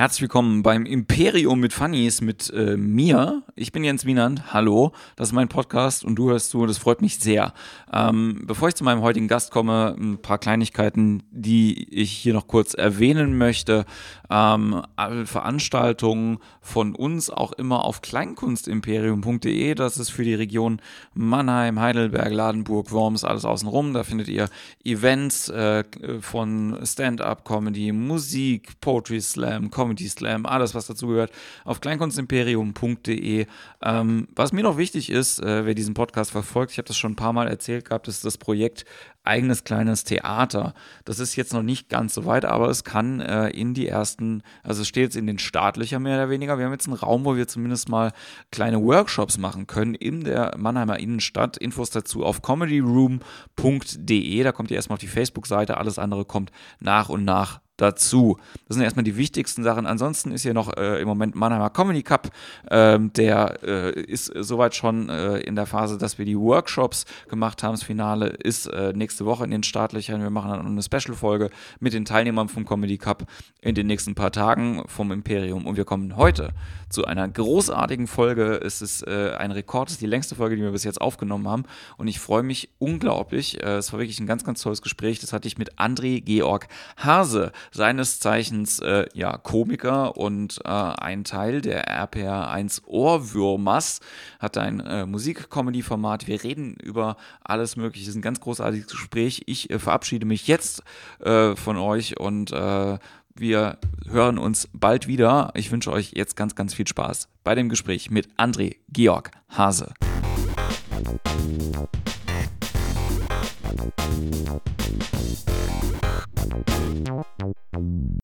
Herzlich willkommen beim Imperium mit Funnies mit äh, mir. Ich bin Jens Wienand. Hallo, das ist mein Podcast und du hörst zu. Das freut mich sehr. Ähm, bevor ich zu meinem heutigen Gast komme, ein paar Kleinigkeiten, die ich hier noch kurz erwähnen möchte. Ähm, alle Veranstaltungen von uns auch immer auf kleinkunstimperium.de. Das ist für die Region Mannheim, Heidelberg, Ladenburg, Worms, alles außenrum. Da findet ihr Events äh, von Stand-up-Comedy, Musik, Poetry Slam, Comedy Comedy Slam, alles was dazugehört, auf kleinkunstimperium.de. Ähm, was mir noch wichtig ist, äh, wer diesen Podcast verfolgt, ich habe das schon ein paar Mal erzählt gehabt, ist das Projekt eigenes kleines Theater. Das ist jetzt noch nicht ganz so weit, aber es kann äh, in die ersten, also es steht jetzt in den Startlöchern mehr oder weniger. Wir haben jetzt einen Raum, wo wir zumindest mal kleine Workshops machen können in der Mannheimer Innenstadt. Infos dazu auf comedyroom.de. Da kommt ihr erstmal auf die Facebook-Seite, alles andere kommt nach und nach dazu. Das sind erstmal die wichtigsten Sachen. Ansonsten ist hier noch äh, im Moment Mannheimer Comedy Cup. Ähm, der äh, ist soweit schon äh, in der Phase, dass wir die Workshops gemacht haben. Das Finale ist äh, nächste Woche in den Startlöchern. Wir machen dann eine Special-Folge mit den Teilnehmern vom Comedy Cup in den nächsten paar Tagen vom Imperium. Und wir kommen heute zu einer großartigen Folge. Es ist äh, ein Rekord, es ist die längste Folge, die wir bis jetzt aufgenommen haben. Und ich freue mich unglaublich. Äh, es war wirklich ein ganz, ganz tolles Gespräch. Das hatte ich mit André Georg Hase seines Zeichens äh, ja Komiker und äh, ein Teil der RPR1 Ohrwürmers, hat ein äh, Musik-Comedy-Format. Wir reden über alles Mögliche. Es ist ein ganz großartiges Gespräch. Ich äh, verabschiede mich jetzt äh, von euch und äh, wir hören uns bald wieder. Ich wünsche euch jetzt ganz, ganz viel Spaß bei dem Gespräch mit André Georg Hase.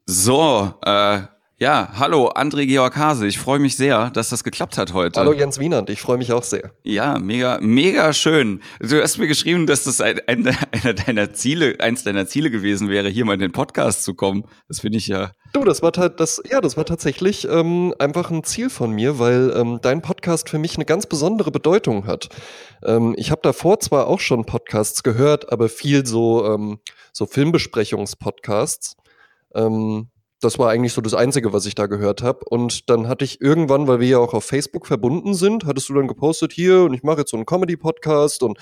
So, äh, ja, hallo, André Georg Hase. Ich freue mich sehr, dass das geklappt hat heute. Hallo Jens Wienand, ich freue mich auch sehr. Ja, mega, mega schön. Du hast mir geschrieben, dass das ein, ein, einer deiner Ziele, eins deiner Ziele gewesen wäre, hier mal in den Podcast zu kommen. Das finde ich ja. Du, das war das, ja, das war tatsächlich ähm, einfach ein Ziel von mir, weil ähm, dein Podcast für mich eine ganz besondere Bedeutung hat. Ähm, ich habe davor zwar auch schon Podcasts gehört, aber viel so, ähm, so Filmbesprechungspodcasts. Ähm, das war eigentlich so das Einzige, was ich da gehört habe. Und dann hatte ich irgendwann, weil wir ja auch auf Facebook verbunden sind, hattest du dann gepostet hier und ich mache jetzt so einen Comedy-Podcast und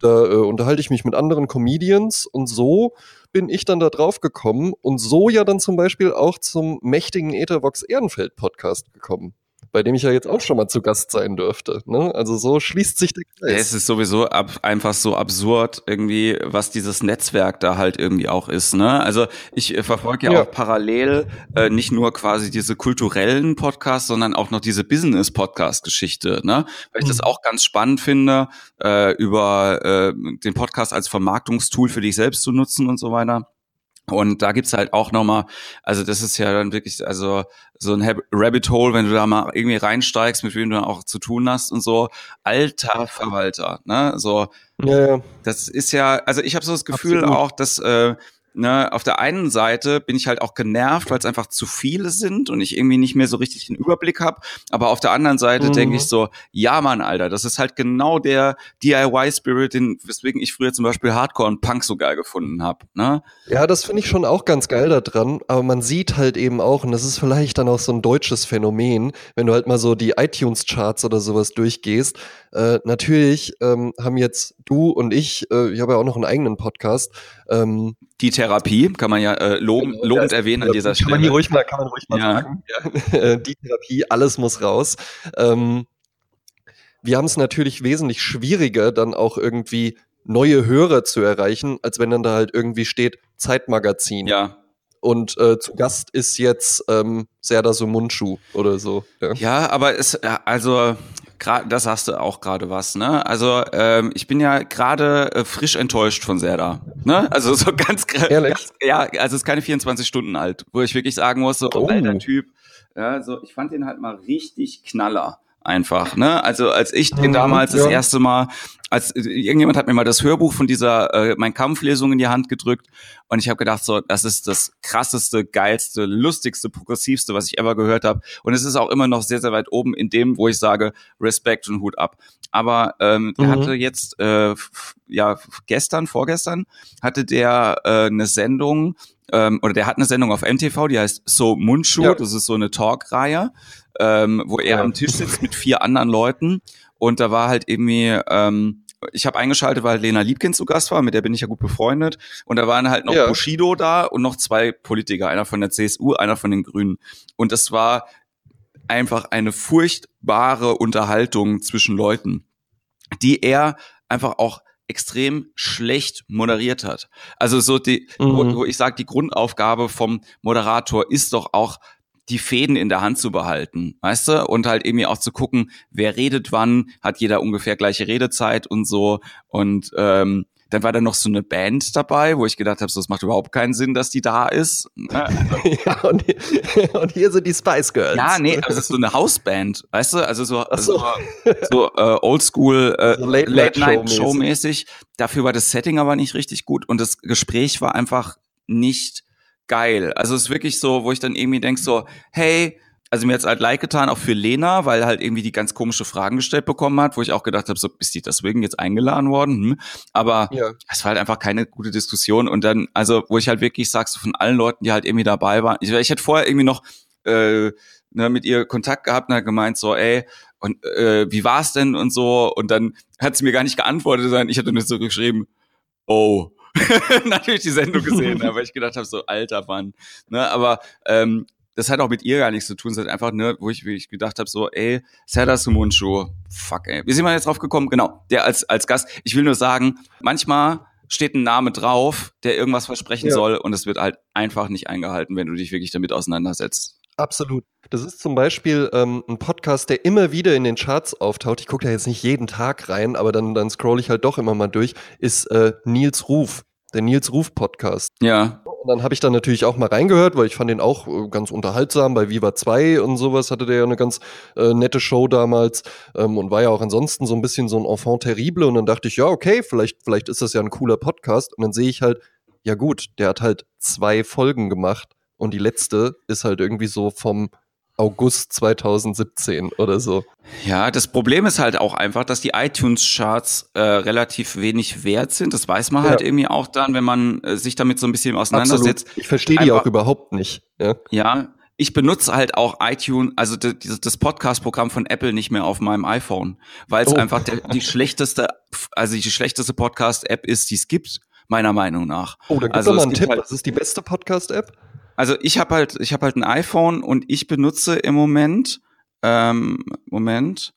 da äh, unterhalte ich mich mit anderen Comedians und so bin ich dann da drauf gekommen und so ja dann zum Beispiel auch zum mächtigen Ethervox Ehrenfeld Podcast gekommen bei dem ich ja jetzt auch schon mal zu Gast sein dürfte. Ne? Also so schließt sich der Kreis. Es ist sowieso ab, einfach so absurd irgendwie, was dieses Netzwerk da halt irgendwie auch ist. Ne? Also ich äh, verfolge ja, ja, auch parallel äh, nicht nur quasi diese kulturellen Podcasts, sondern auch noch diese Business-Podcast-Geschichte. Ne? Weil ich mhm. das auch ganz spannend finde, äh, über äh, den Podcast als Vermarktungstool für dich selbst zu nutzen und so weiter. Und da gibt's halt auch nochmal, also das ist ja dann wirklich, also so ein Rabbit Hole, wenn du da mal irgendwie reinsteigst, mit wem du auch zu tun hast und so. Alter Verwalter, ne? So, ja, ja. das ist ja, also ich habe so das Gefühl Absolut. auch, dass äh, ne, auf der einen Seite bin ich halt auch genervt, weil es einfach zu viele sind und ich irgendwie nicht mehr so richtig den Überblick habe. Aber auf der anderen Seite mhm. denke ich so, ja Mann, Alter, das ist halt genau der DIY-Spirit, den, weswegen ich früher zum Beispiel Hardcore und Punk so geil gefunden habe. Ne? Ja, das finde ich schon auch ganz geil da dran. Aber man sieht halt eben auch, und das ist vielleicht dann auch so ein deutsches Phänomen, wenn du halt mal so die iTunes-Charts oder sowas durchgehst. Äh, natürlich ähm, haben jetzt du und ich, äh, ich habe ja auch noch einen eigenen Podcast, ähm, die Therapie, kann man ja äh, lob, genau, lobend erwähnen an dieser kann Stelle. Man hier ruhig mal, kann man ruhig mal ja. sagen. Ja. die Therapie, alles muss raus. Ähm, wir haben es natürlich wesentlich schwieriger, dann auch irgendwie neue Hörer zu erreichen, als wenn dann da halt irgendwie steht Zeitmagazin. Ja. Und äh, zu Gast ist jetzt ähm, Serda Sumunchu oder so. Ja, ja aber es, also gerade, das sagst du auch gerade was, ne? Also ähm, ich bin ja gerade äh, frisch enttäuscht von Serda, ne? Also so ganz, Ehrlich? Ganz, ja, also es ist keine 24 Stunden alt, wo ich wirklich sagen muss, so oh. alter Typ, ja, so ich fand den halt mal richtig knaller einfach, ne? Also als ich den mhm, damals ja. das erste Mal, als irgendjemand hat mir mal das Hörbuch von dieser äh, mein Kampflesung in die Hand gedrückt Und ich habe gedacht, so, das ist das krasseste, geilste, lustigste, progressivste, was ich ever gehört habe. Und es ist auch immer noch sehr, sehr weit oben in dem, wo ich sage, Respekt und Hut ab. Aber ähm, mhm. hatte jetzt, äh, ja, gestern, vorgestern, hatte der äh, eine Sendung, ähm, oder der hat eine Sendung auf MTV, die heißt So Mundschuh, ja. das ist so eine Talkreihe, ähm, wo er ja. am Tisch sitzt mit vier anderen Leuten. Und da war halt irgendwie, ähm, ich habe eingeschaltet, weil Lena Liebkind zu Gast war, mit der bin ich ja gut befreundet. Und da waren halt noch ja. Bushido da und noch zwei Politiker, einer von der CSU, einer von den Grünen. Und das war einfach eine furchtbare Unterhaltung zwischen Leuten, die er einfach auch extrem schlecht moderiert hat. Also so die, mhm. wo, wo ich sage, die Grundaufgabe vom Moderator ist doch auch die Fäden in der Hand zu behalten, weißt du? Und halt irgendwie auch zu gucken, wer redet wann, hat jeder ungefähr gleiche Redezeit und so. Und ähm, dann war da noch so eine Band dabei, wo ich gedacht habe, so, es macht überhaupt keinen Sinn, dass die da ist. ja, und, und, hier sind die Spice Girls. Ja, nee, also ist so eine Hausband, weißt du? Also so, so. so, so äh, Oldschool äh, so Late, Late Night Show mäßig. Dafür war das Setting aber nicht richtig gut und das Gespräch war einfach nicht geil. Also es ist wirklich so, wo ich dann irgendwie denk so, hey, also mir hat's halt leid getan, auch für Lena, weil halt irgendwie die ganz komische Fragen gestellt bekommen hat, wo ich auch gedacht habe, so bist die deswegen jetzt eingeladen worden? Hm? Aber ja. es war halt einfach keine gute Diskussion. Und dann, also wo ich halt wirklich sag, so von allen Leuten, die halt irgendwie dabei waren, ich, ich hätte vorher irgendwie noch äh, ne, mit ihr Kontakt gehabt und hat gemeint so, ey, und äh, wie war's denn und so. Und dann hat sie mir gar nicht geantwortet, sondern ich hatte nur so geschrieben, oh, natürlich die Sendung gesehen, aber ich gedacht habe, so alter Mann. Ne, aber ähm, das hat auch mit ihr gar nichts zu tun. Es hat einfach, ne, wo ich, wie ich gedacht habe, so, ey, Serdar Sumunchu, fuck, ey. Wie sind wir jetzt drauf gekommen? Genau, der als, als Gast. Ich will nur sagen, manchmal steht ein Name drauf, der irgendwas versprechen ja. soll und es wird halt einfach nicht eingehalten, wenn du dich wirklich damit auseinandersetzt. Absolut. Das ist zum Beispiel ähm, ein Podcast, der immer wieder in den Charts auftaucht. Ich gucke da jetzt nicht jeden Tag rein, aber dann, dann scroll ich halt doch immer mal durch. Ist äh, Nils Ruf, der Nils Ruf Podcast. Ja. Und dann habe ich da natürlich auch mal reingehört, weil ich fand den auch äh, ganz unterhaltsam. Bei Viva 2 und sowas hatte der ja eine ganz äh, nette Show damals ähm, und war ja auch ansonsten so ein bisschen so ein Enfant terrible. Und dann dachte ich, ja, okay, vielleicht, vielleicht ist das ja ein cooler Podcast. Und dann sehe ich halt, ja gut, der hat halt zwei Folgen gemacht und die letzte ist halt irgendwie so vom August 2017 oder so. Ja, das Problem ist halt auch einfach, dass die iTunes-Charts äh, relativ wenig wert sind. Das weiß man halt ja. halt irgendwie auch dann, wenn man äh, sich damit so ein bisschen auseinandersetzt. Absolut. Ich verstehe die auch überhaupt nicht. Ja, ja ich benutze halt auch iTunes, also das, das Podcast-Programm von Apple nicht mehr auf meinem iPhone, weil es oh. einfach der, die schlechteste, also die schlechteste Podcast-App ist, die es gibt, meiner Meinung nach. Oh, dann also, doch mal einen Tipp. Halt, Was ist die beste Podcast-App? Also ich habe halt, ich habe halt ein iPhone und ich benutze im Moment, ähm, Moment,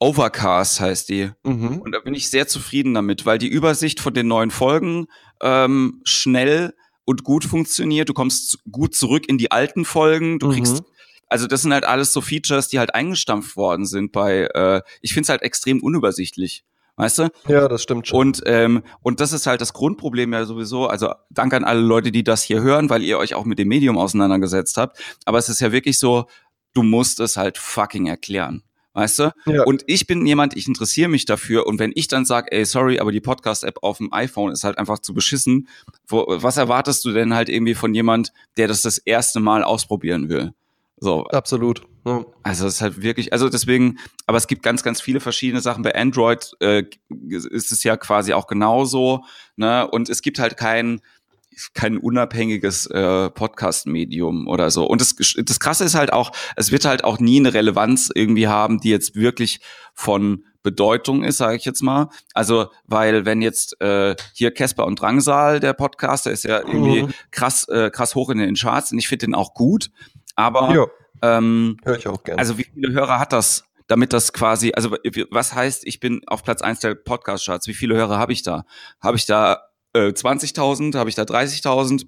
Overcast heißt die. Mhm. Und da bin ich sehr zufrieden damit, weil die Übersicht von den neuen Folgen ähm, schnell und gut funktioniert. Du kommst gut zurück in die alten Folgen. Du kriegst, mhm. also das sind halt alles so Features, die halt eingestampft worden sind bei, äh, ich finde es halt extrem unübersichtlich. Weißt du? Ja, das stimmt schon. Und, ähm, und das ist halt das Grundproblem ja sowieso. Also danke an alle Leute, die das hier hören, weil ihr euch auch mit dem Medium auseinandergesetzt habt. Aber es ist ja wirklich so, du musst es halt fucking erklären. Weißt du? Ja. Und ich bin jemand, ich interessiere mich dafür. Und wenn ich dann sage, ey, sorry, aber die Podcast-App auf dem iPhone ist halt einfach zu beschissen, wo, was erwartest du denn halt irgendwie von jemand, der das das erste Mal ausprobieren will? So. Absolut. Ja. Also es ist halt wirklich, also deswegen, aber es gibt ganz, ganz viele verschiedene Sachen. Bei Android äh, ist es ja quasi auch genauso, ne? Und es gibt halt kein, kein unabhängiges äh, Podcast-Medium oder so. Und das, das Krasse ist halt auch, es wird halt auch nie eine Relevanz irgendwie haben, die jetzt wirklich von Bedeutung ist, sage ich jetzt mal. Also, weil wenn jetzt äh, hier Casper und Drangsal, der Podcast, der ist ja irgendwie mhm. krass, äh, krass hoch in den Charts und ich finde den auch gut. Aber ja, ähm, höre ich auch gerne. Also wie viele Hörer hat das, damit das quasi, also was heißt, ich bin auf Platz eins der Podcast-Charts? Wie viele Hörer habe ich da? Habe ich da äh, 20.000? Habe ich da 30.000?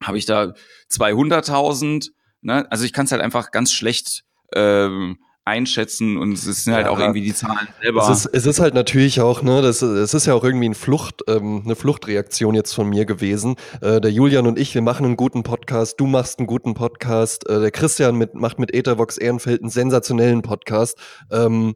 Habe ich da 200.000? Ne? Also ich kann es halt einfach ganz schlecht ähm, einschätzen und es sind halt ja, auch irgendwie die Zahlen selber. Es ist, es ist halt natürlich auch, ne, das, es ist ja auch irgendwie ein Flucht, ähm, eine Fluchtreaktion jetzt von mir gewesen. Äh, der Julian und ich, wir machen einen guten Podcast, du machst einen guten Podcast, äh, der Christian mit, macht mit Ethervox Ehrenfeld einen sensationellen Podcast. Ähm,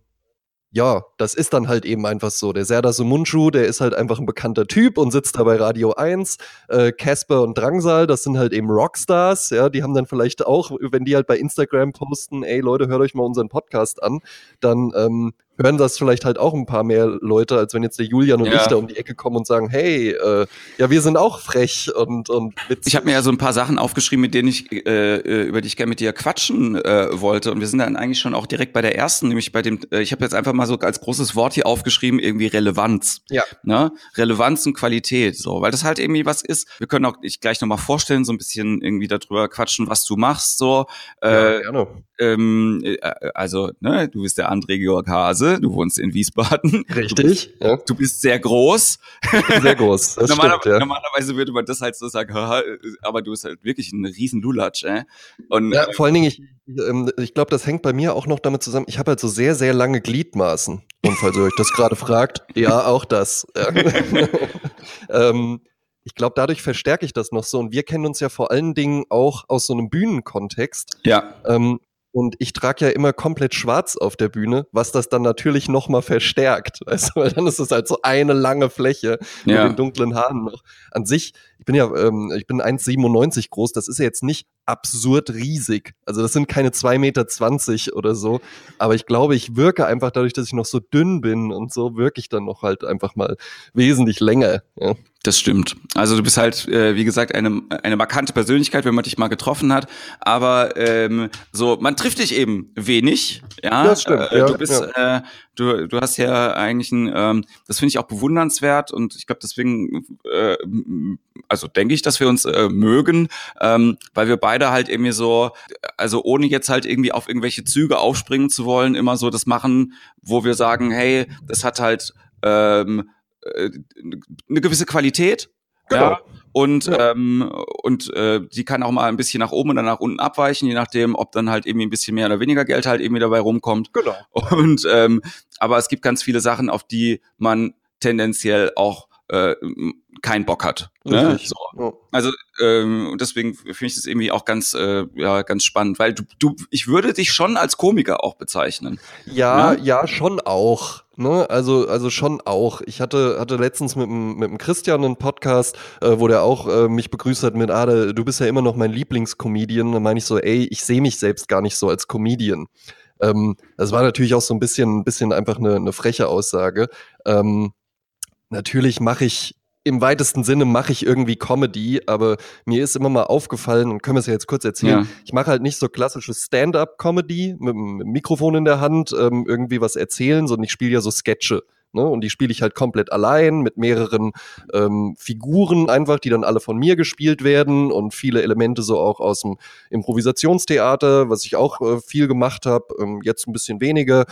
ja, das ist dann halt eben einfach so. Der Serdar Sumunchu, der ist halt einfach ein bekannter Typ und sitzt da bei Radio 1. Äh, Casper und Drangsal, das sind halt eben Rockstars, ja, die haben dann vielleicht auch, wenn die halt bei Instagram posten, ey Leute, hört euch mal unseren Podcast an, dann ähm, hören das vielleicht halt auch ein paar mehr Leute, als wenn jetzt der Julian und ja. ich da um die Ecke kommen und sagen, hey, äh, ja, wir sind auch frech und, und witzig. Ich habe mir ja so ein paar Sachen aufgeschrieben, mit denen ich, äh, äh, über die ich gerne mit dir quatschen äh, wollte. Und wir sind dann eigentlich schon auch direkt bei der ersten, nämlich bei dem, äh, ich habe jetzt einfach mal so als großes Wort hier aufgeschrieben, irgendwie Relevanz. Ja. Ne? Relevanz und Qualität, so, weil das halt irgendwie was ist. Wir können auch dich gleich nochmal vorstellen, so ein bisschen irgendwie darüber quatschen, was du machst, so. Äh, ja, gerne. Ähm, äh, also, ne, du bist der André Georg Hase, du wohnst in Wiesbaden. Richtig. Du, ja. du bist sehr groß. Sehr groß. Normaler, stimmt, ja. Normalerweise würde man das halt so sagen, aber du bist halt wirklich ein riesen Lulatsch. Äh? Und, ja, vor allen Dingen, ich, ähm, ich glaube, das hängt bei mir auch noch damit zusammen, ich habe halt so sehr, sehr lange Gliedmaßen. Und falls ihr euch das gerade fragt, ja, auch das. Ähm, ich glaube, dadurch verstärke ich das noch so. Und wir kennen uns ja vor allen Dingen auch aus so einem Bühnenkontext. Ja. Ähm, und ich trage ja immer komplett schwarz auf der Bühne, was das dann natürlich noch mal verstärkt. Weißt du, weil dann ist es halt so eine lange Fläche ja. mit den dunklen Haaren noch. An sich, ich bin ja, ähm, ich bin 1,97 groß, das ist ja jetzt nicht absurd riesig. Also das sind keine 2,20 Meter oder so. Aber ich glaube, ich wirke einfach dadurch, dass ich noch so dünn bin und so, wirke ich dann noch halt einfach mal wesentlich länger. Ja. Das stimmt. Also du bist halt, äh, wie gesagt, eine, eine markante Persönlichkeit, wenn man dich mal getroffen hat. Aber ähm, so, man trifft dich eben wenig. Ja, das stimmt. Äh, ja, du bist, ja. äh, du, du hast ja eigentlich ein, ähm, das finde ich auch bewundernswert und ich glaube deswegen, äh, also denke ich, dass wir uns äh, mögen, ähm, weil wir beide halt irgendwie so, also ohne jetzt halt irgendwie auf irgendwelche Züge aufspringen zu wollen, immer so das machen, wo wir sagen, hey, das hat halt ähm, äh, eine gewisse Qualität. Genau. Ja, und ja. ähm, und äh, die kann auch mal ein bisschen nach oben oder nach unten abweichen, je nachdem, ob dann halt irgendwie ein bisschen mehr oder weniger Geld halt irgendwie dabei rumkommt. Genau. Und ähm, aber es gibt ganz viele Sachen, auf die man tendenziell auch äh, keinen Bock hat. Ne? So. Ja. Also ähm, deswegen finde ich das irgendwie auch ganz, äh, ja, ganz spannend, weil du, du, ich würde dich schon als Komiker auch bezeichnen. Ja, ne? ja, schon auch. Ne? Also, also schon auch. Ich hatte, hatte letztens mit dem, mit dem Christian einen Podcast, äh, wo der auch äh, mich begrüßt hat mit, ah, du bist ja immer noch mein Lieblingscomedian. Da meine ich so, ey, ich sehe mich selbst gar nicht so als Comedian. Ähm, das war natürlich auch so ein bisschen, ein bisschen einfach eine, eine freche Aussage. Ähm, natürlich mache ich im weitesten Sinne mache ich irgendwie Comedy, aber mir ist immer mal aufgefallen, und können wir es ja jetzt kurz erzählen, ja. ich mache halt nicht so klassische Stand-up-Comedy mit dem Mikrofon in der Hand, ähm, irgendwie was erzählen, sondern ich spiele ja so Sketche. Ne? Und die spiele ich halt komplett allein mit mehreren ähm, Figuren einfach, die dann alle von mir gespielt werden und viele Elemente so auch aus dem Improvisationstheater, was ich auch äh, viel gemacht habe, ähm, jetzt ein bisschen weniger.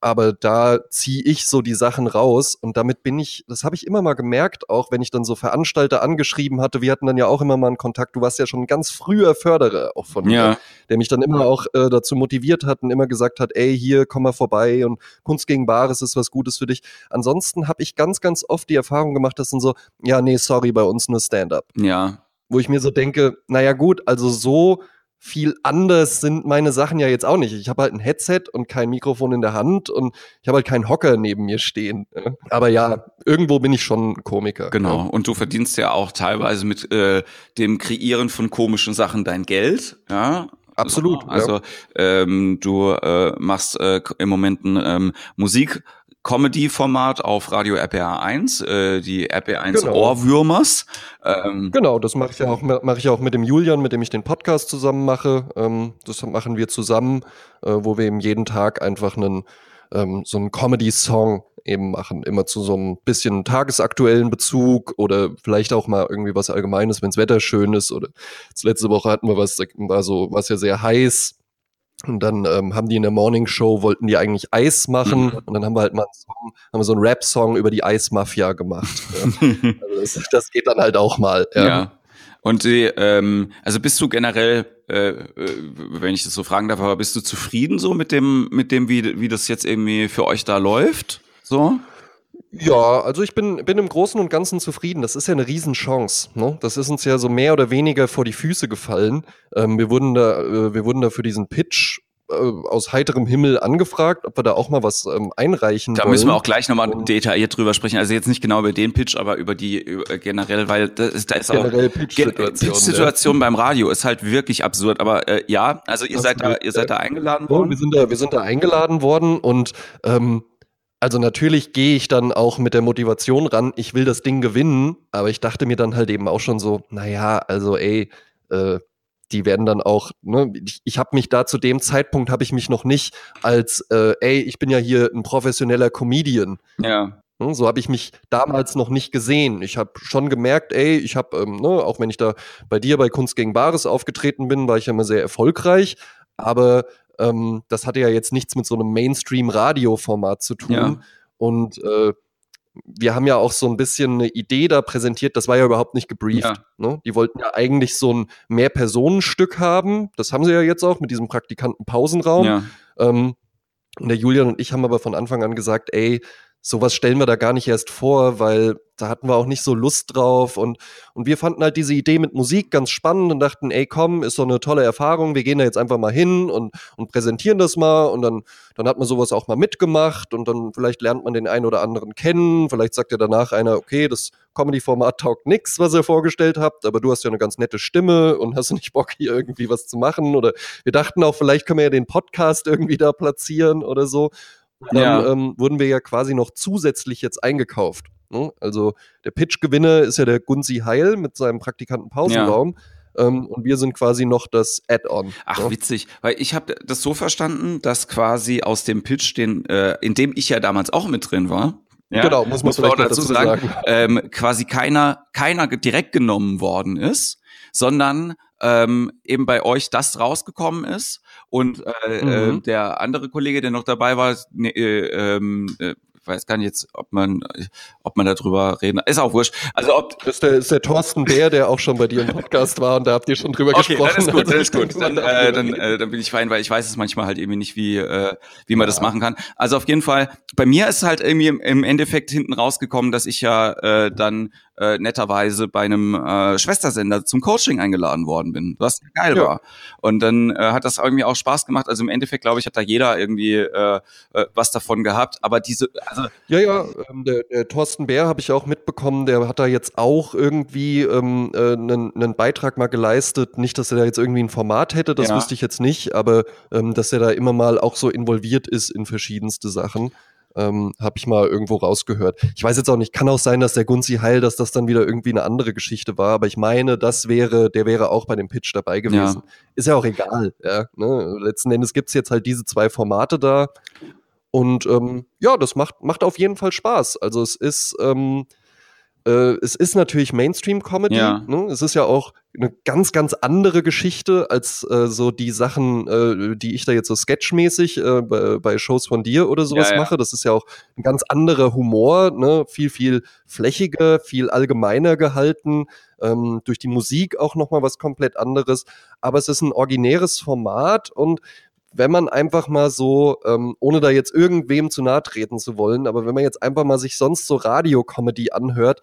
Aber da ziehe ich so die Sachen raus und damit bin ich, das habe ich immer mal gemerkt, auch wenn ich dann so Veranstalter angeschrieben hatte, wir hatten dann ja auch immer mal einen Kontakt, du warst ja schon ein ganz früher Förderer auch von ja. mir, der mich dann immer auch äh, dazu motiviert hat und immer gesagt hat, ey, hier, komm mal vorbei und Kunst gegen Bares ist was Gutes für dich. Ansonsten habe ich ganz, ganz oft die Erfahrung gemacht, dass dann so, ja, nee, sorry, bei uns nur Stand-up. Ja. Wo ich mir so denke, naja gut, also so viel anders sind meine Sachen ja jetzt auch nicht. Ich habe halt ein Headset und kein Mikrofon in der Hand und ich habe halt keinen Hocker neben mir stehen. Aber ja, irgendwo bin ich schon Komiker. Genau. Und du verdienst ja auch teilweise mit äh, dem Kreieren von komischen Sachen dein Geld. Ja. Absolut. Also ja. ähm, du äh, machst äh, im Moment ein ähm, Musik Comedy-Format auf Radio RPA 1, äh, die RPA 1 genau. Ohrwürmers. Ähm, genau, das mache ich ja auch mache ich auch mit dem Julian, mit dem ich den Podcast zusammen mache. Ähm, das machen wir zusammen, äh, wo wir eben jeden Tag einfach einen ähm, so einen Comedy-Song eben machen, immer zu so einem bisschen tagesaktuellen Bezug oder vielleicht auch mal irgendwie was Allgemeines, wenns Wetter schön ist oder letzte Woche hatten wir was, war so, was ja sehr heiß, und dann ähm, haben die in der Morning Show, wollten die eigentlich Eis machen. Mhm. Und dann haben wir halt mal einen Song, haben wir so einen Rap-Song über die Eismafia gemacht. ja. also das, das, geht dann halt auch mal. Ja. ja. Und die, ähm, also bist du generell, äh, äh, wenn ich das so fragen darf, aber bist du zufrieden so mit dem, mit dem, wie, wie das jetzt irgendwie für euch da läuft? So? Ja, also ich bin, bin im Großen und Ganzen zufrieden. Das ist ja eine Riesenchance. Ne? Das ist uns ja so mehr oder weniger vor die Füße gefallen. Ähm, wir, wurden da, äh, wir wurden da für diesen Pitch äh, aus heiterem Himmel angefragt, ob wir da auch mal was ähm, einreichen Da wollen. müssen wir auch gleich nochmal detailliert drüber sprechen. Also jetzt nicht genau über den Pitch, aber über die über, generell, weil das ist, da ist Generell auch Pitch-Situation, Pitch-Situation beim Radio ist halt wirklich absurd. Aber äh, ja, also ihr seid da, ihr seid da eingeladen Ja, worden. wir sind da, wir sind da eingeladen worden und ähm, also natürlich gehe ich dann auch mit der Motivation ran, ich will das Ding gewinnen, aber ich dachte mir dann halt eben auch schon so, naja, also ey, äh, die werden dann auch, ne, ich, ich habe mich da zu dem Zeitpunkt habe ich mich noch nicht als, äh, ey, ich bin ja hier ein professioneller Comedian. Ja, Ne, So habe ich mich damals noch nicht gesehen. Ich habe schon gemerkt, ey, ich habe, ähm, ne, auch wenn ich da bei dir bei Kunst gegen Bares aufgetreten bin, war ich ja immer sehr erfolgreich. Aber ähm, das hatte ja jetzt nichts mit so einem Mainstream-Radio-Format zu tun. Ja. Und äh, wir haben ja auch so ein bisschen eine Idee da präsentiert, das war ja überhaupt nicht gebrieft. Ja. Ne? Die wollten ja eigentlich so ein Mehr-Personen-Stück haben. Das haben sie ja jetzt auch mit diesem Praktikanten-Pausenraum. ja, Ähm, und der Julian und ich haben aber von Anfang an gesagt, ey, sowas stellen wir da gar nicht erst vor, weil da hatten wir auch nicht so Lust drauf. Und, und wir fanden halt diese Idee mit Musik ganz spannend und dachten, ey, komm, ist so eine tolle Erfahrung, wir gehen da jetzt einfach mal hin und, und präsentieren das mal. Und dann, dann hat man sowas auch mal mitgemacht und dann vielleicht lernt man den einen oder anderen kennen. Vielleicht sagt ja danach einer, okay, das Comedy-Format taugt nix, was ihr vorgestellt habt, aber du hast ja eine ganz nette Stimme und hast nicht Bock, hier irgendwie was zu machen. Oder wir dachten auch, vielleicht können wir ja den Podcast irgendwie da platzieren oder so. Dann Ja. ähm, wurden wir ja quasi noch zusätzlich jetzt eingekauft. Ne? Also der Pitch-Gewinner ist ja der Gunzi Heil mit seinem Praktikanten Pausenraum. Ähm, und wir sind quasi noch das Add-on. Ach, ne? witzig. Weil ich habe das so verstanden, dass quasi aus dem Pitch, den, äh, in dem ich ja damals auch mit drin war, ja, Genau, muss man vielleicht auch noch dazu sagen, sagen. ähm, quasi keiner, keiner direkt genommen worden ist, sondern ähm, eben bei euch das rausgekommen ist und äh, Mhm. äh, der andere Kollege, der noch dabei war, ne, äh, ähm, äh, weiß gar nicht jetzt, ob man, ob man darüber reden, ist auch wurscht. Also ob Das ist der, ist der Thorsten Bär, der auch schon bei dir im Podcast war und da habt ihr schon drüber Okay, gesprochen. dann ist gut, dann ist gut. Dann, äh, dann, äh, dann bin ich fein, weil ich weiß es manchmal halt irgendwie nicht, wie, äh, wie man das machen kann. Also auf jeden Fall, bei mir ist halt irgendwie im, im Endeffekt hinten rausgekommen, dass ich ja äh, dann äh, netterweise bei einem äh, Schwestersender zum Coaching eingeladen worden bin, was geil Ja. war. Und dann äh, hat das irgendwie auch Spaß gemacht. Also im Endeffekt, glaube ich, hat da jeder irgendwie äh, äh, was davon gehabt. Aber diese, also Ja, ja, ähm, der, der Thorsten Bär habe ich auch mitbekommen, der hat da jetzt auch irgendwie ähm, äh, Beitrag mal geleistet. Nicht, dass er da jetzt irgendwie ein Format hätte, das Ja. wüsste ich jetzt nicht, aber ähm, dass er da immer mal auch so involviert ist in verschiedenste Sachen. Ähm, habe ich mal irgendwo rausgehört. Ich weiß jetzt auch nicht, kann auch sein, dass der Gunzi Heil, dass das dann wieder irgendwie eine andere Geschichte war, aber ich meine, das wäre, der wäre auch bei dem Pitch dabei gewesen. Ist ja auch egal, ja. Ne? Letzten Endes gibt's jetzt halt diese zwei Formate da. Und ähm, ja, das macht, macht auf jeden Fall Spaß. Also es ist, ähm, äh, es ist natürlich Mainstream-Comedy. Ja. Ne? Es ist ja auch eine ganz, ganz andere Geschichte als äh, so die Sachen, äh, die ich da jetzt so sketchmäßig äh, bei, bei Shows von dir oder sowas Ja, ja. mache. Das ist ja auch ein ganz anderer Humor, ne? viel, viel flächiger, viel allgemeiner gehalten. Ähm, durch die Musik auch nochmal was komplett anderes. Aber es ist ein originäres Format und wenn man einfach mal so, ähm, ohne da jetzt irgendwem zu nahe treten zu wollen, aber wenn man jetzt einfach mal sich sonst so Radiokomödie anhört,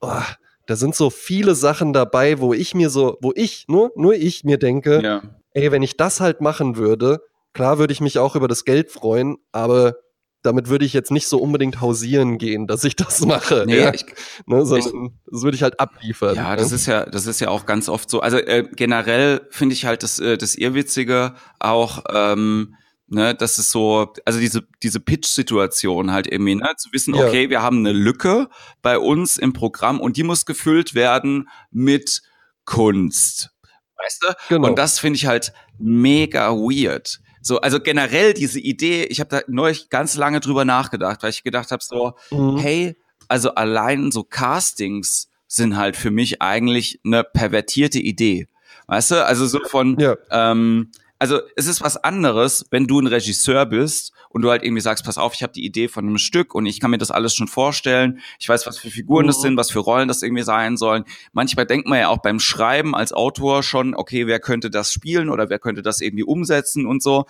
oh, da sind so viele Sachen dabei, wo ich mir so, wo ich, nur, nur ich mir denke, ja. ey, wenn ich das halt machen würde, klar würde ich mich auch über das Geld freuen, aber damit würde ich jetzt nicht so unbedingt hausieren gehen, dass ich das mache. Nee, ja, ich, ne, sondern das würde ich halt abliefern. Ja, das ne? ist ja, das ist ja auch ganz oft so. Also äh, generell finde ich halt das, äh, das Irrwitzige auch, ähm, ne, das ist so, also diese, diese Pitch-Situation halt irgendwie, ne, zu wissen, Ja. okay, wir haben eine Lücke bei uns im Programm und die muss gefüllt werden mit Kunst. Weißt du? Genau. Und das finde ich halt mega weird. So, also generell diese Idee, ich habe da neulich ganz lange drüber nachgedacht, weil ich gedacht habe, so, Mhm. hey, also allein so Castings sind halt für mich eigentlich eine pervertierte Idee. Weißt du? Also so von, Ja. ähm, also es ist was anderes, wenn du ein Regisseur bist und du halt irgendwie sagst, pass auf, ich habe die Idee von einem Stück und ich kann mir das alles schon vorstellen. Ich weiß, was für Figuren das Mhm. sind, was für Rollen das irgendwie sein sollen. Manchmal denkt man ja auch beim Schreiben als Autor schon, okay, wer könnte das spielen oder wer könnte das irgendwie umsetzen und so.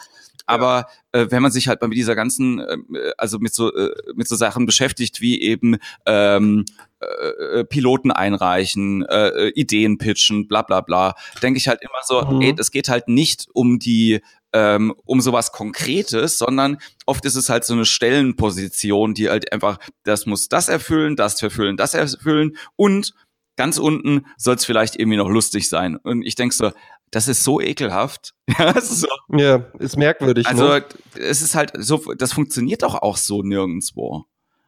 Aber äh, wenn man sich halt mal mit dieser ganzen, äh, also mit so äh, mit so Sachen beschäftigt, wie eben ähm, äh, äh, Piloten einreichen, äh, äh, Ideen pitchen, bla bla bla, denke ich halt immer so, Mhm. ey, es geht halt nicht um die ähm, um sowas Konkretes, sondern oft ist es halt so eine Stellenposition, die halt einfach, das muss das erfüllen, das erfüllen, das erfüllen und ganz unten soll es vielleicht irgendwie noch lustig sein. Und ich denke so, das ist so ekelhaft. Ja, ist, so. ja, ist merkwürdig. Also ne? es ist halt so, das funktioniert doch auch so nirgendwo.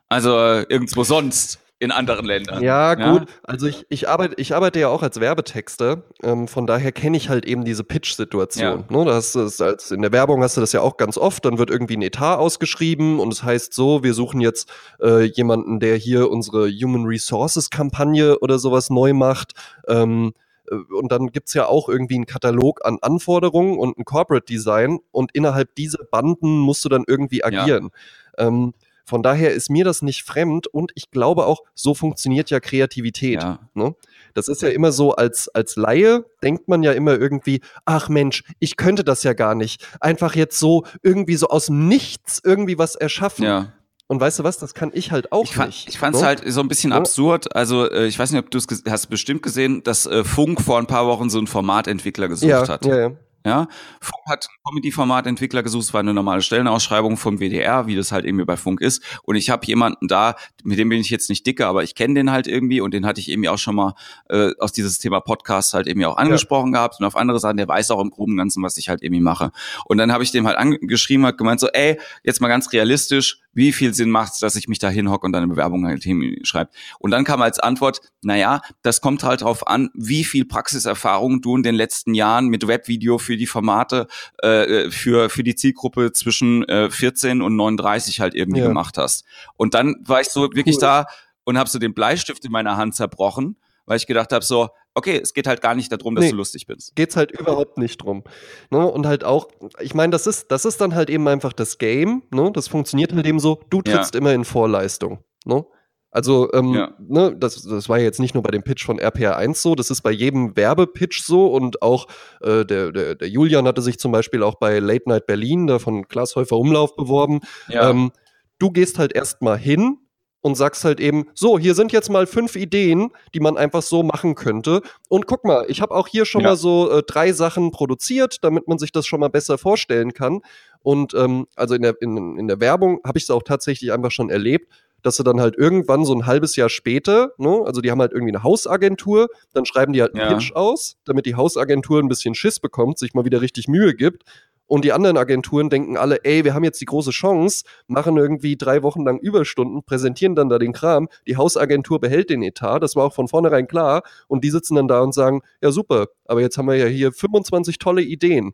Also irgendwo sonst in anderen Ländern. Ja, gut. Ja? Also ich, ich, arbeite, ich arbeite ja auch als Werbetexter. Ähm, von daher kenne ich halt eben diese Pitch-Situation. Ja. Ne, das ist als in der Werbung hast du das ja auch ganz oft. Dann wird irgendwie ein Etat ausgeschrieben und es heißt so, wir suchen jetzt äh, jemanden, der hier unsere Human Resources-Kampagne oder sowas neu macht. Ähm, äh, und dann gibt's ja auch irgendwie einen Katalog an Anforderungen und ein Corporate Design und innerhalb dieser Banden musst du dann irgendwie agieren. Ja. Ähm, von daher ist mir das nicht fremd und ich glaube auch, so funktioniert ja Kreativität. Ja. Ne? Das ist ja immer so, als, als Laie denkt man ja immer irgendwie, ach Mensch, ich könnte das ja gar nicht. Einfach jetzt so irgendwie so aus nichts irgendwie was erschaffen. Ja. Und weißt du was, das kann ich halt auch ich fand, nicht. Ich fand es ne? halt so ein bisschen absurd. Also äh, ich weiß nicht, ob du es hast bestimmt gesehen, dass äh, Funk vor ein paar Wochen so einen Formatentwickler gesucht ja, hat. Ja, ja. Ja, Funk hat ein Comedy-Format-Entwickler gesucht, es war eine normale Stellenausschreibung vom WDR, wie das halt irgendwie bei Funk ist. Und ich habe jemanden da, mit dem bin ich jetzt nicht dicke, aber ich kenne den halt irgendwie und den hatte ich irgendwie auch schon mal äh, aus dieses Thema Podcast halt irgendwie auch angesprochen ja. gehabt und auf andere Sachen, der weiß auch im groben Ganzen, was ich halt irgendwie mache. Und dann habe ich dem halt angeschrieben, hat gemeint so, ey, jetzt mal ganz realistisch, wie viel Sinn macht es, dass ich mich da hinhocke und dann eine Bewerbung halt hinschreibe. Und dann kam als Antwort, naja, das kommt halt drauf an, wie viel Praxiserfahrung du in den letzten Jahren mit Webvideo für die Formate äh, für, für die Zielgruppe zwischen äh, 14 und 39 halt irgendwie ja. gemacht hast. Und dann war ich so wirklich cool. da und habe so den Bleistift in meiner Hand zerbrochen, weil ich gedacht habe so, okay, es geht halt gar nicht darum, dass nee, du lustig bist. Geht's halt überhaupt nicht drum. Ne? Und halt auch, ich meine, das ist, das ist dann halt eben einfach das Game, ne? Das funktioniert halt eben so, du trittst ja. immer in Vorleistung. Ne? Also, ähm, ja. ne, das, das war jetzt nicht nur bei dem Pitch von RPR1 so, das ist bei jedem Werbepitch so und auch äh, der, der, der Julian hatte sich zum Beispiel auch bei Late Night Berlin, da von Klaas Häufer Umlauf beworben. Ja. Ähm, du gehst halt erstmal hin, und sagst halt eben, so, hier sind jetzt mal fünf Ideen, die man einfach so machen könnte. Und guck mal, ich habe auch hier schon ja. mal so äh, drei Sachen produziert, damit man sich das schon mal besser vorstellen kann. Und ähm, also in der, in, in der Werbung habe ich es auch tatsächlich einfach schon erlebt, dass sie dann halt irgendwann so ein halbes Jahr später, ne, also die haben halt irgendwie eine Hausagentur, dann schreiben die halt einen ja. Pitch aus, damit die Hausagentur ein bisschen Schiss bekommt, sich mal wieder richtig Mühe gibt und die anderen Agenturen denken alle, ey, wir haben jetzt die große Chance, machen irgendwie drei Wochen lang Überstunden, präsentieren dann da den Kram. Die Hausagentur behält den Etat, das war auch von vornherein klar. Und die sitzen dann da und sagen, ja super, aber jetzt haben wir ja hier 25 tolle Ideen.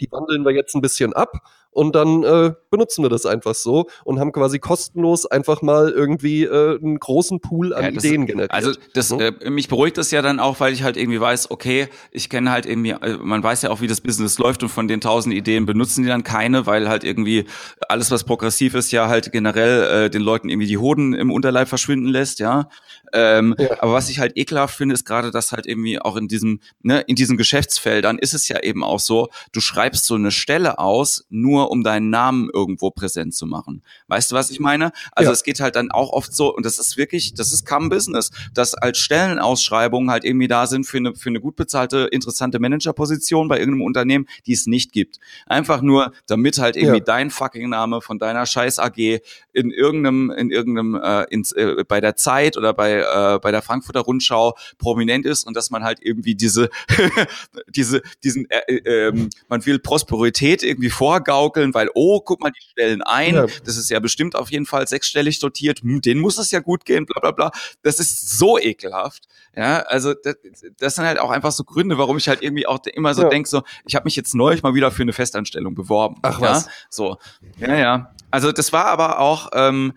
Die wandeln wir jetzt ein bisschen ab und dann äh, benutzen wir das einfach so und haben quasi kostenlos einfach mal irgendwie äh, einen großen Pool an ja, Ideen generiert. Also das, hm? äh, mich beruhigt das ja dann auch, weil ich halt irgendwie weiß, okay, ich kenne halt irgendwie, äh, man weiß ja auch, wie das Business läuft und von den tausend Ideen benutzen die dann keine, weil halt irgendwie alles, was progressiv ist, ja halt generell äh, den Leuten irgendwie die Hoden im Unterleib verschwinden lässt, ja. Ähm, ja. Aber was ich halt ekelhaft finde, ist gerade, dass halt irgendwie auch in diesem, ne, in diesen Geschäftsfeldern ist es ja eben auch so, du schreibst so eine Stelle aus, nur um deinen Namen irgendwo präsent zu machen. Weißt du, was ich meine? Also ja. es geht halt dann auch oft so, und das ist wirklich, das ist kaum Business, dass als Stellenausschreibungen halt irgendwie da sind für eine, für eine gut bezahlte, interessante Managerposition bei irgendeinem Unternehmen, die es nicht gibt. Einfach nur, damit halt irgendwie ja. dein fucking Name von deiner Scheiß AG in irgendeinem, in irgendeinem, äh, ins, äh, bei der Zeit oder bei, äh, bei der Frankfurter Rundschau prominent ist und dass man halt irgendwie diese, diese, diesen, äh, äh, ähm, man will Prosperität irgendwie vorgaukeln weil, oh, guck mal, die stellen ein, ja. das ist ja bestimmt auf jeden Fall sechsstellig dotiert, hm, denen muss es ja gut gehen, bla bla bla. Das ist so ekelhaft. Ja, also das, das sind halt auch einfach so Gründe, warum ich halt irgendwie auch immer so ja. denke, so, ich habe mich jetzt neulich mal wieder für eine Festanstellung beworben. Ach ja? was? So, ja, ja. Also das war aber auch, ähm,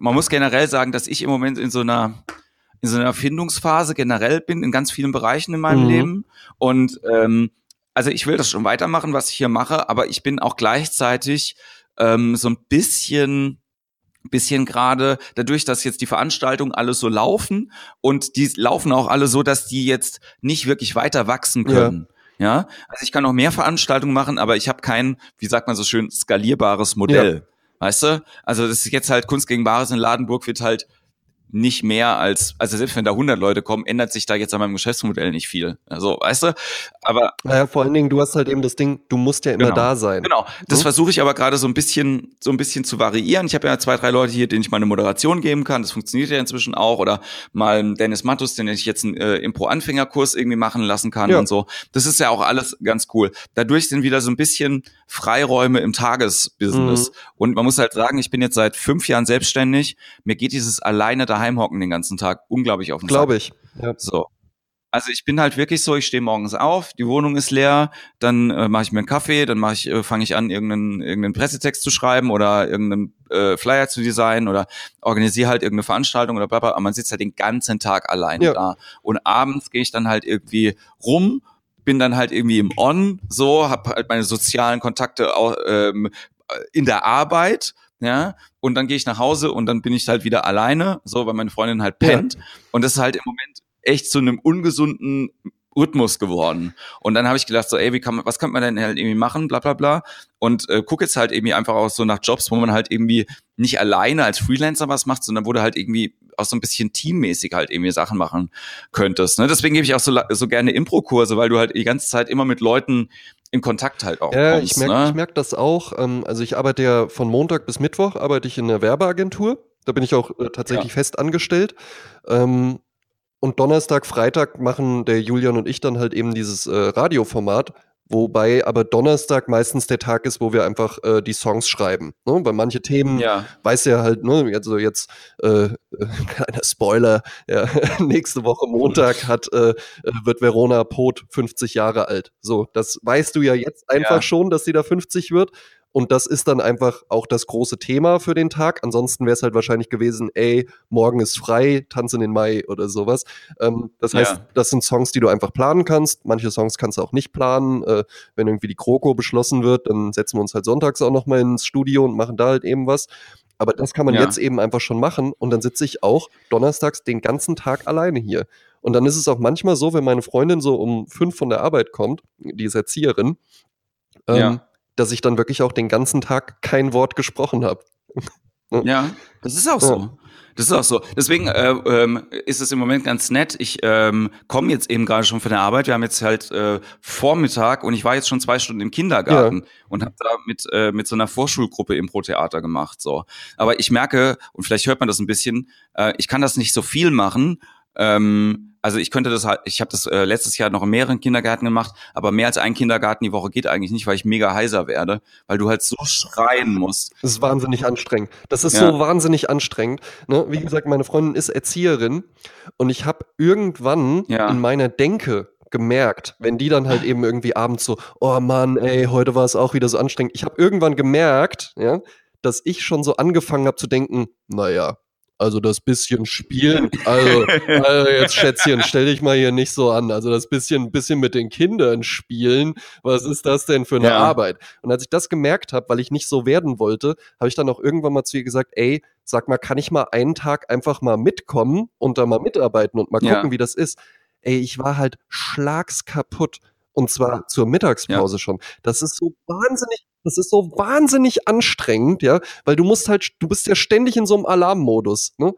man muss generell sagen, dass ich im Moment in so einer in so einer Findungsphase generell bin in ganz vielen Bereichen in meinem mhm. Leben und ähm, also ich will das schon weitermachen, was ich hier mache, aber ich bin auch gleichzeitig ähm, so ein bisschen bisschen gerade dadurch, dass jetzt die Veranstaltungen alle so laufen und die laufen auch alle so, dass die jetzt nicht wirklich weiter wachsen können. Ja, ja? also ich kann noch mehr Veranstaltungen machen, aber ich habe kein, wie sagt man so schön, skalierbares Modell. Weißt du? Also das ist jetzt halt Kunst gegen Bares in Ladenburg wird halt nicht mehr als, also selbst wenn da 100 Leute kommen, ändert sich da jetzt an meinem Geschäftsmodell nicht viel. Also, weißt du, aber. Naja, vor allen Dingen, du hast halt eben das Ding, du musst ja immer Genau. da sein. Genau, das Hm? versuche ich aber gerade so ein bisschen, so ein bisschen zu variieren. Ich habe ja zwei, drei Leute hier, denen ich mal eine Moderation geben kann. Das funktioniert ja inzwischen auch. Oder mal Dennis Mattus, den ich jetzt einen äh, Impro-Anfängerkurs irgendwie machen lassen kann Ja. und so. Das ist ja auch alles ganz cool. Dadurch sind wieder so ein bisschen Freiräume im Tagesbusiness. Mhm. Und man muss halt sagen, ich bin jetzt seit fünf Jahren selbstständig. Mir geht dieses alleine daheim hocken den ganzen Tag unglaublich auf den. Glaube ich. Ja. So. Also ich bin halt wirklich so, ich stehe morgens auf, die Wohnung ist leer, dann äh, mache ich mir einen Kaffee, dann mache ich, äh, fange ich an, irgendeinen, irgendeinen Pressetext zu schreiben oder irgendeinen äh, Flyer zu designen oder organisiere halt irgendeine Veranstaltung oder bla bla. Aber man sitzt halt den ganzen Tag alleine Ja. da. Und abends gehe ich dann halt irgendwie rum, bin dann halt irgendwie im On, so, habe halt meine sozialen Kontakte auch, ähm, in der Arbeit, ja, und dann gehe ich nach Hause und dann bin ich halt wieder alleine, so, weil meine Freundin halt Ja. pennt. Und das ist halt im Moment echt zu einem ungesunden Rhythmus geworden. Und dann habe ich gedacht, so, ey, wie kann man, was könnte man denn halt irgendwie machen, bla bla bla. Und äh, guck jetzt halt irgendwie einfach auch so nach Jobs, wo man halt irgendwie nicht alleine als Freelancer was macht, sondern wo du halt irgendwie auch so ein bisschen teammäßig halt irgendwie Sachen machen könntest. Ne? Deswegen gebe ich auch so, so gerne Impro-Kurse, weil du halt die ganze Zeit immer mit Leuten in Kontakt halt auch Ja, kommst. ich merke ne? merk das auch. Ähm, also ich arbeite ja von Montag bis Mittwoch, arbeite ich in einer Werbeagentur. Da bin ich auch äh, tatsächlich fest angestellt. Ähm, und Donnerstag, Freitag machen der Julian und ich dann halt eben dieses äh, Radioformat, wobei aber Donnerstag meistens der Tag ist, wo wir einfach äh, die Songs schreiben. Ne? Weil manche Themen ja. weiß ja halt, ne, also jetzt äh, äh, kleiner Spoiler, ja, nächste Woche Montag hat äh, äh, wird Verona Pot 50 Jahre alt. So, das weißt du ja jetzt einfach Ja. schon, dass sie da 50 wird. Und das ist dann einfach auch das große Thema für den Tag. Ansonsten wäre es halt wahrscheinlich gewesen, ey, morgen ist frei, tanz in den Mai oder sowas. Ähm, das heißt, Ja. das sind Songs, die du einfach planen kannst. Manche Songs kannst du auch nicht planen. Äh, wenn irgendwie die Kroko beschlossen wird, dann setzen wir uns halt sonntags auch noch mal ins Studio und machen da halt eben was. Aber das kann man Ja. jetzt eben einfach schon machen und dann sitze ich auch donnerstags den ganzen Tag alleine hier. Und dann ist es auch manchmal so, wenn meine Freundin so um fünf von der Arbeit kommt, die ist Erzieherin, ähm, Ja. Dass ich dann wirklich auch den ganzen Tag kein Wort gesprochen habe. Ja, das ist auch so. Das ist auch so. Deswegen äh, ähm, ist es im Moment ganz nett. Ich ähm, komme jetzt eben gerade schon von der Arbeit. Wir haben jetzt halt äh, Vormittag und ich war jetzt schon zwei Stunden im Kindergarten und habe da mit äh, mit so einer Vorschulgruppe Impro-Theater gemacht. So, aber ich merke und vielleicht hört man das ein bisschen. Äh, ich kann das nicht so viel machen. Ähm, also ich könnte das halt, ich habe das äh, letztes Jahr noch in mehreren Kindergärten gemacht, aber mehr als ein Kindergarten die Woche geht eigentlich nicht, weil ich mega heiser werde, weil du halt so schreien musst. Das ist wahnsinnig anstrengend. Das ist Ja. so wahnsinnig anstrengend. Ne? Wie gesagt, meine Freundin ist Erzieherin und ich habe irgendwann Ja. in meiner Denke gemerkt, wenn die dann halt eben irgendwie abends so, oh Mann, ey, heute war es auch wieder so anstrengend. Ich habe irgendwann gemerkt, ja, dass ich schon so angefangen habe zu denken, naja, also das bisschen Spielen, also, also jetzt Schätzchen, stell dich mal hier nicht so an. Also das bisschen, bisschen mit den Kindern spielen, was ist das denn für eine Ja. Arbeit? Und als ich das gemerkt habe, weil ich nicht so werden wollte, habe ich dann auch irgendwann mal zu ihr gesagt, ey, sag mal, kann ich mal einen Tag einfach mal mitkommen und da mal mitarbeiten und mal Ja. gucken, wie das ist? Ey, ich war halt schlagskaputt. Und zwar zur Mittagspause schon. Das ist so wahnsinnig, das ist so wahnsinnig anstrengend, ja, weil du musst halt, du bist ja ständig in so einem Alarmmodus, ne?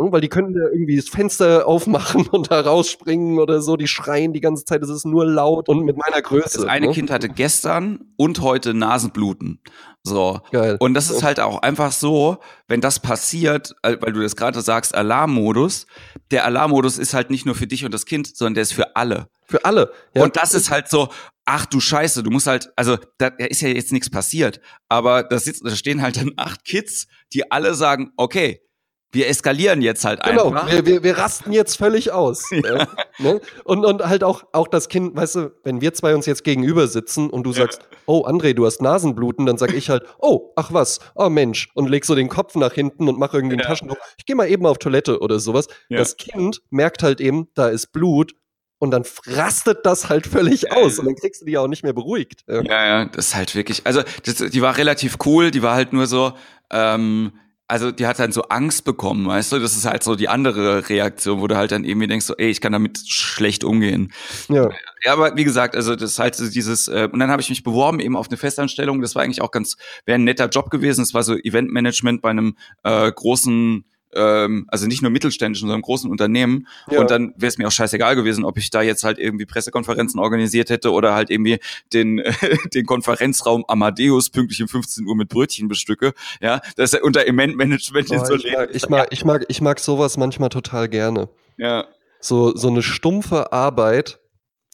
Ne, Weil die können ja irgendwie das Fenster aufmachen und da rausspringen oder so, die schreien die ganze Zeit, es ist nur laut und mit meiner Größe. Das eine ne? Kind hatte gestern und heute Nasenbluten. So. Geil. Und das ist halt auch einfach so, wenn das passiert, äh, weil du das gerade sagst, Alarmmodus, der Alarmmodus ist halt nicht nur für dich und das Kind, sondern der ist für alle. Für alle. Ja. Und das ist halt so, ach du Scheiße, du musst halt, also da ist ja jetzt nichts passiert, aber da, sitzt, da stehen halt dann acht Kids, die alle sagen, okay, wir eskalieren jetzt halt Genau, einfach. wir, wir, wir rasten jetzt völlig aus. Ja. Ne? Und, und halt auch, auch das Kind, weißt du, wenn wir zwei uns jetzt gegenüber sitzen und du sagst, oh André, du hast Nasenbluten, dann sag ich halt, oh, ach was, oh Mensch, und leg so den Kopf nach hinten und mach irgendwie ein Ja. Taschentuch. Ich gehe mal eben auf Toilette oder sowas. Ja. Das Kind merkt halt eben, da ist Blut und dann rastet das halt völlig aus und dann kriegst du die auch nicht mehr beruhigt. Ja. Ja, ja, das ist halt wirklich, also das, die war relativ cool, die war halt nur so, ähm, also die hat dann so Angst bekommen, weißt du, das ist halt so die andere Reaktion, wo du halt dann irgendwie denkst, so, ey, ich kann damit schlecht umgehen. Ja. Ja, aber wie gesagt, also das ist halt so dieses, äh, und dann habe ich mich beworben eben auf eine Festanstellung, das war eigentlich auch ganz, wäre ein netter Job gewesen, es war so Eventmanagement bei einem äh, großen ähm, also nicht nur mittelständischen, sondern großen Unternehmen. Ja. Und dann wäre es mir auch scheißegal gewesen, ob ich da jetzt halt irgendwie Pressekonferenzen organisiert hätte oder halt irgendwie den, den Konferenzraum Amadeus pünktlich um 15 Uhr mit Brötchen bestücke. Ja, das ist unter Eventmanagement oh, so ich, mag, ich mag, ich mag, ich mag sowas manchmal total gerne. Ja. So, so eine stumpfe Arbeit,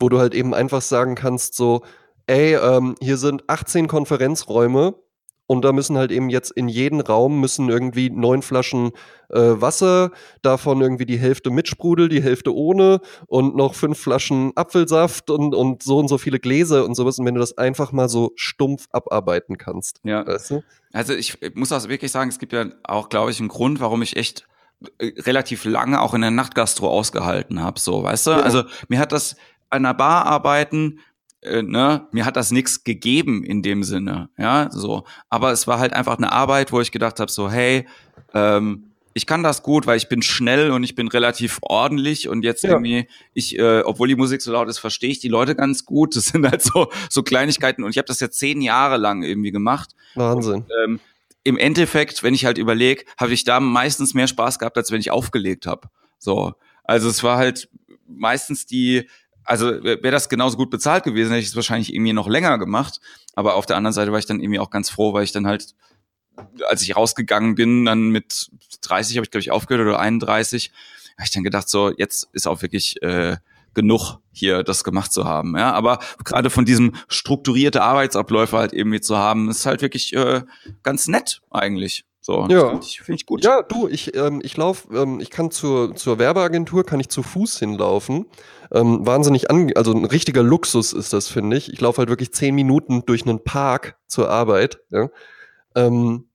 wo du halt eben einfach sagen kannst, so, ey, ähm, hier sind 18 Konferenzräume, und da müssen halt eben jetzt in jeden Raum müssen irgendwie neun Flaschen äh, Wasser, davon irgendwie die Hälfte mit Sprudel, die Hälfte ohne und noch fünf Flaschen Apfelsaft und, und so und so viele Gläser und sowas. Und wenn du das einfach mal so stumpf abarbeiten kannst. Ja. Weißt du? Also ich muss auch wirklich sagen, es gibt ja auch, glaube ich, einen Grund, warum ich echt äh, relativ lange auch in der Nachtgastro ausgehalten habe. So, weißt du? Ja. Also mir hat das an der Bar arbeiten äh, ne, mir hat das nichts gegeben in dem Sinne, ja, so. Aber es war halt einfach eine Arbeit, wo ich gedacht habe, so, hey, ähm, ich kann das gut, weil ich bin schnell und ich bin relativ ordentlich und jetzt ja. irgendwie, ich, äh, obwohl die Musik so laut ist, verstehe ich die Leute ganz gut. Das sind halt so, so Kleinigkeiten und ich habe das jetzt zehn Jahre lang irgendwie gemacht. Wahnsinn. Und, ähm, Im Endeffekt, wenn ich halt überlege, habe ich da meistens mehr Spaß gehabt, als wenn ich aufgelegt habe. So, also es war halt meistens die also wäre das genauso gut bezahlt gewesen, hätte ich es wahrscheinlich irgendwie noch länger gemacht. Aber auf der anderen Seite war ich dann irgendwie auch ganz froh, weil ich dann halt, als ich rausgegangen bin, dann mit 30 habe ich, glaube ich, aufgehört oder 31, habe ich dann gedacht, so, jetzt ist auch wirklich äh, genug hier das gemacht zu haben. Ja, aber gerade von diesem strukturierte Arbeitsabläufe halt irgendwie zu haben, ist halt wirklich äh, ganz nett eigentlich. So, ja. finde ich, find ich gut. Ja, du, ich, ähm, ich lauf, ähm, ich kann zur, zur Werbeagentur, kann ich zu Fuß hinlaufen. Ähm, wahnsinnig an, also ein richtiger Luxus ist das, finde ich. Ich laufe halt wirklich zehn Minuten durch einen Park zur Arbeit. Ja? Ähm,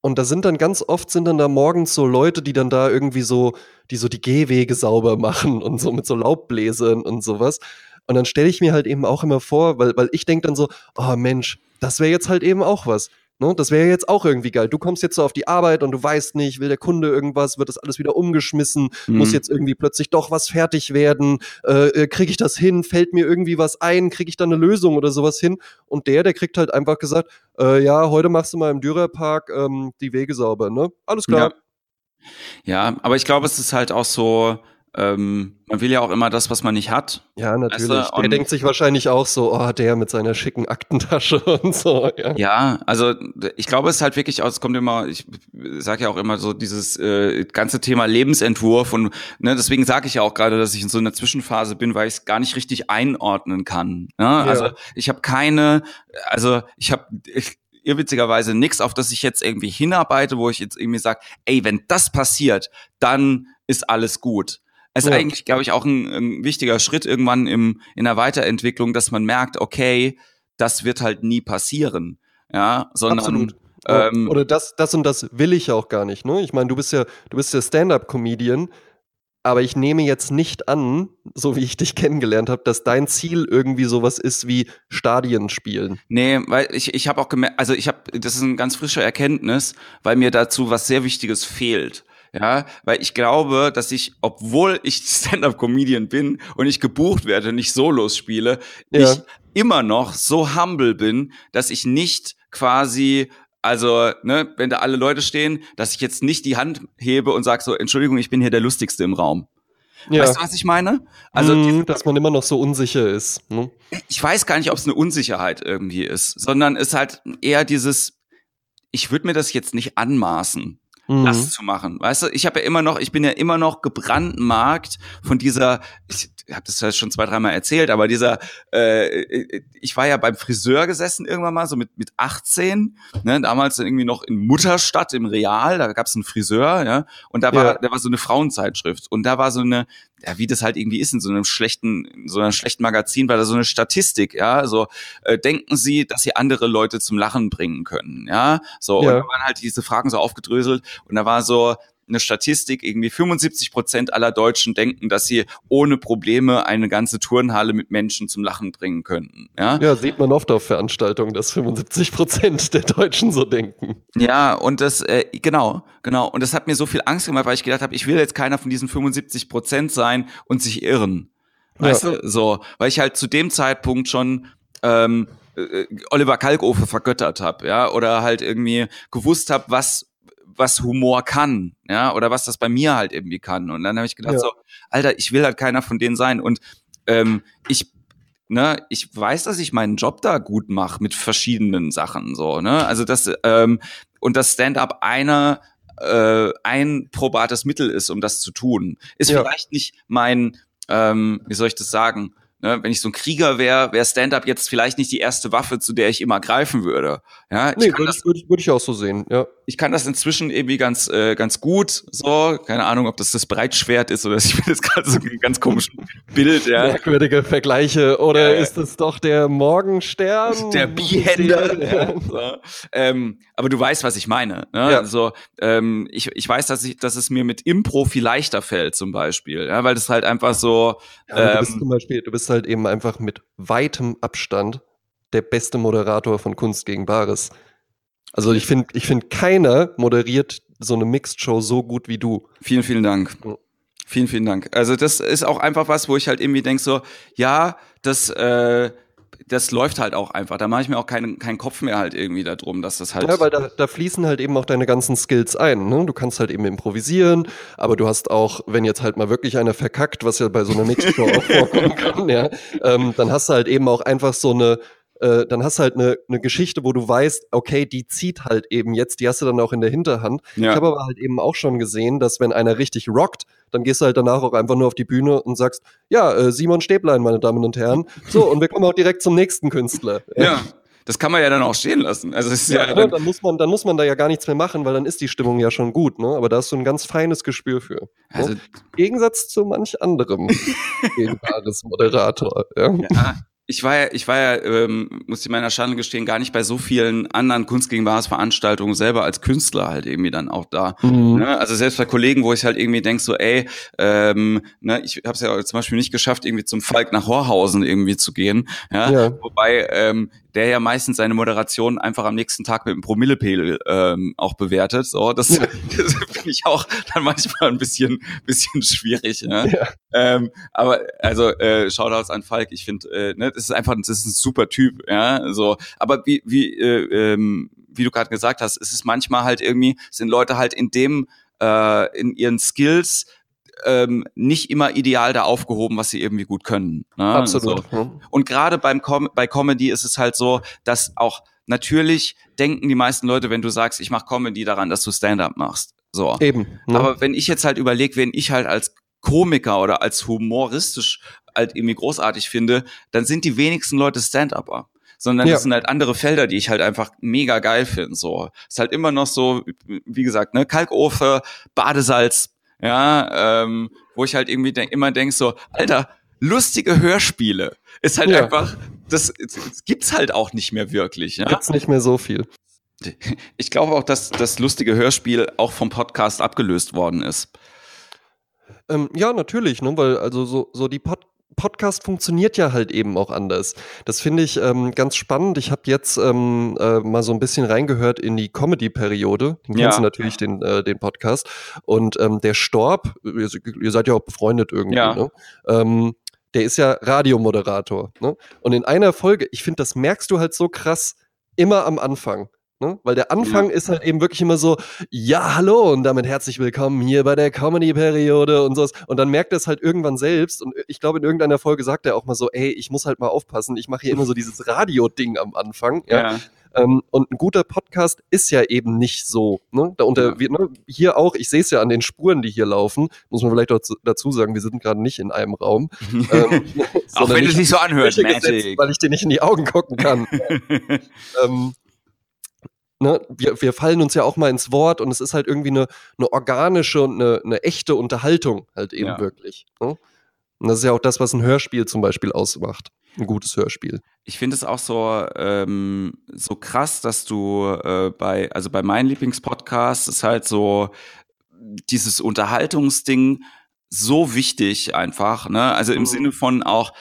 und da sind dann ganz oft sind dann da morgens so Leute, die dann da irgendwie so, die so die Gehwege sauber machen und so mit so Laubbläsern und sowas. Und dann stelle ich mir halt eben auch immer vor, weil, weil ich denke dann so, oh Mensch, das wäre jetzt halt eben auch was. Ne? Das wäre jetzt auch irgendwie geil. Du kommst jetzt so auf die Arbeit und du weißt nicht, will der Kunde irgendwas, wird das alles wieder umgeschmissen, mhm. muss jetzt irgendwie plötzlich doch was fertig werden, äh, äh kriege ich das hin, fällt mir irgendwie was ein, kriege ich da eine Lösung oder sowas hin? Und der, der kriegt halt einfach gesagt, äh, ja, heute machst du mal im Dürerpark ähm, die Wege sauber, ne? Alles klar. Ja. ja, aber ich glaube, es ist halt auch so, ähm, man will ja auch immer das, was man nicht hat. Ja, natürlich. Weißt du? Der denkt sich wahrscheinlich auch so, oh, der mit seiner schicken Aktentasche und so. Ja, ja also ich glaube, es ist halt wirklich, es kommt immer, ich sage ja auch immer so dieses äh, ganze Thema Lebensentwurf und ne, deswegen sage ich ja auch gerade, dass ich in so einer Zwischenphase bin, weil ich es gar nicht richtig einordnen kann. Ne? Ja. Also ich habe keine, also ich habe irrwitzigerweise nichts, auf das ich jetzt irgendwie hinarbeite, wo ich jetzt irgendwie sage, ey, wenn das passiert, dann ist alles gut. Es ist ja. eigentlich, glaube ich, auch ein, ein, wichtiger Schritt irgendwann im, in der Weiterentwicklung, dass man merkt, okay, das wird halt nie passieren. Ja, sondern. Absolut. Ähm, Oder das, das und das will ich auch gar nicht. Ne? Ich meine, du bist ja, du bist ja Stand-up-Comedian, aber ich nehme jetzt nicht an, so wie ich dich kennengelernt habe, dass dein Ziel irgendwie sowas ist wie Stadien spielen. Nee, weil ich, ich habe auch gemerkt, also ich habe, das ist eine ganz frische Erkenntnis, weil mir dazu was sehr Wichtiges fehlt. Ja, weil ich glaube, dass ich, obwohl ich Stand-up-Comedian bin und ich gebucht werde, nicht Solos spiele, ja. ich immer noch so humble bin, dass ich nicht quasi also, ne, wenn da alle Leute stehen, dass ich jetzt nicht die Hand hebe und sage so, Entschuldigung, ich bin hier der Lustigste im Raum. Ja. Weißt du, was ich meine? Also, mm, dass man immer noch so unsicher ist. Ne? Ich weiß gar nicht, ob es eine Unsicherheit irgendwie ist, sondern es ist halt eher dieses, ich würde mir das jetzt nicht anmaßen mhm. das zu machen. Weißt du, ich habe ja immer noch, ich bin ja immer noch gebrandmarkt von dieser, ich habe das ja schon zwei, dreimal erzählt, aber dieser, äh, ich war ja beim Friseur gesessen irgendwann mal, so mit, mit 18, ne, damals irgendwie noch in Mutterstadt im Real, da gab's einen Friseur, ja, und da war, ja. da war so eine Frauenzeitschrift und da war so eine, ja, wie das halt irgendwie ist in so einem schlechten, in so einem schlechten Magazin, war da so eine Statistik, ja, so äh, denken Sie, dass Sie andere Leute zum Lachen bringen können, ja, so ja. und da waren halt diese Fragen so aufgedröselt und da war so eine Statistik, irgendwie 75 Prozent aller Deutschen denken, dass sie ohne Probleme eine ganze Turnhalle mit Menschen zum Lachen bringen könnten. Ja, ja sieht man oft auf Veranstaltungen, dass 75 Prozent der Deutschen so denken. Ja, und das, äh, genau, genau. Und das hat mir so viel Angst gemacht, weil ich gedacht habe, ich will jetzt keiner von diesen 75 Prozent sein und sich irren. Weißt ja. du, so, weil ich halt zu dem Zeitpunkt schon ähm, äh, Oliver Kalkofe vergöttert habe, ja, oder halt irgendwie gewusst habe, was was Humor kann, ja, oder was das bei mir halt irgendwie kann. Und dann habe ich gedacht ja. so, Alter, ich will halt keiner von denen sein. Und ähm, ich ne, ich weiß, dass ich meinen Job da gut mache mit verschiedenen Sachen, so, ne, also das, ähm, und das Stand-up einer äh, ein probates Mittel ist, um das zu tun, ist ja. vielleicht nicht mein, ähm, wie soll ich das sagen, Ne, wenn ich so ein Krieger wäre, wäre Stand-up jetzt vielleicht nicht die erste Waffe, zu der ich immer greifen würde. Ja, nee, würde ich, würd ich, würd ich auch so sehen, ja. Ich kann das inzwischen irgendwie ganz, äh, ganz gut, so, keine Ahnung, ob das das Breitschwert ist oder ich finde das gerade so ein ganz komisches Bild, ja. Merkwürdige Vergleiche, oder äh, ist es doch der Morgenstern? Der Bihänder. ja, so. ähm, aber du weißt, was ich meine. Ne? Ja. Also, ähm, ich, ich weiß, dass, ich, dass es mir mit Impro viel leichter fällt, zum Beispiel, ja, weil das halt einfach so. Ja, du bist ähm, zum Beispiel, du bist halt eben einfach mit weitem Abstand der beste Moderator von Kunst gegen Bares. Also ich finde, ich finde, keiner moderiert so eine Mixed Show so gut wie du. Vielen, vielen Dank. Vielen, vielen Dank. Also das ist auch einfach was, wo ich halt irgendwie denke so, ja, das, äh, das läuft halt auch einfach. Da mache ich mir auch keinen keinen Kopf mehr halt irgendwie darum, dass das halt. Ja, weil da, da fließen halt eben auch deine ganzen Skills ein. Ne? Du kannst halt eben improvisieren, aber du hast auch, wenn jetzt halt mal wirklich einer verkackt, was ja bei so einer Mixshow auch vorkommen kann, ja, ähm, dann hast du halt eben auch einfach so eine äh, dann hast du halt eine, eine Geschichte, wo du weißt, okay, die zieht halt eben jetzt, die hast du dann auch in der Hinterhand. Ja. Ich habe aber halt eben auch schon gesehen, dass wenn einer richtig rockt, dann gehst du halt danach auch einfach nur auf die Bühne und sagst, ja, äh, Simon Stäblein, meine Damen und Herren. So, und wir kommen auch direkt zum nächsten Künstler. Ja. Das kann man ja dann auch stehen lassen. Also es ist ja, ja dann, dann, muss man, dann muss man da ja gar nichts mehr machen, weil dann ist die Stimmung ja schon gut, ne? Aber da hast du ein ganz feines Gespür für. Ne? Also ne? Gegensatz zu manch anderem Moderator. Ja. ja ich war ja, ich war ja, ähm, muss ich meiner Schande gestehen, gar nicht bei so vielen anderen Kunst gegen Wahres Veranstaltungen selber als Künstler halt irgendwie dann auch da. Mhm. Ne? Also selbst bei Kollegen, wo ich halt irgendwie denk so, ey, ähm, ne, ich habe es ja zum Beispiel nicht geschafft, irgendwie zum Falk nach Horhausen irgendwie zu gehen. Ja? ja. Wobei ähm, der ja meistens seine Moderation einfach am nächsten Tag mit einem Promillepegel ähm, auch bewertet. So, das, ja. das finde ich auch dann manchmal ein bisschen, bisschen schwierig. Ne? Ja. Ähm, aber also äh, Shoutouts an Falk. Ich finde, äh, ne, das ist einfach, das ist ein super Typ. Ja, so. Aber wie wie äh, ähm, wie du gerade gesagt hast, ist es manchmal halt irgendwie sind Leute halt in dem äh, in ihren Skills ähm, nicht immer ideal da aufgehoben, was sie irgendwie gut können. Ne? Absolut. So. Und gerade beim Com bei Comedy ist es halt so, dass auch natürlich denken die meisten Leute, wenn du sagst, ich mache Comedy daran, dass du Stand-up machst. So. Eben. Ne? Aber wenn ich jetzt halt überlege, wenn ich halt als Komiker oder als humoristisch halt irgendwie großartig finde, dann sind die wenigsten Leute Stand-Upper sondern ja. das sind halt andere Felder, die ich halt einfach mega geil finde. So, ist halt immer noch so, wie gesagt, ne, Kalkofe, Badesalz, ja, ähm, wo ich halt irgendwie denk, immer denk so, Alter, lustige Hörspiele ist halt ja. einfach, das, das gibt's halt auch nicht mehr wirklich. Ja? Gibt's nicht mehr so viel. Ich glaube auch, dass das lustige Hörspiel auch vom Podcast abgelöst worden ist. Ähm, ja, natürlich, ne? weil also so, so die Pod Podcast funktioniert ja halt eben auch anders. Das finde ich ähm, ganz spannend. Ich habe jetzt ähm, äh, mal so ein bisschen reingehört in die Comedy-Periode. Den ja. kennst du natürlich, den, äh, den Podcast. Und ähm, der Storb, ihr, ihr, seid ja auch befreundet irgendwie, ja. ne? Ähm, der ist ja Radiomoderator. Ne? Und in einer Folge, ich finde, das merkst du halt so krass immer am Anfang. Ne? Weil der Anfang ja. ist halt eben wirklich immer so, ja, hallo und damit herzlich willkommen hier bei der Comedy-Periode und so. Und dann merkt er es halt irgendwann selbst und ich glaube, in irgendeiner Folge sagt er auch mal so, ey, ich muss halt mal aufpassen, ich mache hier immer so dieses Radio-Ding am Anfang. Ja. ja. Ähm, und ein guter Podcast ist ja eben nicht so. Ne? Da unter, ja. wir, ne? Hier auch, ich sehe es ja an den Spuren, die hier laufen, muss man vielleicht dazu, dazu sagen, wir sind gerade nicht in einem Raum. ähm, auch wenn es sich so anhört, Magic. Weil ich dir nicht in die Augen gucken kann. ähm, ne, wir, wir fallen uns ja auch mal ins Wort und es ist halt irgendwie eine, eine organische und eine, eine echte Unterhaltung halt eben ja. wirklich. Ne? Und das ist ja auch das, was ein Hörspiel zum Beispiel ausmacht. Ein gutes Hörspiel. Ich finde es auch so, ähm, so krass, dass du äh, bei, also bei meinen Lieblingspodcasts ist halt so dieses Unterhaltungsding so wichtig einfach, ne? Also im mhm. Sinne von auch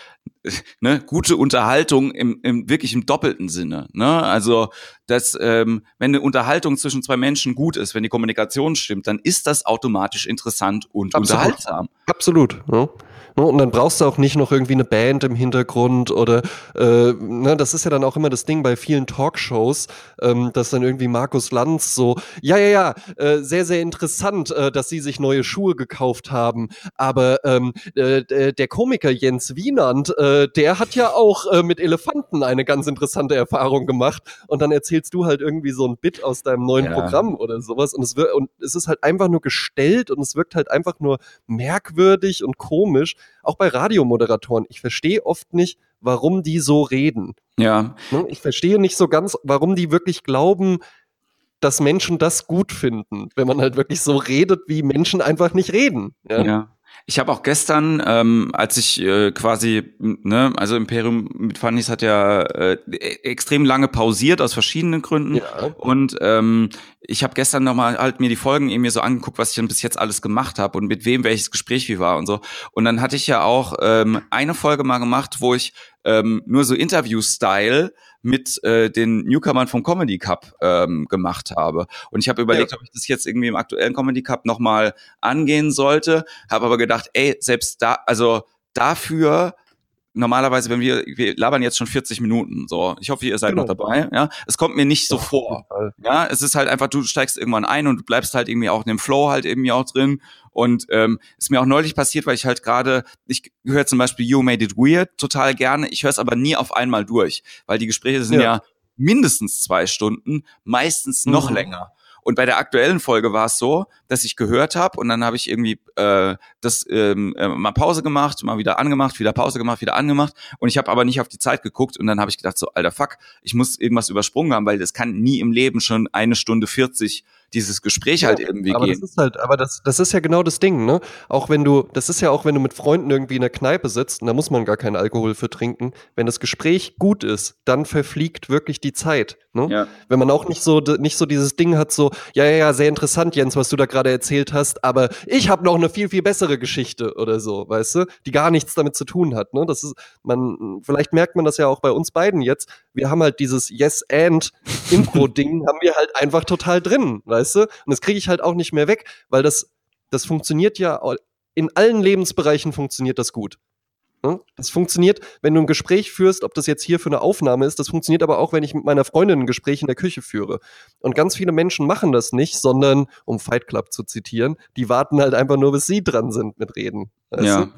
ne, gute Unterhaltung im, im wirklich im doppelten Sinne. Ne? Also, dass ähm, wenn eine Unterhaltung zwischen zwei Menschen gut ist, wenn die Kommunikation stimmt, dann ist das automatisch interessant und Absolut. unterhaltsam. Absolut. Ja. Ne? Und dann brauchst du auch nicht noch irgendwie eine Band im Hintergrund oder äh, ne, das ist ja dann auch immer das Ding bei vielen Talkshows, ähm, dass dann irgendwie Markus Lanz so, ja, ja, ja, äh, sehr, sehr interessant, äh, dass sie sich neue Schuhe gekauft haben. Aber ähm, äh, der Komiker Jens Wienand, äh, der hat ja auch äh, mit Elefanten eine ganz interessante Erfahrung gemacht. Und dann erzählst du halt irgendwie so ein Bit aus deinem neuen ja. Programm oder sowas. Und es, wird, und es ist halt einfach nur gestellt und es wirkt halt einfach nur merkwürdig und komisch auch bei Radiomoderatoren, ich verstehe oft nicht, warum die so reden. Ja. Ne, ich verstehe nicht so ganz, warum die wirklich glauben, dass Menschen das gut finden, wenn man halt wirklich so redet, wie Menschen einfach nicht reden. Ja. ja. Ich habe auch gestern, ähm, als ich äh, quasi, ne, also Imperium mit Fannys hat ja äh, e-, extrem lange pausiert aus verschiedenen Gründen. Ja. Und ähm, ich habe gestern nochmal halt mir die Folgen eben mir so angeguckt, was ich dann bis jetzt alles gemacht habe und mit wem welches Gespräch wie war und so. Und dann hatte ich ja auch ähm, eine Folge mal gemacht, wo ich ähm, nur so Interview-Style mit äh, den Newcomern vom Comedy Cup ähm, gemacht habe. Und ich habe überlegt, ja. ob ich das jetzt irgendwie im aktuellen Comedy Cup nochmal angehen sollte, habe aber gedacht, ey, selbst da, also dafür normalerweise, wenn wir, wir labern jetzt schon 40 Minuten, so. Ich hoffe, ihr seid genau. noch dabei, ja. Es kommt mir nicht so ja, vor. Ja, es ist halt einfach, du steigst irgendwann ein und du bleibst halt irgendwie auch in dem Flow halt irgendwie auch drin. Und ähm, ist mir auch neulich passiert, weil ich halt gerade, ich höre zum Beispiel You Made It Weird total gerne. Ich höre es aber nie auf einmal durch, weil die Gespräche sind ja, ja mindestens zwei Stunden, meistens noch mhm. länger. Und bei der aktuellen Folge war es so, dass ich gehört habe und dann habe ich irgendwie äh, das ähm, äh, mal Pause gemacht, mal wieder angemacht, wieder Pause gemacht, wieder angemacht. Und ich habe aber nicht auf die Zeit geguckt und dann habe ich gedacht so, alter Fuck, ich muss irgendwas übersprungen haben, weil das kann nie im Leben schon eine Stunde 40 dieses Gespräch halt irgendwie aber gehen. Das ist halt, aber das, das ist ja genau das Ding, ne? Auch wenn du, das ist ja auch, wenn du mit Freunden irgendwie in der Kneipe sitzt, und da muss man gar keinen Alkohol für trinken. Wenn das Gespräch gut ist, dann verfliegt wirklich die Zeit. Ne? Ja. Wenn man auch nicht so, nicht so dieses Ding hat, so, ja, ja, ja, sehr interessant, Jens, was du da gerade erzählt hast, aber ich habe noch eine viel, viel bessere Geschichte oder so, weißt du, die gar nichts damit zu tun hat. Ne? Das ist, man, vielleicht merkt man das ja auch bei uns beiden jetzt. Wir haben halt dieses Yes and Impro-Ding, haben wir halt einfach total drin, weißt du? Und das kriege ich halt auch nicht mehr weg, weil das, das funktioniert ja in allen Lebensbereichen funktioniert das gut. Ne? Das funktioniert, wenn du ein Gespräch führst, ob das jetzt hier für eine Aufnahme ist, das funktioniert aber auch, wenn ich mit meiner Freundin ein Gespräch in der Küche führe. Und ganz viele Menschen machen das nicht, sondern, um Fight Club zu zitieren, die warten halt einfach nur, bis sie dran sind mit Reden. ja.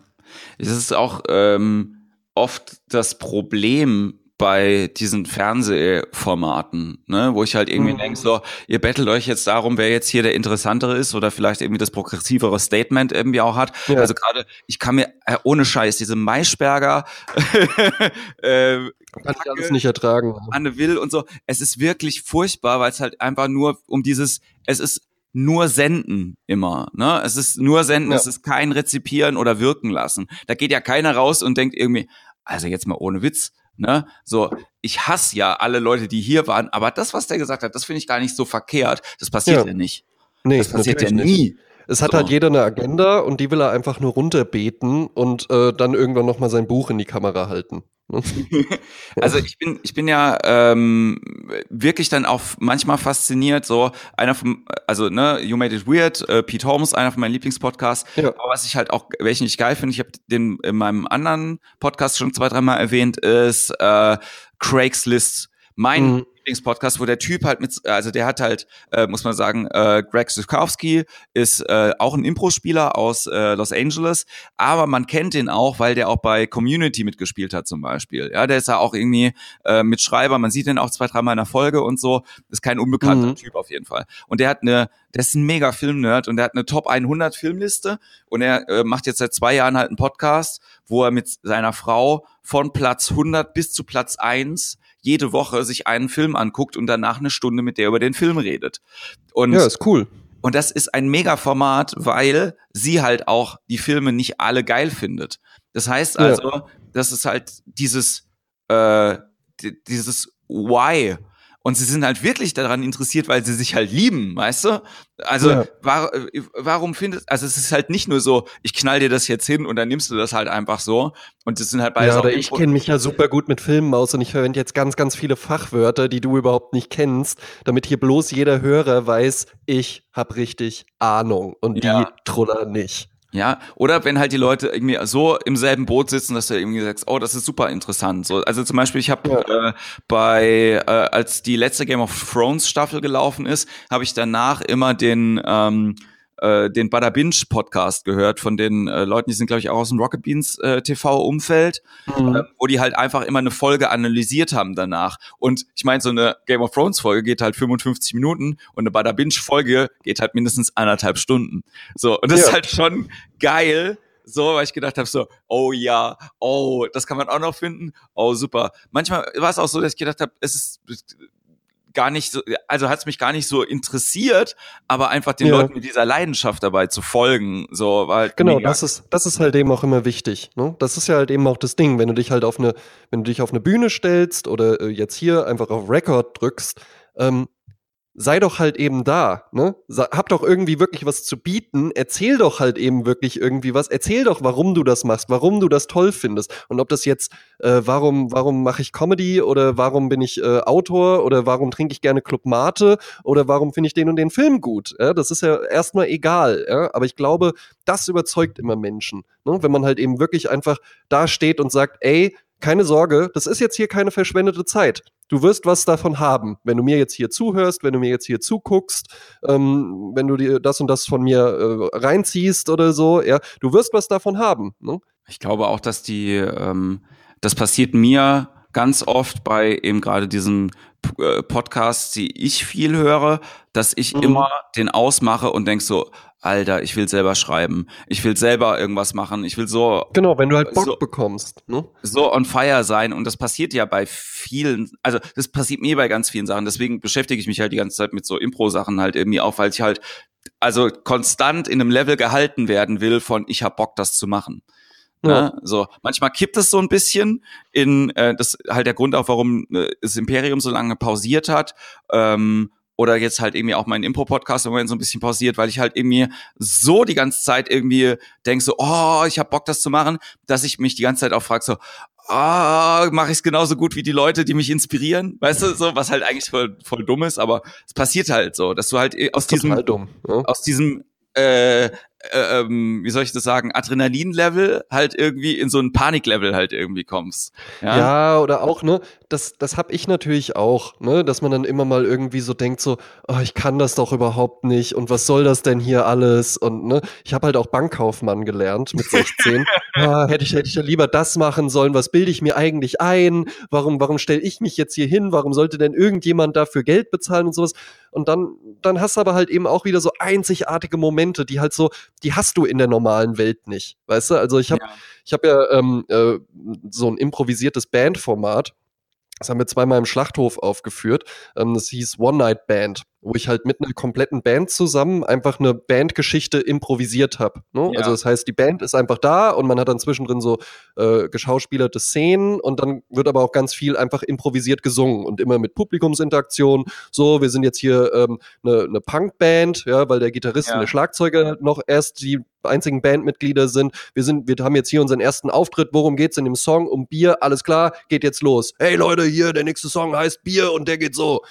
Es ist auch ähm, oft das Problem bei diesen Fernsehformaten, ne, wo ich halt irgendwie mhm. denke, so, ihr bettelt euch jetzt darum, wer jetzt hier der interessantere ist oder vielleicht irgendwie das progressivere Statement irgendwie auch hat. Ja. Also gerade, ich kann mir äh, ohne Scheiß diese Maischberger äh, kann ich alles nicht ertragen. Anne Will und so. Es ist wirklich furchtbar, weil es halt einfach nur um dieses, es ist nur senden immer. Ne? Es ist nur senden, ja. es ist kein Rezipieren oder wirken lassen. Da geht ja keiner raus und denkt irgendwie, also jetzt mal ohne Witz, Ne? So, ich hasse ja alle Leute, die hier waren, aber das, was der gesagt hat, das finde ich gar nicht so verkehrt. Das passiert ja, ja nicht. Nee, das passiert ja nie. Nicht. Es hat so. halt jeder eine Agenda und die will er einfach nur runterbeten und äh, dann irgendwann nochmal sein Buch in die Kamera halten. also ich bin, ich bin ja ähm, wirklich dann auch manchmal fasziniert, so einer von, also ne, You Made It Weird, äh, Pete Holmes, einer von meinen Lieblingspodcasts. Ja. Aber was ich halt auch, welchen ich geil finde, ich habe den in meinem anderen Podcast schon zwei, dreimal erwähnt, ist äh, Craigslist. Mein mhm. Lieblingspodcast, wo der Typ halt mit, also der hat halt, äh, muss man sagen, äh, Greg Zukowski ist äh, auch ein Impro-Spieler aus äh, Los Angeles, aber man kennt ihn auch, weil der auch bei Community mitgespielt hat zum Beispiel. Ja, der ist ja auch irgendwie äh, Mitschreiber, man sieht ihn auch zwei, dreimal in der Folge und so. Ist kein unbekannter mhm. Typ auf jeden Fall. Und der hat eine, der ist ein mega Film-Nerd und der hat eine Top 100 Filmliste und er äh, macht jetzt seit zwei Jahren halt einen Podcast, wo er mit seiner Frau von Platz 100 bis zu Platz 1 jede Woche sich einen Film anguckt und danach eine Stunde mit der über den Film redet. Und ja, ist cool. Und das ist ein Mega-Format, weil sie halt auch die Filme nicht alle geil findet. Das heißt also, ja. das ist halt dieses, äh, dieses Why und sie sind halt wirklich daran interessiert, weil sie sich halt lieben, weißt du? Also ja. war, warum findest also es ist halt nicht nur so, ich knall dir das jetzt hin und dann nimmst du das halt einfach so und das sind halt beide Ja, oder ich kenne mich ja super gut mit Filmen aus und ich verwende jetzt ganz ganz viele Fachwörter, die du überhaupt nicht kennst, damit hier bloß jeder Hörer weiß, ich habe richtig Ahnung und die ja. Truller nicht. Ja, oder wenn halt die Leute irgendwie so im selben Boot sitzen, dass du irgendwie sagst, oh, das ist super interessant. So, also zum Beispiel, ich habe ja. äh, bei, äh, als die letzte Game of Thrones Staffel gelaufen ist, habe ich danach immer den ähm, äh, den Bada Binge Podcast gehört von den äh, Leuten, die sind glaube ich auch aus dem Rocket Beans äh, TV Umfeld, mhm. äh, wo die halt einfach immer eine Folge analysiert haben danach. Und ich meine, so eine Game of Thrones Folge geht halt 55 Minuten und eine Bada Binge Folge geht halt mindestens anderthalb Stunden. So und das ja. ist halt schon geil so, weil ich gedacht habe, so, oh ja, oh, das kann man auch noch finden, oh super. Manchmal war es auch so, dass ich gedacht habe, es ist gar nicht so, also hat es mich gar nicht so interessiert, aber einfach den ja. Leuten mit dieser Leidenschaft dabei zu folgen, so war halt Genau, das ist, das ist halt eben auch immer wichtig. Ne? Das ist ja halt eben auch das Ding, wenn du dich halt auf eine, wenn du dich auf eine Bühne stellst oder äh, jetzt hier einfach auf Record drückst, ähm, sei doch halt eben da, ne? Hab doch irgendwie wirklich was zu bieten, erzähl doch halt eben wirklich irgendwie was, erzähl doch, warum du das machst, warum du das toll findest und ob das jetzt, äh, warum, warum mache ich Comedy oder warum bin ich äh, Autor oder warum trinke ich gerne Club Mate oder warum finde ich den und den Film gut, ja? Das ist ja erstmal egal, ja? Aber ich glaube, das überzeugt immer Menschen, ne? Wenn man halt eben wirklich einfach da steht und sagt, ey, keine Sorge, das ist jetzt hier keine verschwendete Zeit. Du wirst was davon haben, wenn du mir jetzt hier zuhörst, wenn du mir jetzt hier zuguckst, ähm, wenn du dir das und das von mir äh, reinziehst oder so, ja, du wirst was davon haben. Ne? Ich glaube auch, dass die, ähm, das passiert mir ganz oft bei eben gerade diesen äh, Podcasts, die ich viel höre, dass ich mhm. immer den ausmache und denk so, Alter, ich will selber schreiben, ich will selber irgendwas machen, ich will so genau, wenn du halt Bock so, bekommst, ne? so on fire sein und das passiert ja bei vielen, also das passiert mir bei ganz vielen Sachen. Deswegen beschäftige ich mich halt die ganze Zeit mit so Impro-Sachen halt irgendwie auch, weil ich halt also konstant in einem Level gehalten werden will von ich hab Bock, das zu machen. Ja. Ne? So manchmal kippt es so ein bisschen in äh, das halt der Grund auch, warum äh, das Imperium so lange pausiert hat. Ähm, oder jetzt halt irgendwie auch mein Impro-Podcast im Moment so ein bisschen pausiert, weil ich halt irgendwie so die ganze Zeit irgendwie denke so, oh, ich habe Bock, das zu machen, dass ich mich die ganze Zeit auch frage so, ah, oh, mache ich es genauso gut wie die Leute, die mich inspirieren, weißt du, so was halt eigentlich voll, voll dumm ist, aber es passiert halt so, dass du halt aus diesem, dumm, ja? aus diesem äh, äh, ähm, wie soll ich das sagen, Adrenalin-Level halt irgendwie in so ein Panik-Level halt irgendwie kommst. Ja? ja, oder auch, ne, das, das hab ich natürlich auch, ne, dass man dann immer mal irgendwie so denkt, so, oh, ich kann das doch überhaupt nicht und was soll das denn hier alles? Und ne, ich habe halt auch Bankkaufmann gelernt mit 16. ah, hätte ich, hätte ich ja lieber das machen sollen, was bilde ich mir eigentlich ein? Warum, warum stelle ich mich jetzt hier hin? Warum sollte denn irgendjemand dafür Geld bezahlen und sowas? Und dann, dann hast du aber halt eben auch wieder so einzigartige Momente, die halt so, die hast du in der normalen Welt nicht. Weißt du? Also ich habe ja. ich habe ja ähm, äh, so ein improvisiertes Bandformat. Das haben wir zweimal im Schlachthof aufgeführt. Ähm, das hieß One Night Band wo ich halt mit einer kompletten Band zusammen einfach eine Bandgeschichte improvisiert habe. Ne? Ja. Also das heißt, die Band ist einfach da und man hat dann zwischendrin so äh, geschauspielerte Szenen und dann wird aber auch ganz viel einfach improvisiert gesungen und immer mit Publikumsinteraktion. So, wir sind jetzt hier ähm, eine, eine Punkband, ja, weil der Gitarrist ja. und der Schlagzeuger noch erst die einzigen Bandmitglieder sind. Wir sind, wir haben jetzt hier unseren ersten Auftritt. Worum geht's in dem Song? Um Bier, alles klar, geht jetzt los. Hey Leute, hier, der nächste Song heißt Bier und der geht so.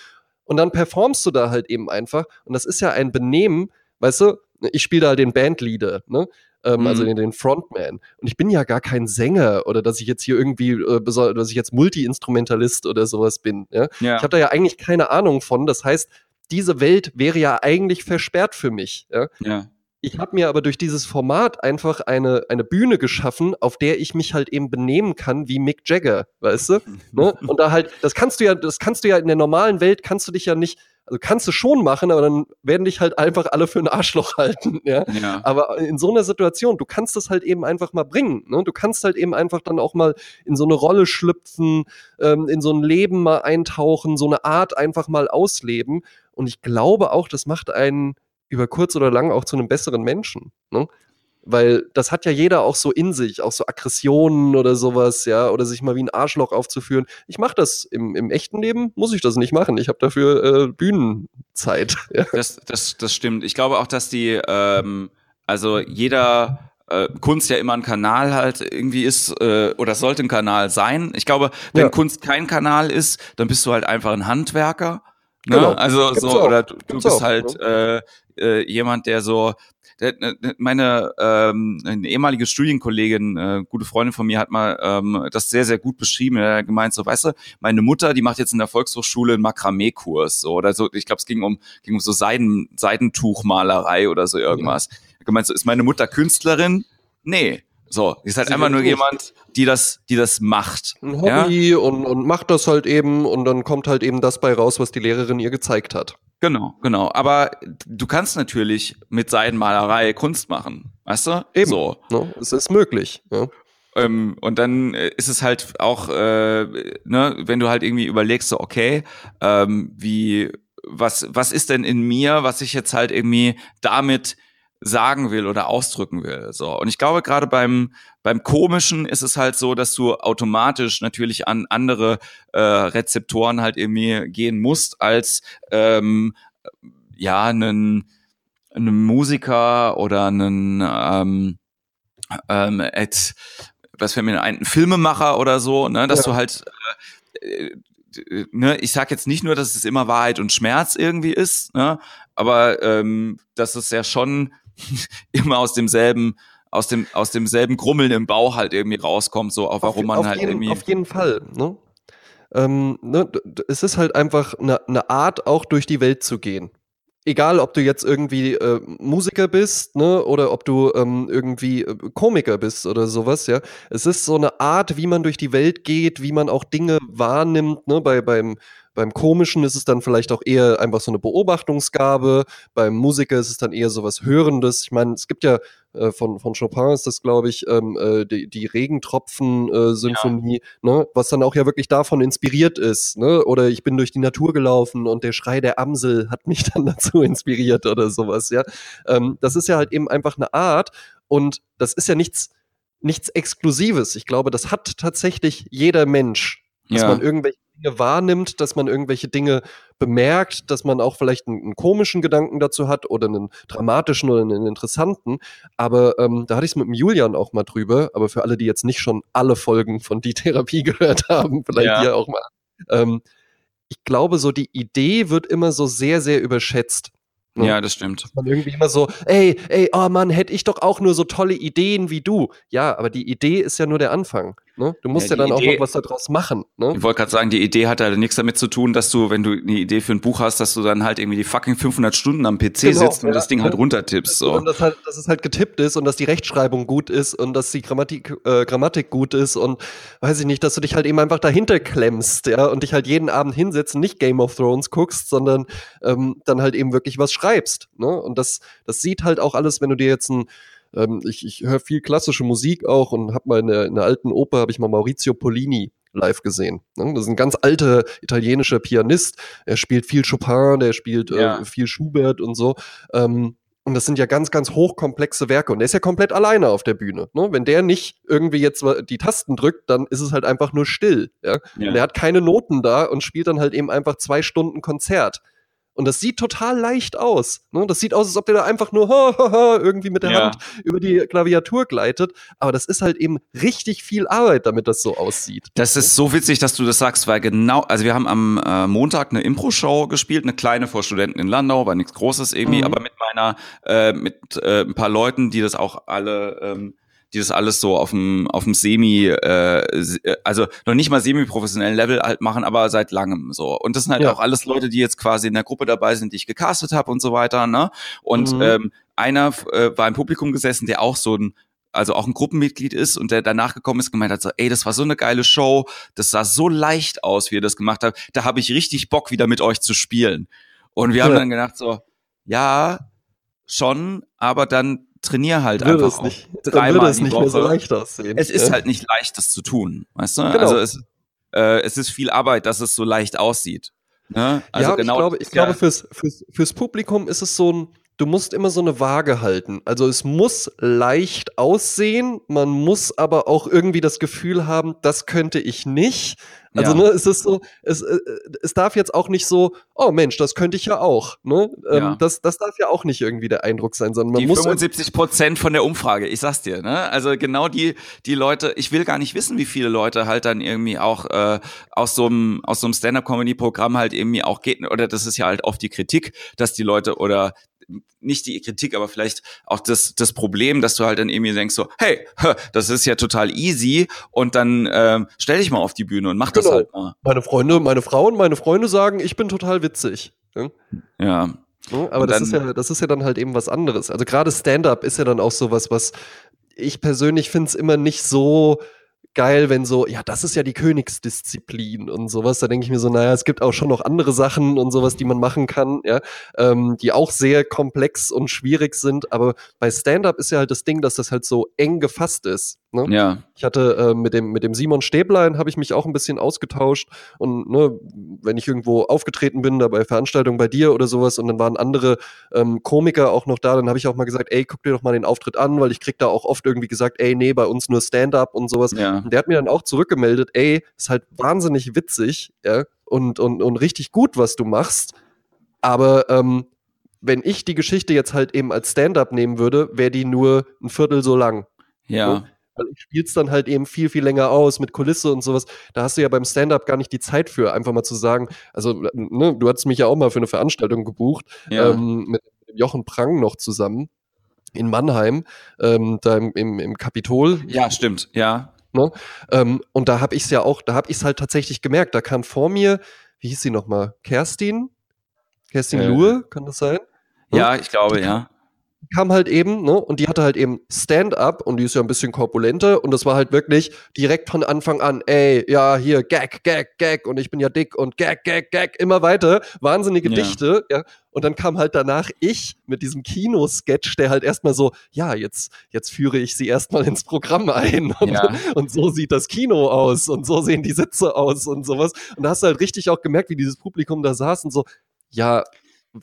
Und dann performst du da halt eben einfach. Und das ist ja ein Benehmen, weißt du, ich spiele da den Bandleader, ne? Ähm, also mhm. Also den, den, Frontman. Und ich bin ja gar kein Sänger oder dass ich jetzt hier irgendwie, äh, dass ich jetzt Multi-Instrumentalist oder sowas bin. Ja? ja. Ich habe da ja eigentlich keine Ahnung von. Das heißt, diese Welt wäre ja eigentlich versperrt für mich. Ja. ja. Ich habe mir aber durch dieses Format einfach eine, eine Bühne geschaffen, auf der ich mich halt eben benehmen kann wie Mick Jagger, weißt du? ne? Und da halt, das kannst du ja, das kannst du ja in der normalen Welt, kannst du dich ja nicht, also kannst du schon machen, aber dann werden dich halt einfach alle für ein Arschloch halten, ja? ja. Aber in so einer Situation, du kannst das halt eben einfach mal bringen, ne? Du kannst halt eben einfach dann auch mal in so eine Rolle schlüpfen, ähm, in so ein Leben mal eintauchen, so eine Art einfach mal ausleben. Und ich glaube auch, das macht einen über kurz oder lang auch zu einem besseren Menschen. Ne? Weil das hat ja jeder auch so in sich, auch so Aggressionen oder sowas, ja, oder sich mal wie ein Arschloch aufzuführen. Ich mache das im, im echten Leben, muss ich das nicht machen. Ich habe dafür äh, Bühnenzeit. Ja. Das, das, das stimmt. Ich glaube auch, dass die, ähm, also jeder äh, Kunst ja immer ein Kanal halt irgendwie ist äh, oder sollte ein Kanal sein. Ich glaube, wenn ja. Kunst kein Kanal ist, dann bist du halt einfach ein Handwerker Ne? Genau. Also Gibt's so, auch. oder du, du bist auch, halt ne? äh, äh, jemand, der so ne, ne, meine ähm, eine ehemalige Studienkollegin, äh, gute Freundin von mir, hat mal ähm, das sehr, sehr gut beschrieben. Er hat gemeint, so, weißt du, meine Mutter, die macht jetzt in der Volkshochschule einen Makramee-Kurs, so, oder so, ich glaube, es ging um, ging um so Seiden, Seidentuchmalerei oder so irgendwas. Ja. Gemeint, so, ist meine Mutter Künstlerin? Nee. So, ist halt Sie einfach nur jemand, die das, die das macht. Ein Hobby ja? und, und macht das halt eben und dann kommt halt eben das bei raus, was die Lehrerin ihr gezeigt hat. Genau, genau. Aber du kannst natürlich mit Seidenmalerei Kunst machen, weißt du? Eben. So. No, es ist möglich. Ja. Ähm, und dann äh, ist es halt auch, äh, ne, wenn du halt irgendwie überlegst, so okay, ähm, wie was was ist denn in mir, was ich jetzt halt irgendwie damit sagen will oder ausdrücken will. So. Und ich glaube, gerade beim, beim Komischen ist es halt so, dass du automatisch natürlich an andere äh, Rezeptoren halt irgendwie gehen musst, als ähm, ja, einen, einen Musiker oder einen ähm, ähm, et, was für mir ein Filmemacher oder so, ne, dass ja. du halt äh, ne, ich sag jetzt nicht nur, dass es immer Wahrheit und Schmerz irgendwie ist, ne, aber ähm, dass es ja schon immer aus demselben aus dem aus demselben Grummeln im Bauch halt irgendwie rauskommt, so auf warum man auf halt jeden, irgendwie auf jeden Fall. Ne? Ähm, ne, es ist halt einfach eine, eine Art, auch durch die Welt zu gehen egal ob du jetzt irgendwie äh, Musiker bist, ne, oder ob du ähm, irgendwie äh, Komiker bist oder sowas, ja. Es ist so eine Art, wie man durch die Welt geht, wie man auch Dinge wahrnimmt, ne, bei, beim, beim Komischen ist es dann vielleicht auch eher einfach so eine Beobachtungsgabe. Beim Musiker ist es dann eher so was Hörendes. Ich meine, es gibt ja äh, von, von Chopin ist das, glaube ich, ähm, äh, die, die Regentropfen-Symphonie, ja. ne? was dann auch ja wirklich davon inspiriert ist. Ne? Oder ich bin durch die Natur gelaufen und der Schrei der Amsel hat mich dann dazu inspiriert oder sowas. Ja, ähm, Das ist ja halt eben einfach eine Art und das ist ja nichts, nichts Exklusives. Ich glaube, das hat tatsächlich jeder Mensch dass ja. man irgendwelche Dinge wahrnimmt, dass man irgendwelche Dinge bemerkt, dass man auch vielleicht einen, einen komischen Gedanken dazu hat oder einen dramatischen oder einen interessanten. Aber ähm, da hatte ich es mit dem Julian auch mal drüber. Aber für alle, die jetzt nicht schon alle Folgen von die Therapie gehört haben, vielleicht ja. hier auch mal. Ähm, ich glaube, so die Idee wird immer so sehr, sehr überschätzt. Ne? Ja, das stimmt. man irgendwie immer so, ey, ey, oh Mann, hätte ich doch auch nur so tolle Ideen wie du. Ja, aber die Idee ist ja nur der Anfang. Ne? Du musst ja, ja dann Idee, auch noch was daraus machen. Ne? Ich wollte gerade sagen, die Idee hat halt nichts damit zu tun, dass du, wenn du eine Idee für ein Buch hast, dass du dann halt irgendwie die fucking 500 Stunden am PC genau, sitzt und ja, das Ding halt runtertippst. So. Und dass, halt, dass es halt getippt ist und dass die Rechtschreibung gut ist und dass die Grammatik, äh, Grammatik gut ist und weiß ich nicht, dass du dich halt eben einfach dahinter klemmst, ja, und dich halt jeden Abend hinsetzt und nicht Game of Thrones guckst, sondern ähm, dann halt eben wirklich was schreibst. Ne? Und das, das sieht halt auch alles, wenn du dir jetzt ein ähm, ich ich höre viel klassische Musik auch und habe mal in der, in der alten Oper habe ich mal Maurizio Polini live gesehen. Ne? Das ist ein ganz alter italienischer Pianist. Er spielt viel Chopin, der spielt äh, ja. äh, viel Schubert und so. Ähm, und das sind ja ganz, ganz hochkomplexe Werke. Und der ist ja komplett alleine auf der Bühne. Ne? Wenn der nicht irgendwie jetzt die Tasten drückt, dann ist es halt einfach nur still. Ja? ja. Und der hat keine Noten da und spielt dann halt eben einfach zwei Stunden Konzert. Und das sieht total leicht aus. Ne? Das sieht aus, als ob der da einfach nur irgendwie mit der ja. Hand über die Klaviatur gleitet. Aber das ist halt eben richtig viel Arbeit, damit das so aussieht. Das ist so witzig, dass du das sagst, weil genau, also wir haben am äh, Montag eine Impro-Show gespielt, eine kleine vor Studenten in Landau, war nichts Großes irgendwie, mhm. aber mit meiner, äh, mit äh, ein paar Leuten, die das auch alle ähm, die das alles so auf dem auf dem semi äh, also noch nicht mal semi professionellen Level halt machen, aber seit langem so und das sind halt ja. auch alles Leute, die jetzt quasi in der Gruppe dabei sind, die ich gecastet habe und so weiter, ne? Und mhm. ähm, einer äh, war im Publikum gesessen, der auch so ein also auch ein Gruppenmitglied ist und der danach gekommen ist, gemeint hat so, ey, das war so eine geile Show, das sah so leicht aus, wie ihr das gemacht habt, da habe ich richtig Bock, wieder mit euch zu spielen. Und wir ja. haben dann gedacht so, ja, schon, aber dann trainiere halt würde einfach es nicht, dreimal es nicht Woche. mehr so leicht aussehen. Es ist ja. halt nicht leicht, das zu tun, weißt du? Genau. Also es, äh, es ist viel Arbeit, dass es so leicht aussieht. Ne? Also ja, genau, ich glaube, ich glaube fürs, fürs, fürs Publikum ist es so ein, du musst immer so eine Waage halten. Also es muss leicht aussehen, man muss aber auch irgendwie das Gefühl haben, das könnte ich nicht. Also, ja. ne, es ist so, es, äh, es darf jetzt auch nicht so, oh Mensch, das könnte ich ja auch. Ne? Ähm, ja. das, das darf ja auch nicht irgendwie der Eindruck sein, sondern man die muss. 75 Prozent von der Umfrage, ich sag's dir, ne? Also genau die, die Leute, ich will gar nicht wissen, wie viele Leute halt dann irgendwie auch äh, aus so einem aus so einem Stand-up-Comedy-Programm halt irgendwie auch geht, oder das ist ja halt oft die Kritik, dass die Leute oder nicht die Kritik, aber vielleicht auch das, das Problem, dass du halt dann irgendwie denkst so, hey, das ist ja total easy und dann ähm, stell dich mal auf die Bühne und mach genau. das halt mal. Meine Freunde, meine Frauen, meine Freunde sagen, ich bin total witzig. Ja. ja. aber das ist ja, das ist ja dann halt eben was anderes. Also gerade Stand-up ist ja dann auch sowas, was ich persönlich finde es immer nicht so geil, wenn so, ja, das ist ja die Königsdisziplin und sowas. Da denke ich mir so, naja, es gibt auch schon noch andere Sachen und sowas, die man machen kann, ja, ähm, die auch sehr komplex und schwierig sind. Aber bei Stand-up ist ja halt das Ding, dass das halt so eng gefasst ist. Ne? Ja. Ich hatte äh, mit dem mit dem Simon Stäblein habe ich mich auch ein bisschen ausgetauscht und ne, wenn ich irgendwo aufgetreten bin, da bei Veranstaltungen bei dir oder sowas und dann waren andere ähm, Komiker auch noch da, dann habe ich auch mal gesagt, ey, guck dir doch mal den Auftritt an, weil ich krieg da auch oft irgendwie gesagt, ey, nee, bei uns nur Stand-up und sowas. Ja. Und der hat mir dann auch zurückgemeldet, ey, ist halt wahnsinnig witzig, ja, und und und richtig gut, was du machst, aber ähm, wenn ich die Geschichte jetzt halt eben als Stand-up nehmen würde, wäre die nur ein Viertel so lang. Ja. So? Weil ich spiel's dann halt eben viel, viel länger aus mit Kulisse und sowas. Da hast du ja beim Stand-up gar nicht die Zeit für, einfach mal zu sagen, also ne, du hattest mich ja auch mal für eine Veranstaltung gebucht, ja. ähm, mit Jochen Prang noch zusammen in Mannheim, ähm, da im, im, im Kapitol. Ja, stimmt, ja. Ne? Ähm, und da habe ich es ja auch, da habe ich es halt tatsächlich gemerkt. Da kam vor mir, wie hieß sie nochmal? Kerstin? Kerstin äh. Luhe, kann das sein? Ja, ich glaube, ja kam halt eben, ne, und die hatte halt eben Stand-up und die ist ja ein bisschen korpulenter und das war halt wirklich direkt von Anfang an, ey, ja, hier, Gag, Gag, Gag und ich bin ja dick und Gag, Gag, Gag, immer weiter, wahnsinnige ja. Dichte, ja, und dann kam halt danach ich mit diesem Kinosketch, der halt erstmal so, ja, jetzt, jetzt führe ich sie erstmal ins Programm ein und, ja. und so sieht das Kino aus und so sehen die Sitze aus und sowas und da hast du halt richtig auch gemerkt, wie dieses Publikum da saß und so, ja,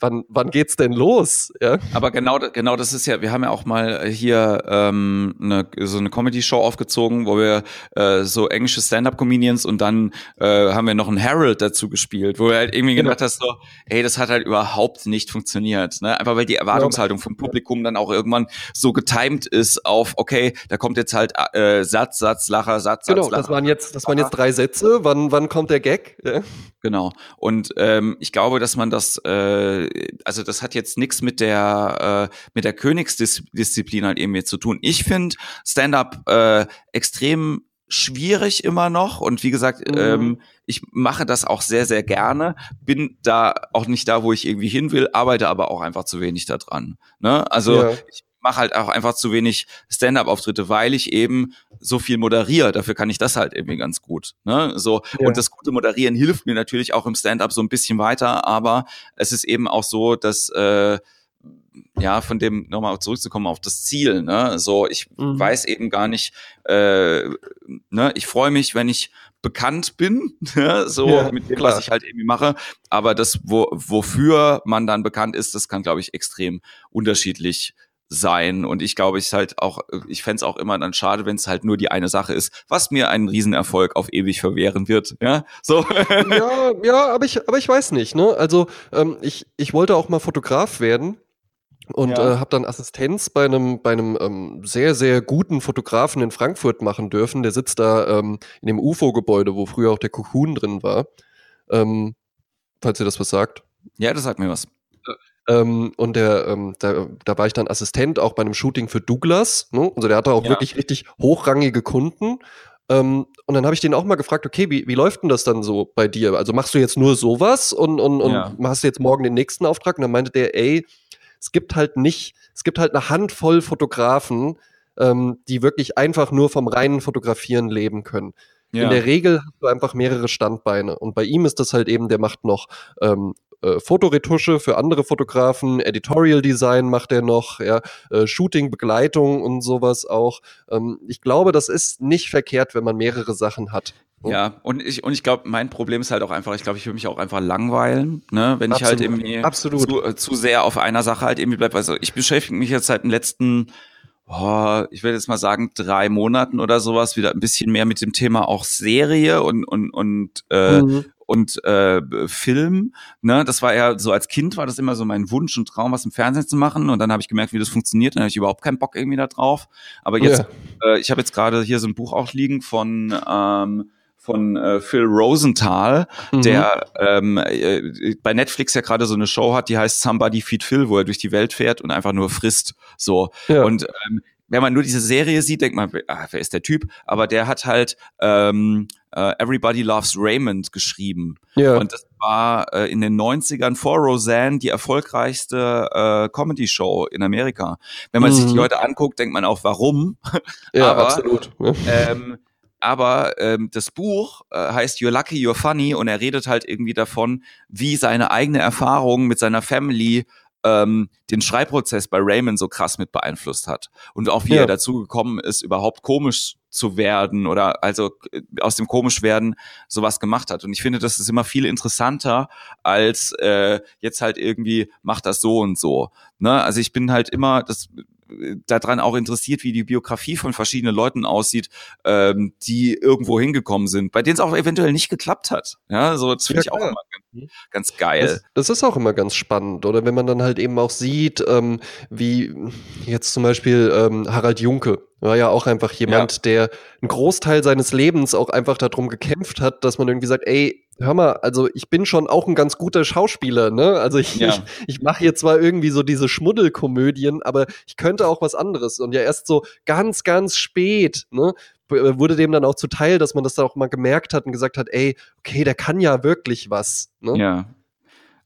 wann, wann geht's denn los? Ja? Aber genau, genau das ist ja, wir haben ja auch mal hier ähm, eine, so eine Comedy-Show aufgezogen, wo wir äh, so englische Stand-Up-Comedians und dann äh, haben wir noch einen Harold dazu gespielt, wo wir halt irgendwie genau. gedacht hast, so, ey, das hat halt überhaupt nicht funktioniert. Ne? Einfach weil die Erwartungshaltung vom Publikum dann auch irgendwann so getimed ist auf, okay, da kommt jetzt halt äh, Satz, Satz, Lacher, Satz, genau, Satz, Lacher. Das waren jetzt, das waren jetzt drei Sätze. Wann, wann kommt der Gag? Ja? Genau. Und ähm, ich glaube, dass man das äh, also das hat jetzt nichts mit der äh, mit der Königsdisziplin halt eben jetzt zu tun. Ich finde Stand-up äh, extrem schwierig immer noch und wie gesagt, mhm. ähm, ich mache das auch sehr, sehr gerne, bin da auch nicht da, wo ich irgendwie hin will, arbeite aber auch einfach zu wenig da dran. Ne? Also ja. ich mache halt auch einfach zu wenig Stand-up-Auftritte, weil ich eben so viel moderiere. Dafür kann ich das halt irgendwie ganz gut. Ne? So ja. und das gute Moderieren hilft mir natürlich auch im Stand-up so ein bisschen weiter, aber es ist eben auch so, dass äh, ja, von dem nochmal zurückzukommen auf das Ziel, ne? So, ich mhm. weiß eben gar nicht, äh, ne, ich freue mich, wenn ich bekannt bin, ne? so ja, mit dem, klar. was ich halt irgendwie mache. Aber das, wo, wofür man dann bekannt ist, das kann, glaube ich, extrem unterschiedlich sein. Und ich glaube, ich halt auch, ich fände es auch immer dann schade, wenn es halt nur die eine Sache ist, was mir einen Riesenerfolg auf ewig verwehren wird. Ja, so. ja, ja, aber ich, aber ich weiß nicht. Ne? Also ähm, ich, ich wollte auch mal Fotograf werden und ja. äh, habe dann Assistenz bei einem bei einem ähm, sehr sehr guten Fotografen in Frankfurt machen dürfen. Der sitzt da ähm, in dem UFO-Gebäude, wo früher auch der Cocoon drin war. Ähm, falls ihr das was sagt. Ja, das sagt mir was. Ähm, und der, ähm, da, da war ich dann Assistent auch bei einem Shooting für Douglas. Ne? Also der hatte auch ja. wirklich richtig hochrangige Kunden. Ähm, und dann habe ich den auch mal gefragt, okay, wie, wie läuft denn das dann so bei dir? Also machst du jetzt nur sowas und, und, und ja. hast du jetzt morgen den nächsten Auftrag? Und dann meinte der, ey, es gibt halt nicht, es gibt halt eine Handvoll Fotografen, ähm, die wirklich einfach nur vom reinen Fotografieren leben können. Ja. In der Regel hast du einfach mehrere Standbeine. Und bei ihm ist das halt eben, der macht noch ähm, äh, Fotoretusche für andere Fotografen, Editorial Design macht er noch, ja, äh, Shooting, Begleitung und sowas auch. Ähm, ich glaube, das ist nicht verkehrt, wenn man mehrere Sachen hat. Ja, und ich, und ich glaube, mein Problem ist halt auch einfach, ich glaube, ich würde mich auch einfach langweilen, ne, wenn Absolut. ich halt irgendwie Absolut. Zu, äh, zu sehr auf einer Sache halt irgendwie bleibe. Also ich beschäftige mich jetzt seit den letzten oh, ich werde jetzt mal sagen, drei Monaten oder sowas wieder ein bisschen mehr mit dem Thema auch Serie und, und, und, äh, mhm. und äh, Film. Ne? Das war ja so als Kind war das immer so mein Wunsch und Traum, was im Fernsehen zu machen. Und dann habe ich gemerkt, wie das funktioniert. Dann habe ich überhaupt keinen Bock irgendwie da drauf. Aber jetzt, ja. äh, ich habe jetzt gerade hier so ein Buch auch liegen von ähm, von äh, Phil Rosenthal, mhm. der ähm, äh, bei Netflix ja gerade so eine Show hat, die heißt Somebody Feed Phil, wo er durch die Welt fährt und einfach nur frisst. So. Ja. Und ähm, wenn man nur diese Serie sieht, denkt man, ah, wer ist der Typ? Aber der hat halt ähm, uh, Everybody Loves Raymond geschrieben. Ja. Und das war äh, in den 90ern vor Roseanne die erfolgreichste äh, Comedy-Show in Amerika. Wenn man mhm. sich die heute anguckt, denkt man auch, warum? Ja, Aber, absolut. Ähm, aber ähm, das Buch äh, heißt You're Lucky, You're Funny und er redet halt irgendwie davon, wie seine eigene Erfahrung mit seiner Family ähm, den Schreibprozess bei Raymond so krass mit beeinflusst hat und auch wie ja. er dazu gekommen ist, überhaupt komisch zu werden oder also äh, aus dem komisch werden sowas gemacht hat. Und ich finde, das ist immer viel interessanter als äh, jetzt halt irgendwie macht das so und so. Ne? Also ich bin halt immer, das daran auch interessiert, wie die Biografie von verschiedenen Leuten aussieht, ähm, die irgendwo hingekommen sind, bei denen es auch eventuell nicht geklappt hat. Ja, so das finde ja, ich auch immer ganz. Ganz geil. Das, das, ist auch immer ganz spannend, oder wenn man dann halt eben auch sieht, ähm, wie jetzt zum Beispiel ähm, Harald Junke, war ja auch einfach jemand, ja. der einen Großteil seines Lebens auch einfach darum gekämpft hat, dass man irgendwie sagt, ey, hör mal, also ich bin schon auch ein ganz guter Schauspieler, ne? Also ich, ja. ich, ich mache hier zwar irgendwie so diese Schmuddelkomödien, aber ich könnte auch was anderes. Und ja erst so ganz, ganz spät, ne? Wurde dem dann auch zuteil, dass man das da auch mal gemerkt hat und gesagt hat, ey, okay, der kann ja wirklich was. Ne? Ja,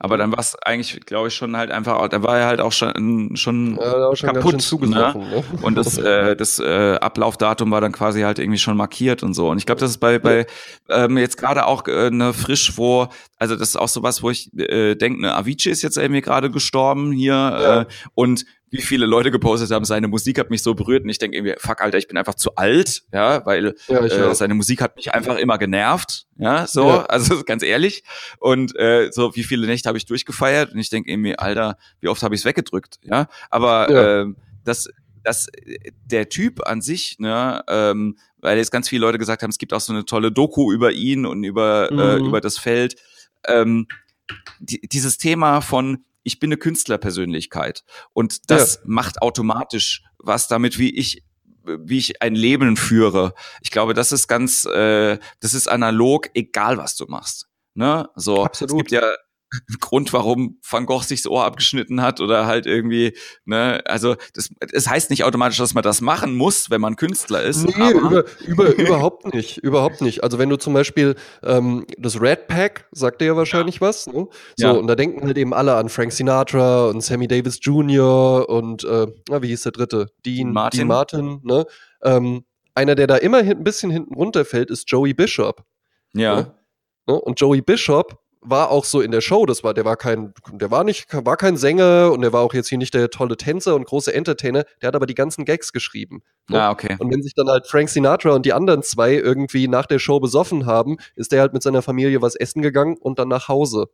aber dann war es eigentlich, glaube ich, schon halt einfach, da war er halt auch schon, schon, ja, schon kaputt. Ne? ne? Und das, äh, das äh, Ablaufdatum war dann quasi halt irgendwie schon markiert und so. Und ich glaube, das ist bei, bei ähm, jetzt gerade auch äh, ne frisch, wo, also das ist auch sowas, wo ich äh, denke, ne, Avicii ist jetzt irgendwie gerade gestorben hier ja. äh, und wie viele Leute gepostet haben, seine Musik hat mich so berührt und ich denke irgendwie, fuck, Alter, ich bin einfach zu alt, ja, weil ja, äh, seine Musik hat mich einfach immer genervt, ja, so, ja. also ganz ehrlich. Und äh, so, wie viele Nächte habe ich durchgefeiert und ich denke irgendwie, Alter, wie oft habe ich es weggedrückt, ja. Aber ja. Äh, das, das, der Typ an sich, ne, ähm, weil jetzt ganz viele Leute gesagt haben, es gibt auch so eine tolle Doku über ihn und über, äh, mhm. äh, über das Feld. Ähm, die, dieses Thema von ich bin eine Künstlerpersönlichkeit und das ja. macht automatisch was damit, wie ich wie ich ein Leben führe. Ich glaube, das ist ganz, äh, das ist analog, egal was du machst. Ne? So, Absolut. es gibt ja Grund, warum Van Gogh sich das Ohr abgeschnitten hat oder halt irgendwie, ne, also das, das heißt nicht automatisch, dass man das machen muss, wenn man Künstler ist. Nee, über, über, überhaupt nicht, überhaupt nicht. Also wenn du zum Beispiel ähm, das Red Pack, sagt dir ja wahrscheinlich ja. was, ne? So, ja. und da denken halt eben alle an Frank Sinatra und Sammy Davis Jr. und äh, wie hieß der dritte? Dean Martin, Dean Martin ne? Ähm, einer, der da immer ein bisschen hinten runterfällt, ist Joey Bishop. Ja. Ne? ne? Und Joey Bishop war auch so in der Show, das war, der war kein, der war nicht, war kein Sänger und der war auch jetzt hier nicht der tolle Tänzer und große Entertainer, der hat aber die ganzen Gags geschrieben. Ne? Ah, okay. Und wenn sich dann halt Frank Sinatra und die anderen zwei irgendwie nach der Show besoffen haben, ist der halt mit seiner Familie was essen gegangen und dann nach Hause.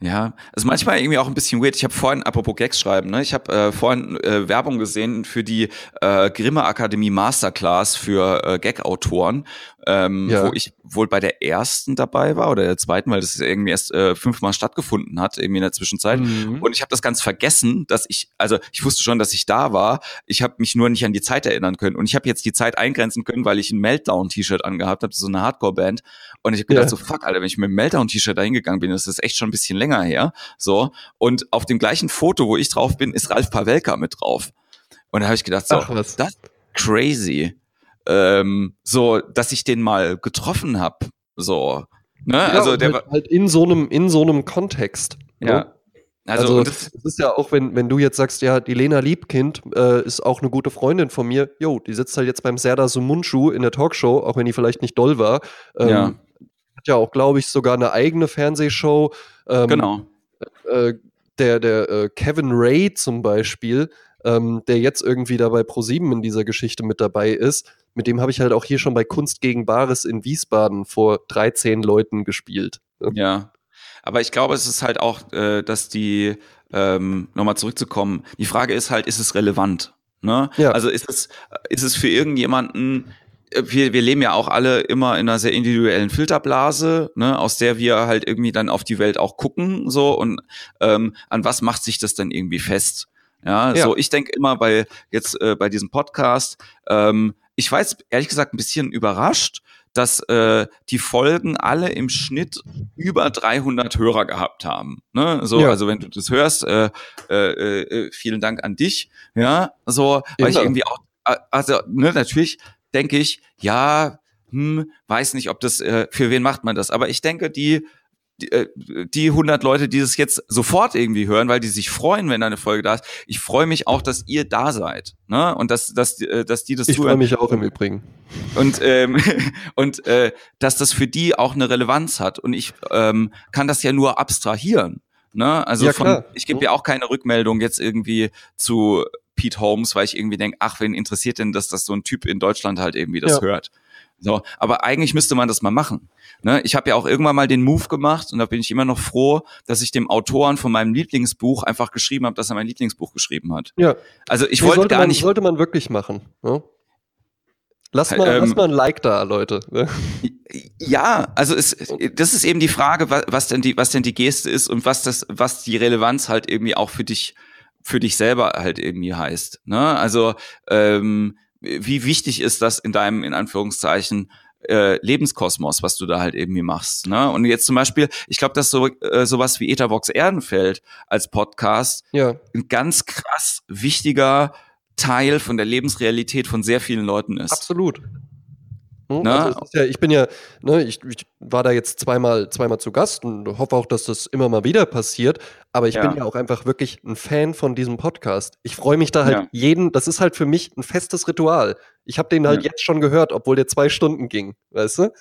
Ja, also manchmal irgendwie auch ein bisschen weird. Ich habe vorhin, apropos Gags schreiben, ne, ich habe äh, vorhin äh, Werbung gesehen für die äh, Grimme Akademie Masterclass für äh, Gag-Autoren ähm, ja. wo ich wohl bei der ersten dabei war oder der zweiten, weil das irgendwie erst äh, fünfmal stattgefunden hat, irgendwie in der Zwischenzeit. Mhm. Und ich habe das ganz vergessen, dass ich, also ich wusste schon, dass ich da war. Ich habe mich nur nicht an die Zeit erinnern können. Und ich habe jetzt die Zeit eingrenzen können, weil ich ein Meltdown-T-Shirt angehabt habe, so eine Hardcore-Band. Und ich habe gedacht, ja. so fuck, Alter, wenn ich mit einem Meltdown-T-Shirt da hingegangen bin, das ist echt schon ein bisschen länger her. So. Und auf dem gleichen Foto, wo ich drauf bin, ist Ralf Pavelka mit drauf. Und da habe ich gedacht, so, Ach, was? das crazy ähm, so, dass ich den mal getroffen habe. So, ne? Ja, also der halt, halt in so einem in so einem Kontext. Ne? Ja. Also, also es ist ja auch, wenn, wenn du jetzt sagst, ja, die Lena Liebkind äh, ist auch eine gute Freundin von mir, jo, die sitzt halt jetzt beim Serdar Sumunchu in der Talkshow, auch wenn die vielleicht nicht doll war. Ähm, ja. Hat ja auch, glaube ich, sogar eine eigene Fernsehshow. Ähm, genau. Äh, der der äh, Kevin Ray zum Beispiel, ähm, der jetzt irgendwie da bei ProSieben in dieser Geschichte mit dabei ist, mit dem habe ich halt auch hier schon bei Kunst gegen Bares in Wiesbaden vor 13 Leuten gespielt. Ne? Ja. Aber ich glaube, es ist halt auch, äh, dass die, ähm, nochmal zurückzukommen, die Frage ist halt, ist es relevant? Ne? Ja. Also ist es, ist es für irgendjemanden, äh, wir, wir leben ja auch alle immer in einer sehr individuellen Filterblase, ne, aus der wir halt irgendwie dann auf die Welt auch gucken, so und ähm, an was macht sich das dann irgendwie fest? Ja, ja. so ich denke immer bei jetzt äh, bei diesem Podcast, ähm, ich weiß ehrlich gesagt ein bisschen überrascht, dass äh, die Folgen alle im Schnitt über 300 Hörer gehabt haben. Ne? So, ja. also wenn du das hörst, äh, äh, äh, vielen Dank an dich. Ja, so, weil ja. ich irgendwie auch, also ne, natürlich denke ich, ja, hm, weiß nicht, ob das, äh, für wen macht man das. Aber ich denke, die die, äh, die 100 Leute, die das jetzt sofort irgendwie hören, weil die sich freuen, wenn eine Folge da ist. Ich freue mich auch, dass ihr da seid, ne? Und dass dass äh, dass die das Ich freue mich auch im Übrigen. Und ähm, und äh, dass das für die auch eine Relevanz hat. Und ich ähm, kann das ja nur abstrahieren. Ne? Also ja, von, ich gebe ja auch keine Rückmeldung jetzt irgendwie zu Pete Holmes, weil ich irgendwie denke, ach, wen interessiert denn das, dass so ein Typ in Deutschland halt irgendwie das ja. hört. So, aber eigentlich müsste man das mal machen. Ne? Ich habe ja auch irgendwann mal den Move gemacht und da bin ich immer noch froh, dass ich dem Autoren von meinem Lieblingsbuch einfach geschrieben habe, dass er mein Lieblingsbuch geschrieben hat. Ja. Also ich nee, wollte gar man, nicht. Sollte man wirklich machen. Ne? Lass mal, ähm, lass mal ein Like da, Leute. Ne? Ja, also es, das ist eben die Frage, was, was denn die, was denn die Geste ist und was das, was die Relevanz halt irgendwie auch für dich, für dich selber halt irgendwie heißt. Ne? Also ähm, wie wichtig ist das in deinem, in Anführungszeichen, äh, Lebenskosmos, was du da halt irgendwie machst. Ne? Und jetzt zum Beispiel, ich glaube, dass so äh, sowas wie Etavox Erdenfeld als Podcast ja. ein ganz krass wichtiger Teil von der Lebensrealität von sehr vielen Leuten ist. Absolut. Hm? Also ja, ich bin ja, ne, ich, ich, war da jetzt zweimal, zweimal zu Gast und hoffe auch, dass das immer mal wieder passiert. Aber ich ja. bin ja auch einfach wirklich ein Fan von diesem Podcast. Ich freue mich da halt ja. jeden, das ist halt für mich ein festes Ritual. Ich habe den halt jetzt schon gehört, obwohl der zwei Stunden ging, weißt du?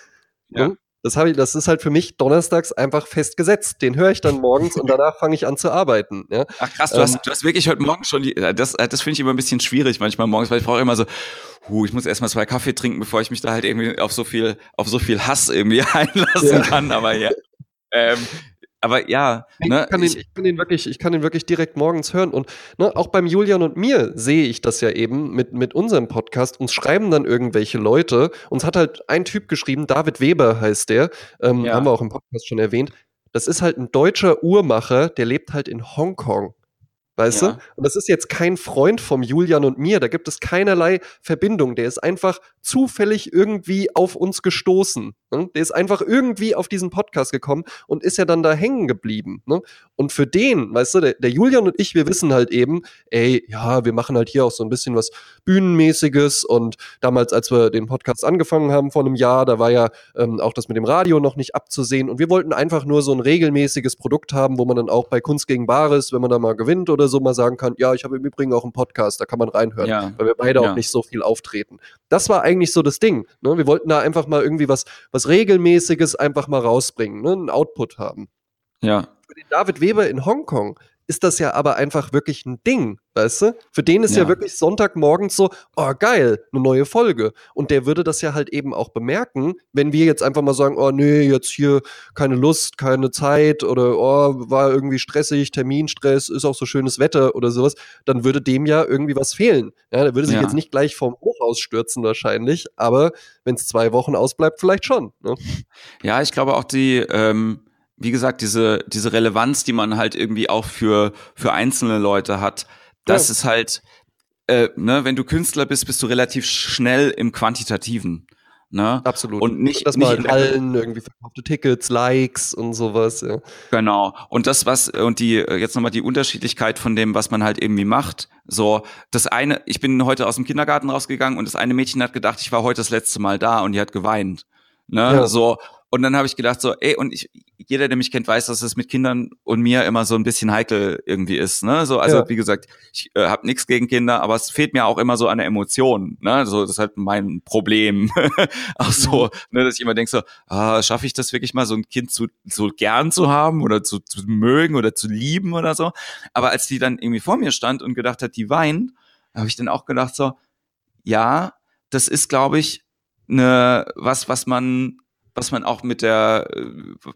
Ja. Das, ich, das ist halt für mich donnerstags einfach festgesetzt. Den höre ich dann morgens und danach fange ich an zu arbeiten. Ja? Ach krass, du, ähm, hast, du hast wirklich heute Morgen schon die, äh, das, äh, das finde ich immer ein bisschen schwierig manchmal morgens, weil ich brauche immer so, huh, ich muss erstmal zwei Kaffee trinken, bevor ich mich da halt irgendwie auf so viel, auf so viel Hass irgendwie einlassen ja. kann. Aber ja. Ähm, aber ja, ne, ich, kann den, ich, kann den wirklich, ich kann den wirklich direkt morgens hören. Und ne, auch beim Julian und mir sehe ich das ja eben mit, mit unserem Podcast. Uns schreiben dann irgendwelche Leute. Uns hat halt ein Typ geschrieben, David Weber heißt der, ähm, ja. haben wir auch im Podcast schon erwähnt. Das ist halt ein deutscher Uhrmacher, der lebt halt in Hongkong. Weißt ja. du? Und das ist jetzt kein Freund vom Julian und mir. Da gibt es keinerlei Verbindung. Der ist einfach zufällig irgendwie auf uns gestoßen. Ne? Der ist einfach irgendwie auf diesen Podcast gekommen und ist ja dann da hängen geblieben. Ne? Und für den, weißt du, der, der, Julian und ich, wir wissen halt eben, ey, ja, wir machen halt hier auch so ein bisschen was Bühnenmäßiges. Und damals, als wir den Podcast angefangen haben vor einem Jahr, da war ja ähm, auch das mit dem Radio noch nicht abzusehen. Und wir wollten einfach nur so ein regelmäßiges Produkt haben, wo man dann auch bei Kunst gegen Bares, wenn man da mal gewinnt oder so, mal sagen kann, ja, ich habe im Übrigen auch einen Podcast, da kann man reinhören, ja. weil wir beide ja. auch nicht so viel auftreten. Das war eigentlich so das Ding. Ne? Wir wollten da einfach mal irgendwie was, was Regelmäßiges einfach mal rausbringen, ne? einen Output haben. Ja. Für den David Weber in Hongkong ist das ja aber einfach wirklich ein Ding, weißt du? Für den ist ja, ja wirklich Sonntagmorgens so, oh geil, eine neue Folge. Und der würde das ja halt eben auch bemerken, wenn wir jetzt einfach mal sagen, oh nee, jetzt hier keine Lust, keine Zeit oder oh, war irgendwie stressig, Terminstress, ist auch so schönes Wetter oder sowas, dann würde dem ja irgendwie was fehlen. Ja, der würde sich ja. jetzt nicht gleich vom Hochhaus stürzen wahrscheinlich, aber wenn es zwei Wochen ausbleibt, vielleicht schon. Ne? Ja, ich glaube auch die, ähm wie gesagt, diese, diese Relevanz, die man halt irgendwie auch für, für einzelne Leute hat, das ja. ist halt, äh, ne, wenn du Künstler bist, bist du relativ schnell im Quantitativen. Ne? Absolut. Und nicht, das nicht mal allen irgendwie verkaufte Tickets, Likes und sowas, ja. Genau. Und das, was, und die, jetzt nochmal die Unterschiedlichkeit von dem, was man halt irgendwie macht. So, das eine, ich bin heute aus dem Kindergarten rausgegangen und das eine Mädchen hat gedacht, ich war heute das letzte Mal da und die hat geweint. Ne? Ja. So, und dann habe ich gedacht so, ey, und ich jeder, der mich kennt, weiß, dass es mit Kindern und mir immer so ein bisschen heikel irgendwie ist. Ne? So, also ja. wie gesagt, ich äh, habe nichts gegen Kinder, aber es fehlt mir auch immer so an der Emotion. Ne? So, das ist halt mein Problem. auch so, mhm. ne, dass ich immer denke so, ah, schaffe ich das wirklich mal, so ein Kind zu, so gern zu haben oder zu, zu mögen oder zu lieben oder so. Aber als die dann irgendwie vor mir stand und gedacht hat, die weint, habe ich dann auch gedacht so, ja, das ist, glaube ich, ne, was, was man was man auch mit der,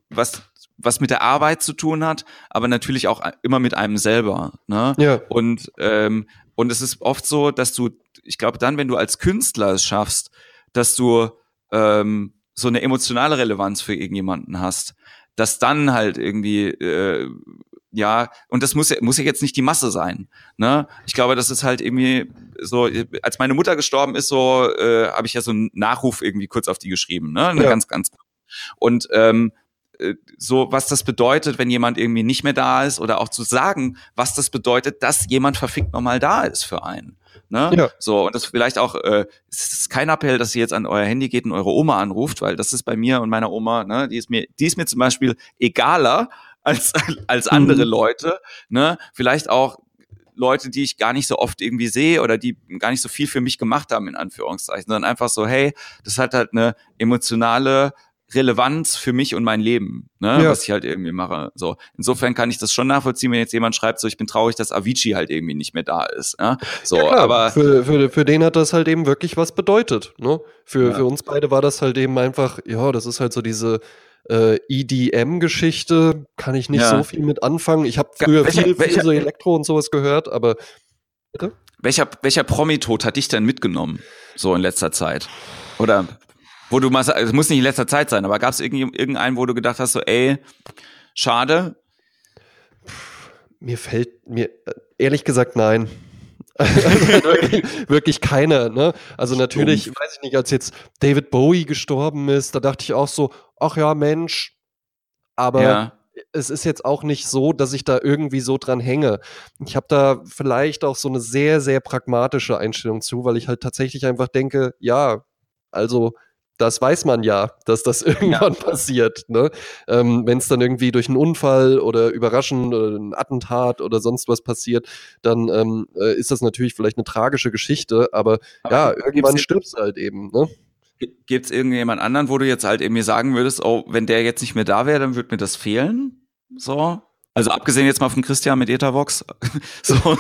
was, was mit der Arbeit zu tun hat, aber natürlich auch immer mit einem selber. Ne? Ja. Und, ähm, und es ist oft so, dass du, ich glaube, dann, wenn du als Künstler es schaffst, dass du ähm, so eine emotionale Relevanz für irgendjemanden hast, dass dann halt irgendwie äh, ja, und das muss ja, muss ja jetzt nicht die Masse sein. Ne? Ich glaube, das ist halt irgendwie so, als meine Mutter gestorben ist, so äh, habe ich ja so einen Nachruf irgendwie kurz auf die geschrieben. Ne? Ja. Ganz, ganz. Und ähm, äh, so, was das bedeutet, wenn jemand irgendwie nicht mehr da ist, oder auch zu sagen, was das bedeutet, dass jemand verfickt nochmal da ist für einen. Ne? Ja. So, und das vielleicht auch, äh, es ist kein Appell, dass ihr jetzt an euer Handy geht und eure Oma anruft, weil das ist bei mir und meiner Oma, ne, die ist mir, die ist mir zum Beispiel egaler, als, als andere mhm. Leute. Ne? Vielleicht auch Leute, die ich gar nicht so oft irgendwie sehe oder die gar nicht so viel für mich gemacht haben, in Anführungszeichen, sondern einfach so, hey, das hat halt eine emotionale Relevanz für mich und mein Leben, ne, ja. was ich halt irgendwie mache. So, insofern kann ich das schon nachvollziehen, wenn jetzt jemand schreibt, so ich bin traurig, dass Avicii halt irgendwie nicht mehr da ist. Ne? So, ja, klar. aber für, für, für den hat das halt eben wirklich was bedeutet. Ne? Für, ja. für uns beide war das halt eben einfach, ja, das ist halt so diese äh, EDM-Geschichte kann ich nicht ja. so viel mit anfangen. Ich habe früher welcher, viel, viel welcher, so Elektro und sowas gehört, aber bitte? Welcher, welcher Promi-Tod hat dich denn mitgenommen, so in letzter Zeit? Oder wo du mal, es muss nicht in letzter Zeit sein, aber gab es irgendeinen, wo du gedacht hast, so, ey, schade? Mir fällt, mir, ehrlich gesagt, nein. wirklich, wirklich keiner, ne? Also natürlich, Stumpf. weiß ich nicht, als jetzt David Bowie gestorben ist, da dachte ich auch so, ach ja, Mensch, aber ja. es ist jetzt auch nicht so, dass ich da irgendwie so dran hänge. Ich habe da vielleicht auch so eine sehr, sehr pragmatische Einstellung zu, weil ich halt tatsächlich einfach denke, ja, also das weiß man ja, dass das irgendwann ja. passiert. Ne? Ähm, Wenn es dann irgendwie durch einen Unfall oder überraschend oder ein Attentat oder sonst was passiert, dann ähm, äh, ist das natürlich vielleicht eine tragische Geschichte, aber, aber ja, irgendwann stirbst du halt eben. Ne? Gibt es irgendjemand anderen, wo du jetzt halt eben mir sagen würdest, oh, wenn der jetzt nicht mehr da wäre, dann würde mir das fehlen? So? Also abgesehen jetzt mal von Christian mit Ethervox. so.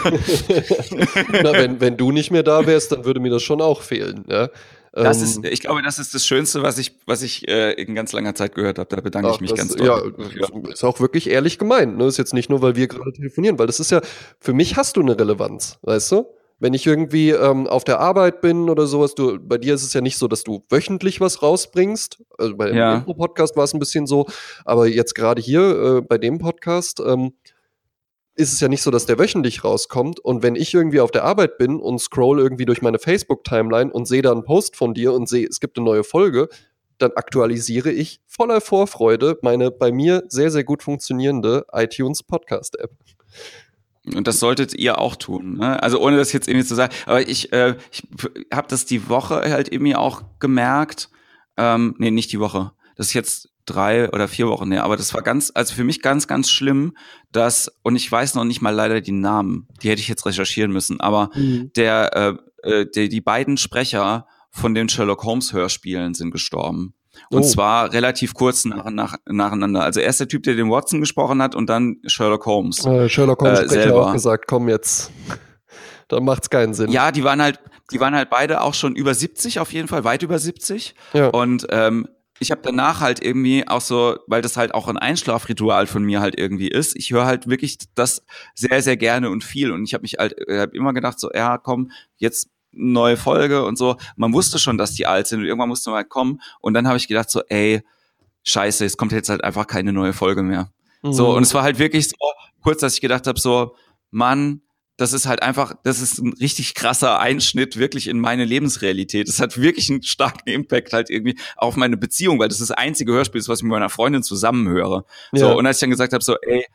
Na, wenn, wenn du nicht mehr da wärst, dann würde mir das schon auch fehlen. Ja? Das ähm, ist, ich glaube, das ist das Schönste, was ich, was ich äh, in ganz langer Zeit gehört habe. Da bedanke ach, ich mich das, ganz doll. Ja, ist auch wirklich ehrlich gemeint. Ne? Ist jetzt nicht nur, weil wir gerade telefonieren, weil das ist ja, für mich hast du eine Relevanz, weißt du? Wenn ich irgendwie ähm, auf der Arbeit bin oder sowas, du, bei dir ist es ja nicht so, dass du wöchentlich was rausbringst. Also bei ja. dem Podcast war es ein bisschen so, aber jetzt gerade hier äh, bei dem Podcast, ähm, ist es ja nicht so, dass der wöchentlich rauskommt. Und wenn ich irgendwie auf der Arbeit bin und scroll irgendwie durch meine Facebook-Timeline und sehe da einen Post von dir und sehe, es gibt eine neue Folge, dann aktualisiere ich voller Vorfreude meine bei mir sehr, sehr gut funktionierende iTunes Podcast-App. Und das solltet ihr auch tun. Ne? Also ohne das jetzt irgendwie zu sagen. Aber ich, äh, ich habe das die Woche halt irgendwie auch gemerkt. Ähm, nee, nicht die Woche. Das ist jetzt drei oder vier Wochen her. Aber das war ganz, also für mich ganz, ganz schlimm, dass, und ich weiß noch nicht mal leider die Namen, die hätte ich jetzt recherchieren müssen, aber mhm. der, äh, äh, der, die beiden Sprecher von den Sherlock Holmes Hörspielen sind gestorben. Und oh. zwar relativ kurz nach, nach, nacheinander. Also erst der Typ, der den Watson gesprochen hat und dann Sherlock Holmes. Äh, Sherlock Holmes äh, selber. auch gesagt, komm jetzt. Dann macht's keinen Sinn. Ja, die waren halt, die waren halt beide auch schon über 70 auf jeden Fall, weit über 70. Ja. Und ähm, ich habe danach halt irgendwie auch so, weil das halt auch ein Einschlafritual von mir halt irgendwie ist. Ich höre halt wirklich das sehr, sehr gerne und viel. Und ich habe mich halt äh, hab immer gedacht, so, ja, komm, jetzt neue Folge und so. Man wusste schon, dass die alt sind und irgendwann musste man halt kommen. Und dann habe ich gedacht, so, ey, scheiße, es kommt jetzt halt einfach keine neue Folge mehr. Mhm. So, und es war halt wirklich so kurz, dass ich gedacht habe, so, Mann, das ist halt einfach, das ist ein richtig krasser Einschnitt wirklich in meine Lebensrealität. Das hat wirklich einen starken Impact halt irgendwie auf meine Beziehung, weil das das einzige Hörspiel ist, was ich mit meiner Freundin zusammenhöre. Ja. So, und als ich dann gesagt habe, so, ey,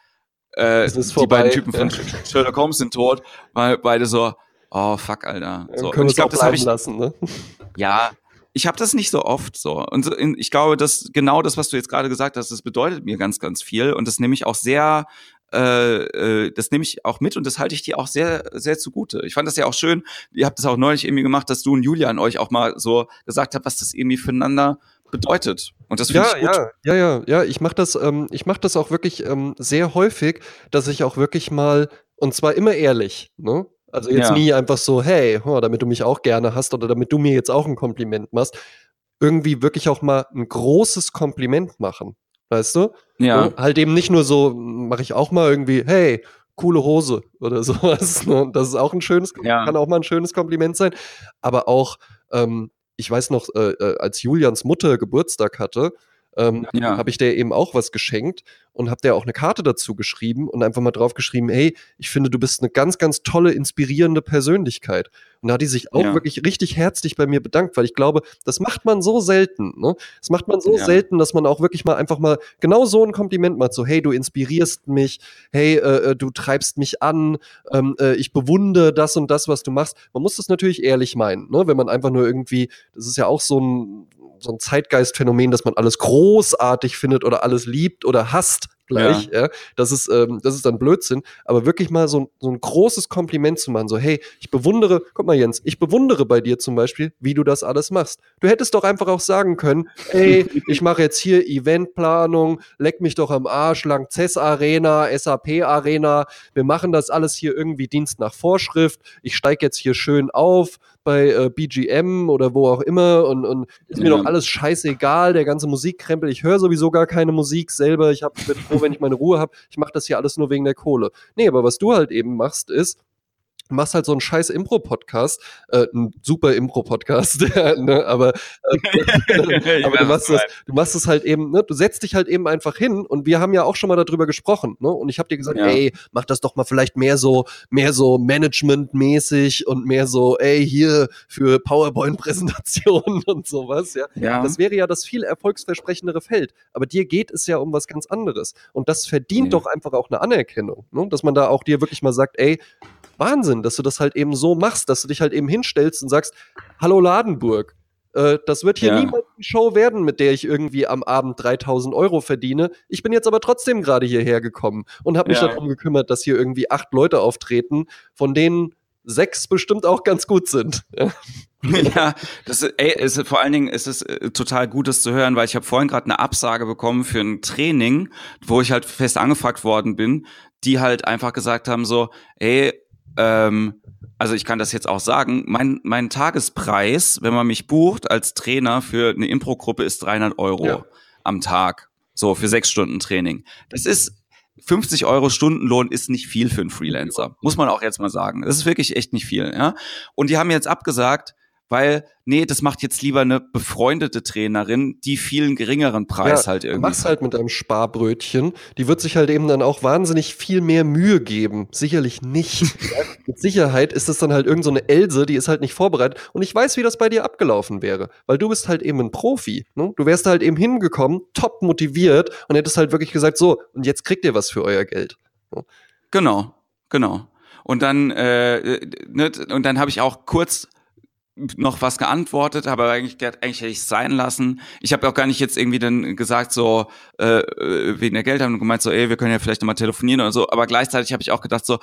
äh, die beiden Typen von. Sherlock Holmes sind tot, weil beide so, oh fuck, Alter. So, können und ich glaube, das habe ich lassen, ne? Ja, ich habe das nicht so oft so. Und ich glaube, dass genau das, was du jetzt gerade gesagt hast, das bedeutet mir ganz, ganz viel. Und das nehme ich auch sehr äh, äh, das nehme ich auch mit und das halte ich dir auch sehr, sehr zugute. Ich fand das ja auch schön, ihr habt das auch neulich irgendwie gemacht, dass du und Julian euch auch mal so gesagt habt, was das irgendwie füreinander bedeutet. Und das finde ja, ich gut. Ja, ja, ja, ja. Ich mache das, ähm, ich mach das auch wirklich ähm, sehr häufig, dass ich auch wirklich mal, und zwar immer ehrlich, ne? Also jetzt ja. nie einfach so, hey, oh, damit du mich auch gerne hast oder damit du mir jetzt auch ein Kompliment machst. Irgendwie wirklich auch mal ein großes Kompliment machen. Weißt du? Ja. Und halt eben nicht nur so, mache ich auch mal irgendwie, hey, coole Hose oder sowas. Ne? Das ist auch ein schönes, ja. kann auch mal ein schönes Kompliment sein. Aber auch, ähm, ich weiß noch, äh, äh als Julians Mutter Geburtstag hatte, ähm, ja. habe ich der eben auch was geschenkt und habe der auch eine Karte dazu geschrieben und einfach mal drauf geschrieben, hey, ich finde, du bist eine ganz, ganz tolle, inspirierende Persönlichkeit. Und da hat die sich auch ja. wirklich richtig herzlich bei mir bedankt, weil ich glaube, das macht man so selten. Ne? Das macht man so ja. selten, dass man auch wirklich mal einfach mal genau so ein Kompliment macht, so hey, du inspirierst mich, hey, äh, äh, du treibst mich an, ähm, äh, ich bewundere das und das, was du machst. Man muss das natürlich ehrlich meinen, ne? wenn man einfach nur irgendwie, das ist ja auch so ein so ein Zeitgeistphänomen, dass man alles großartig findet oder alles liebt oder hasst gleich. Ja. ja. Das, ist, ähm, das ist dann Blödsinn. Aber wirklich mal so, so ein großes Kompliment zu machen, so, hey, ich bewundere, guck mal, Jens, ich bewundere bei dir zum Beispiel, wie du das alles machst. Du hättest doch einfach auch sagen können, hey, ich mache jetzt hier Eventplanung, leck mich doch am Arsch, Langzess Arena, SAP Arena, wir machen das alles hier irgendwie Dienst nach Vorschrift, ich steige jetzt hier schön auf, bei äh, BGM oder wo auch immer und, und ist mir ja. doch alles scheißegal, der ganze Musikkrempel. Ich höre sowieso gar keine Musik selber. Ich hab, bin froh, wenn ich meine Ruhe habe. Ich mache das hier alles nur wegen der Kohle. Nee, aber was du halt eben machst, ist, machst halt so einen scheiß Impro-Podcast, äh, ein super Impro-Podcast, ne? aber, äh, aber du machst das, du machst es halt eben, ne? du setzt dich halt eben einfach hin und wir haben ja auch schon mal darüber gesprochen, ne? Und ich habe dir gesagt, ja. ey, mach das doch mal vielleicht mehr so, mehr so Management-mäßig und mehr so, ey, hier für PowerPoint-Präsentationen und sowas, ja? ja. Das wäre ja das viel erfolgsversprechendere Feld. Aber dir geht es ja um was ganz anderes. Und das verdient nee. doch einfach auch eine Anerkennung, ne? Dass man da auch dir wirklich mal sagt, ey, Wahnsinn, dass du das halt eben so machst, dass du dich halt eben hinstellst und sagst, hallo Ladenburg, äh, das wird hier ja. niemals eine Show werden, mit der ich irgendwie am Abend 3000 Euro verdiene. Ich bin jetzt aber trotzdem gerade hierher gekommen und habe mich ja. darum gekümmert, dass hier irgendwie acht Leute auftreten, von denen sechs bestimmt auch ganz gut sind. ja, das ist, ey, ist, vor allen Dingen ist es äh, total gut, das zu hören, weil ich habe vorhin gerade eine Absage bekommen für ein Training, wo ich halt fest angefragt worden bin, die halt einfach gesagt haben so, ey, ähm, also ich kann das jetzt auch sagen, mein, mein Tagespreis, wenn man mich bucht als Trainer für eine Impro-Gruppe, ist 300 Euro ja. am Tag. So, für sechs Stunden Training. Das ist 50 Euro Stundenlohn ist nicht viel für einen Freelancer. Muss man auch jetzt mal sagen. Das ist wirklich echt nicht viel, ja. Und die haben jetzt abgesagt, weil, nee, das macht jetzt lieber eine befreundete Trainerin, die vielen geringeren Preis ja, halt irgendwie. Mach's halt mit einem Sparbrötchen. Die wird sich halt eben dann auch wahnsinnig viel mehr Mühe geben. Sicherlich nicht. mit Sicherheit ist es dann halt irgend so eine Else, die ist halt nicht vorbereitet. Und ich weiß, wie das bei dir abgelaufen wäre. Weil du bist halt eben ein Profi. Ne? Du wärst halt eben hingekommen, top motiviert und hättest halt wirklich gesagt, so, und jetzt kriegt ihr was für euer Geld. Ne? Genau, genau. Und dann, äh, ne, und dann habe ich auch kurz noch was geantwortet, aber eigentlich, eigentlich hätte ich es sein lassen. Ich habe auch gar nicht jetzt irgendwie dann gesagt, so äh, äh wegen der Geld haben gemeint, so, ey, wir können ja vielleicht nochmal telefonieren oder so, aber gleichzeitig habe ich auch gedacht, so,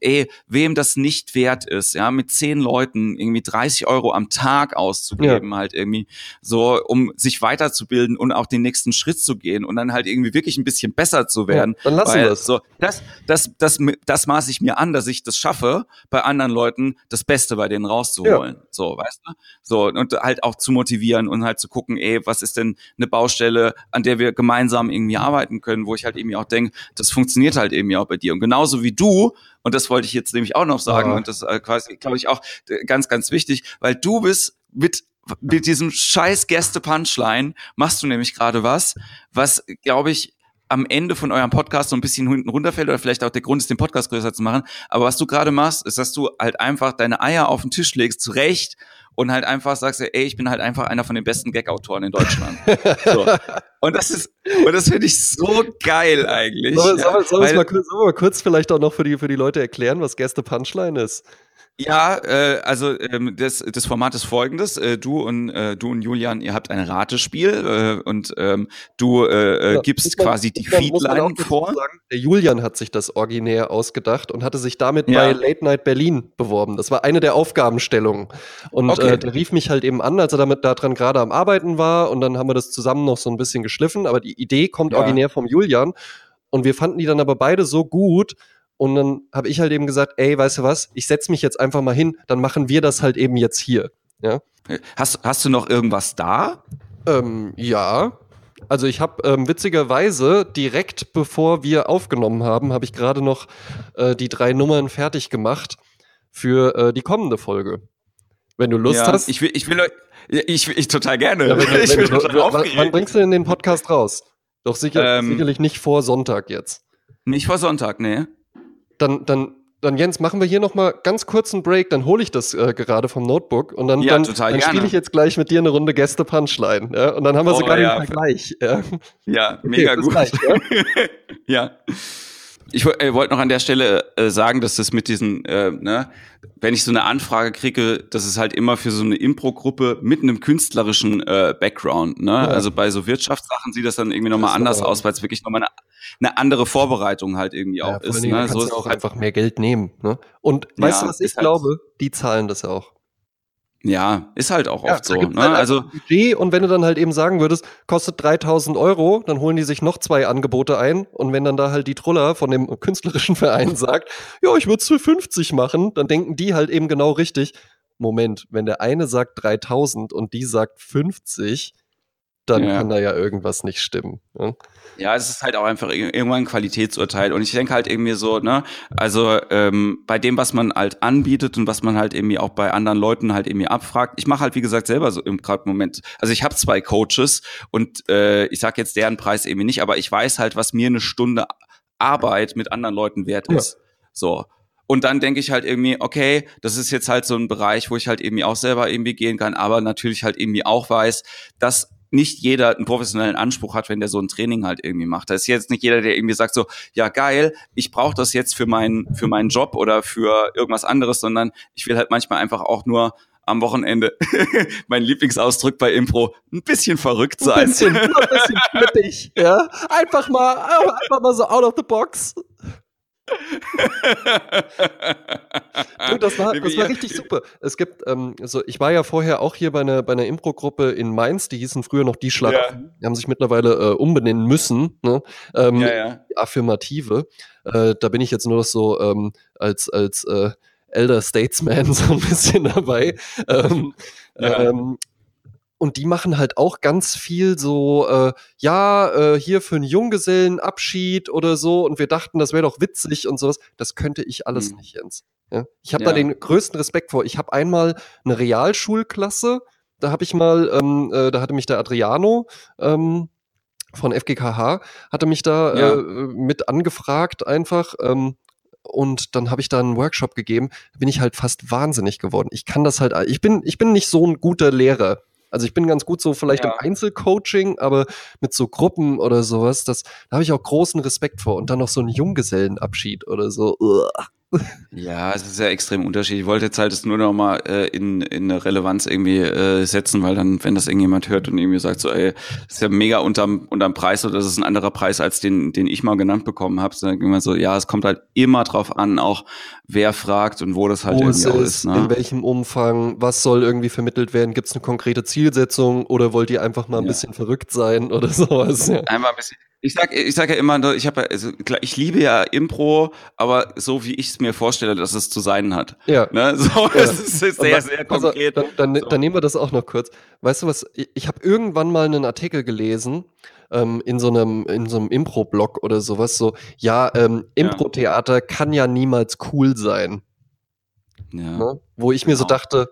ey, wem das nicht wert ist, ja, mit zehn Leuten irgendwie 30 Euro am Tag auszugeben, ja. halt irgendwie so, um sich weiterzubilden und auch den nächsten Schritt zu gehen und dann halt irgendwie wirklich ein bisschen besser zu werden. Ja, dann lassen wir es. So, das, das, das, das maße ich mir an, dass ich das schaffe, bei anderen Leuten das Beste bei denen rauszuholen. Ja. So, weißt du? So, und halt auch zu motivieren und halt zu gucken, ey, was ist denn eine Baustelle, an der wir gemeinsam irgendwie arbeiten können, wo ich halt irgendwie auch denke, das funktioniert halt eben ja auch bei dir. Und genauso wie du und das wollte ich jetzt nämlich auch noch sagen. Ah. Und das äh, quasi, glaube ich, auch äh, ganz, ganz wichtig, weil du bist mit mit diesem scheiß Gäste-Punchline machst du nämlich gerade was, was, glaube ich, am Ende von eurem Podcast so ein bisschen hinten runterfällt oder vielleicht auch der Grund ist, den Podcast größer zu machen. Aber was du gerade machst, ist, dass du halt einfach deine Eier auf den Tisch legst, zurecht und halt einfach sagst, ey, ich bin halt einfach einer von den besten Gag-Autoren in Deutschland. so. Und das ist, und das finde ich so geil eigentlich. Sollen wir, soll mal kurz vielleicht auch noch für die, für die Leute erklären, was Gäste Punchline ist? Ja, äh, also ähm, das, das Format ist folgendes. Äh, du und äh, du und Julian, ihr habt ein Ratespiel äh, und ähm, du äh, äh ja, gibst man, quasi die Feedline vor. Sagen, der Julian hat sich das originär ausgedacht und hatte sich damit ja. bei Late Night Berlin beworben. Das war eine der Aufgabenstellungen. Und okay. äh, der rief mich halt eben an, als er damit daran gerade am Arbeiten war und dann haben wir das zusammen noch so ein bisschen geschliffen. Aber die Idee kommt ja. originär vom Julian. Und wir fanden die dann aber beide so gut, und dann habe ich halt eben gesagt, ey, weißt du was, ich setze mich jetzt einfach mal hin, dann machen wir das halt eben jetzt hier. Ja? Hast, hast du noch irgendwas da? Ähm, ja. Also ich habe ähm, witzigerweise direkt bevor wir aufgenommen haben, habe ich gerade noch äh, die drei Nummern fertig gemacht für äh, die kommende Folge. Wenn du Lust ja, hast. Ich will, ich will, ich, ich total gerne. Ja, wenn, ich wenn, total wann, wann bringst du denn den Podcast raus? Doch sicher, ähm, sicherlich nicht vor Sonntag jetzt. Nicht vor Sonntag, nee dann, dann, dann Jens, machen wir hier nochmal ganz kurz einen Break, dann hole ich das äh, gerade vom Notebook und dann, ja, dann, dann spiele ich jetzt gleich mit dir eine Runde Gäste Punchline. Ja? Und dann haben wir oh, sogar ja. den Vergleich. Ja, ja okay, mega gut. Gleich, ja? ja. Ich äh, wollte noch an der Stelle äh, sagen, dass das mit diesen, äh, ne, wenn ich so eine Anfrage kriege, das ist halt immer für so eine Impro-Gruppe mit einem künstlerischen äh, Background. Ne? Ja. Also bei so Wirtschaftssachen sieht das dann irgendwie nochmal anders aus, weil es wirklich nochmal eine eine andere Vorbereitung halt irgendwie ja, auch ist. Ne? So ist auch halt einfach mehr Geld nehmen. Ne? Und weißt ja, du, was ich halt glaube? Die zahlen das auch. Ja, ist halt auch ja, oft so. Ne? Halt also Budget und wenn du dann halt eben sagen würdest, kostet 3000 Euro, dann holen die sich noch zwei Angebote ein und wenn dann da halt die Truller von dem künstlerischen Verein sagt, ja, ich würde es für 50 machen, dann denken die halt eben genau richtig. Moment, wenn der eine sagt 3000 und die sagt 50, dann ja. kann da ja irgendwas nicht stimmen. Ne? Ja, es ist halt auch einfach irgendwann ein Qualitätsurteil. Und ich denke halt irgendwie so, ne, also ähm, bei dem, was man halt anbietet und was man halt irgendwie auch bei anderen Leuten halt irgendwie abfragt. Ich mache halt, wie gesagt, selber so im gerade Moment. Also ich habe zwei Coaches und äh, ich sag jetzt deren Preis irgendwie nicht, aber ich weiß halt, was mir eine Stunde Arbeit mit anderen Leuten wert ist. Ja. So. Und dann denke ich halt irgendwie, okay, das ist jetzt halt so ein Bereich, wo ich halt irgendwie auch selber irgendwie gehen kann, aber natürlich halt irgendwie auch weiß, dass nicht jeder einen professionellen Anspruch hat, wenn der so ein Training halt irgendwie macht. Da ist jetzt nicht jeder, der irgendwie sagt so, ja geil, ich brauche das jetzt für meinen für meinen Job oder für irgendwas anderes, sondern ich will halt manchmal einfach auch nur am Wochenende, mein Lieblingsausdruck bei Impro, ein bisschen verrückt sein. Ein bisschen, ein bisschen flippig, ja. Einfach mal, einfach mal so out of the box du, das war, das war richtig super. Es gibt, ähm, also ich war ja vorher auch hier bei einer, bei einer Impro-Gruppe in Mainz, die hießen früher noch die Schlag. Ja. Die haben sich mittlerweile äh, umbenennen müssen, ne? Ähm, ja, ja. Die Affirmative. Äh, da bin ich jetzt nur so ähm, als, als äh, Elder Statesman so ein bisschen dabei. Ähm, ja. ähm, und die machen halt auch ganz viel so, äh, ja, äh, hier für einen Junggesellenabschied oder so. Und wir dachten, das wäre doch witzig und sowas. Das könnte ich alles mhm. nicht, Jens. Ja? Ich habe ja. da den größten Respekt vor. Ich habe einmal eine Realschulklasse, da habe ich mal, ähm, äh, da hatte mich der Adriano ähm, von FGKH, hatte mich da ja. äh, mit angefragt einfach. Ähm, und dann habe ich da einen Workshop gegeben, bin ich halt fast wahnsinnig geworden. Ich kann das halt, ich bin, ich bin nicht so ein guter Lehrer. Also ich bin ganz gut so vielleicht ja. im Einzelcoaching, aber mit so Gruppen oder sowas, das, da habe ich auch großen Respekt vor. Und dann noch so ein Junggesellenabschied oder so. Uah. Ja, es ist ja extrem unterschiedlich. Ich wollte jetzt halt das nur noch mal äh, in, in eine Relevanz irgendwie äh, setzen, weil dann, wenn das irgendjemand hört und irgendwie sagt so, ey, das ist ja mega unterm, unterm Preis oder das ist ein anderer Preis als den, den ich mal genannt bekommen habe, dann immer so, ja, es kommt halt immer drauf an, auch wer fragt und wo das halt wo irgendwie ist, ist. Ne? In welchem Umfang, was soll irgendwie vermittelt werden? Gibt es eine konkrete Zielsetzung oder wollt ihr einfach mal ein ja. bisschen verrückt sein oder sowas? Ja. Einmal ein bisschen ich sag, ich sag ja immer, ich habe, also, ich liebe ja Impro, aber so wie ich es mir vorstelle, dass es zu sein hat. Ja. Ne? So, ja. es ist sehr, sehr konkret. Also, dann, dann, so. dann nehmen wir das auch noch kurz. Weißt du was? Ich, ich habe irgendwann mal einen Artikel gelesen ähm, in so einem in so einem Impro-Blog oder sowas. So, ja, ähm, Impro-Theater ja. kann ja niemals cool sein. Ja. Ne? Wo ich mir genau. so dachte,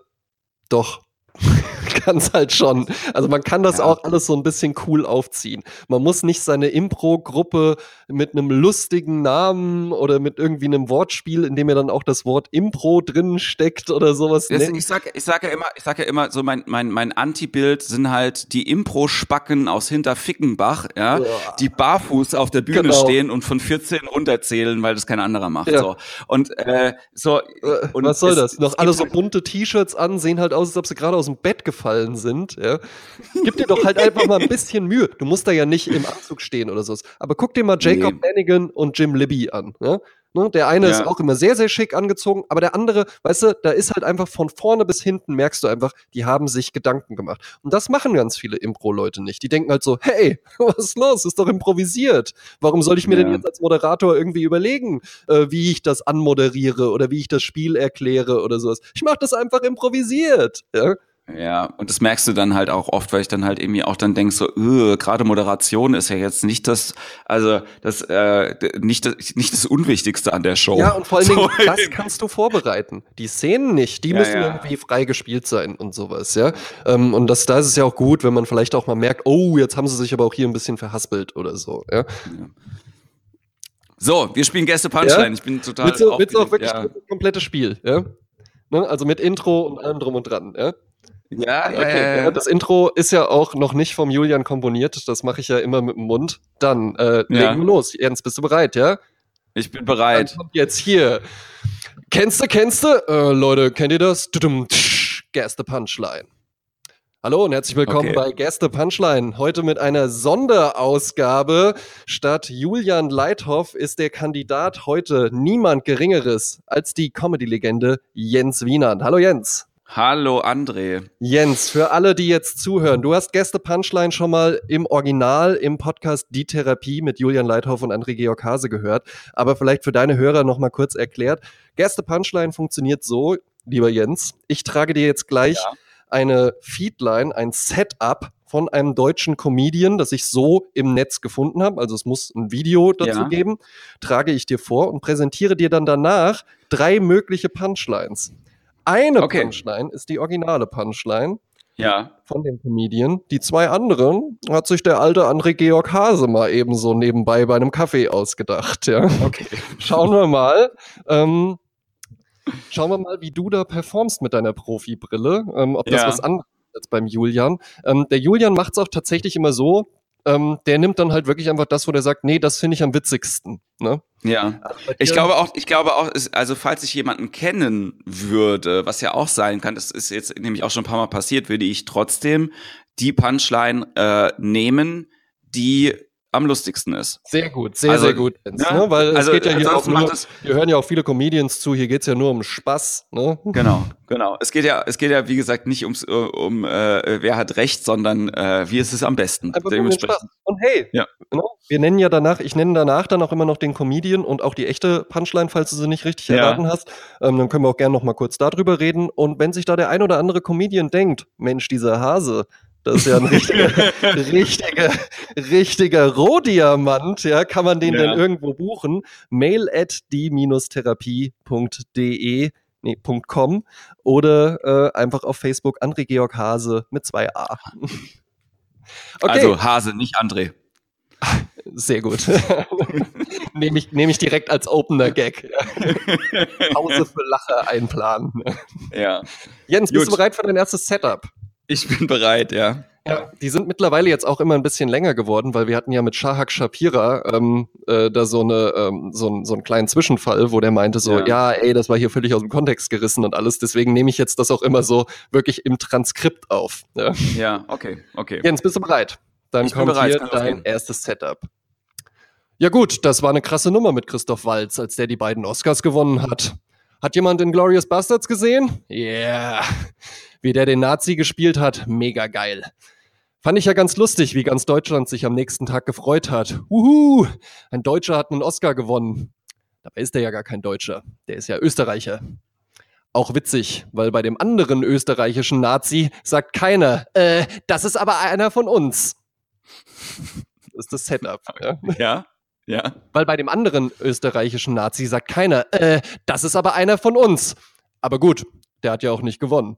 doch, kann es halt schon. Also man kann das ja. auch alles so ein bisschen cool aufziehen. Man muss nicht seine Impro-Gruppe mit einem lustigen Namen oder mit irgendwie einem Wortspiel, in dem ja dann auch das Wort Impro drin steckt oder sowas. Das, ich sage ich sag ja immer, ich sage ja immer, so mein, mein, mein Anti-Bild sind halt die Impro-Spacken aus Hinterfickenbach, ja, ja, die barfuß auf der Bühne genau. stehen und von 14 runterzählen, weil das kein anderer macht. Ja. So. Und äh, so. Äh, und Was soll das? Noch alle so bunte T-Shirts an, sehen halt aus, als ob sie gerade aus dem Bett gefallen sind. Ja? Gib dir doch halt einfach mal ein bisschen Mühe. Du musst da ja nicht im Anzug stehen oder so. Aber guck dir mal Jacob nee. Und Jim Libby an. Ja? Ne? Der eine ja. ist auch immer sehr, sehr schick angezogen, aber der andere, weißt du, da ist halt einfach von vorne bis hinten, merkst du einfach, die haben sich Gedanken gemacht. Und das machen ganz viele Impro-Leute nicht. Die denken halt so, hey, was ist los? Ist doch improvisiert. Warum soll ich mir ja. denn jetzt als Moderator irgendwie überlegen, äh, wie ich das anmoderiere oder wie ich das Spiel erkläre oder sowas? Ich mache das einfach improvisiert. Ja? Ja, und das merkst du dann halt auch oft, weil ich dann halt irgendwie auch dann denk so, äh, gerade Moderation ist ja jetzt nicht das, also das, äh, nicht das, nicht das Unwichtigste an der Show. Ja, und vor allen Dingen, so. das kannst du vorbereiten. Die Szenen nicht, die ja, müssen ja. irgendwie frei gespielt sein und sowas, ja. Ähm, und das, da ist es ja auch gut, wenn man vielleicht auch mal merkt, oh, jetzt haben sie sich aber auch hier ein bisschen verhaspelt oder so, ja. ja. So, wir spielen Gäste Punchline. Ja? Ich bin total. Willst du, willst du auch wirklich das komplette Spiel, ja? Ne? Also mit Intro und allem drum und dran, ja? Ja, okay. ja, Das Intro ist ja auch noch nicht vom Julian komponiert. Das mache ich ja immer mit dem Mund. Dann äh, ja. legen wir los. Jens, bist du bereit, ja? Ich bin bereit. Dann kommt jetzt hier. Kennst du, kennst du? Äh, Leute, kennt ihr das? Guess the Punchline. Hallo und herzlich willkommen okay. bei Guess the Punchline. Heute mit einer Sonderausgabe. Statt Julian Leithoff ist der Kandidat heute niemand Geringeres als die Comedy-Legende Jens Wienand. Hallo Jens. Hallo André. Jens, für alle, die jetzt zuhören, du hast Gäste Punchline schon mal im Original im Podcast Die Therapie mit Julian Leithoff und André Georg Hase gehört, aber vielleicht für deine Hörer noch mal kurz erklärt. Gäste Punchline funktioniert so, lieber Jens, ich trage dir jetzt gleich ja. eine Feedline, ein Setup von einem deutschen Comedian, das ich so im Netz gefunden habe, also es muss ein Video dazu ja. geben, trage ich dir vor und präsentiere dir dann danach drei mögliche Punchlines. Eine okay. Punchline ist die originale Punchline. Ja. Von dem Comedian. Die zwei anderen hat sich der alte André Georg Hase mal ebenso nebenbei bei einem Kaffee ausgedacht. Ja. Okay. Schauen wir mal. Ähm, schauen wir mal, wie du da performst mit deiner Profibrille. Ähm, ob das ja. was anderes ist als beim Julian. Ähm, der Julian macht es auch tatsächlich immer so, ähm, der nimmt dann halt wirklich einfach das, wo der sagt, nee, das finde ich am witzigsten. Ne? Ja, also ich glaube auch, ich glaube auch, also falls ich jemanden kennen würde, was ja auch sein kann, das ist jetzt nämlich auch schon ein paar Mal passiert, würde ich trotzdem die Punchline äh, nehmen, die am lustigsten ist. Sehr gut, sehr, also, sehr gut. Ja, ne? Weil also, es geht ja hier auch nur, wir hören ja auch viele Comedians zu, hier geht's ja nur um Spaß. Ne? Genau, genau. Es geht ja, es geht ja, wie gesagt, nicht ums, äh, um äh, wer hat recht, sondern äh, wie ist es am besten. Einfach Dementsprechend. Und hey, ja. ne? wir nennen ja danach, ich nenne danach dann auch immer noch den Comedian und auch die echte Punchline, falls du sie nicht richtig ja. erraten hast. Ähm, dann können wir auch gerne noch mal kurz darüber reden. Und wenn sich da der ein oder andere Comedian denkt, Mensch, dieser Hase, das ist ja ein richtiger, richtiger, richtiger Rohdiamant. Ja, kann man den ja. denn irgendwo buchen? Mail at die-therapie.de nee, .com oder äh, einfach auf Facebook André Georg Hase mit zwei A. Okay. Also Hase, nicht André. Sehr gut. nehme ich, nehm ich direkt als Opener-Gag. Pause für Lache einplanen. Ja. Jens, bist gut. du bereit für dein erstes Setup? Ich bin bereit, ja. Ja, die sind mittlerweile jetzt auch immer ein bisschen länger geworden, weil wir hatten ja mit Shahak Shapira ähm, äh, da so eine ähm, so, so einen kleinen Zwischenfall, wo der meinte so, ja. ja, ey, das war hier völlig aus dem Kontext gerissen und alles. Deswegen nehme ich jetzt das auch immer so wirklich im Transkript auf. Ja, ja okay, okay. Jens, bist du bereit? Dann ich kommt bereit, hier dein erstes Setup. Ja gut, das war eine krasse Nummer mit Christoph Waltz, als der die beiden Oscars gewonnen hat. Hat jemand den Glorious Bastards gesehen? Yeah wie der den Nazi gespielt hat, mega geil. Fand ich ja ganz lustig, wie ganz Deutschland sich am nächsten Tag gefreut hat. Uhu, ein Deutscher hat einen Oscar gewonnen. Dabei ist er ja gar kein Deutscher, der ist ja Österreicher. Auch witzig, weil bei dem anderen österreichischen Nazi sagt keiner, äh, das ist aber einer von uns. Das ist das Setup. Ja, ja. ja. Weil bei dem anderen österreichischen Nazi sagt keiner, äh, das ist aber einer von uns. Aber gut, der hat ja auch nicht gewonnen.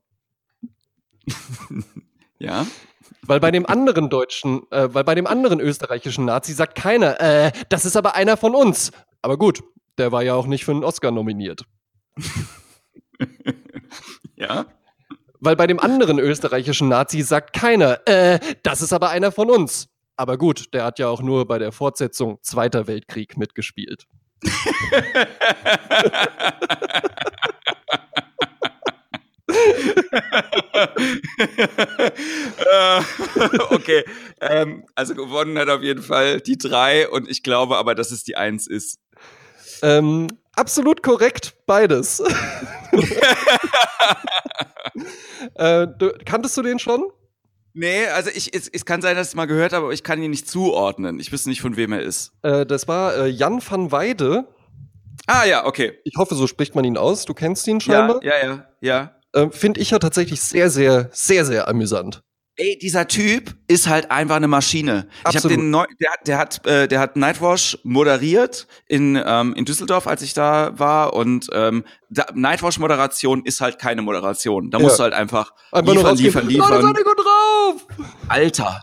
Ja. Weil bei dem anderen deutschen, äh, weil bei dem anderen österreichischen Nazi sagt keiner, äh, das ist aber einer von uns. Aber gut, der war ja auch nicht für einen Oscar nominiert. Ja. Weil bei dem anderen österreichischen Nazi sagt keiner, äh, das ist aber einer von uns. Aber gut, der hat ja auch nur bei der Fortsetzung Zweiter Weltkrieg mitgespielt. Äh, okay, ähm, also gewonnen hat auf jeden Fall die drei und ich glaube aber, dass es die eins ist. Ähm, absolut korrekt, beides. äh, du, kanntest du den schon? Nee, also ich, es, es kann sein, dass ich mal gehört habe, aber ich kann ihn nicht zuordnen. Ich wüsste nicht, von wem er ist. Äh, das war äh, Jan van Weide. Ah ja, okay. Ich hoffe, so spricht man ihn aus. Du kennst ihn scheinbar. Ja, ja, ja. ja. Äh, Finde ich ja tatsächlich sehr, sehr, sehr, sehr amüsant. Ey, dieser Typ ist halt einfach eine Maschine. Ich habe den neu, der, der hat, äh, der hat Nightwash moderiert in ähm, in Düsseldorf, als ich da war. Und ähm, da, Nightwash-Moderation ist halt keine Moderation. Da Ja. musst du halt einfach, Einfach liefern, liefern, liefern. ihr gut drauf? Alter,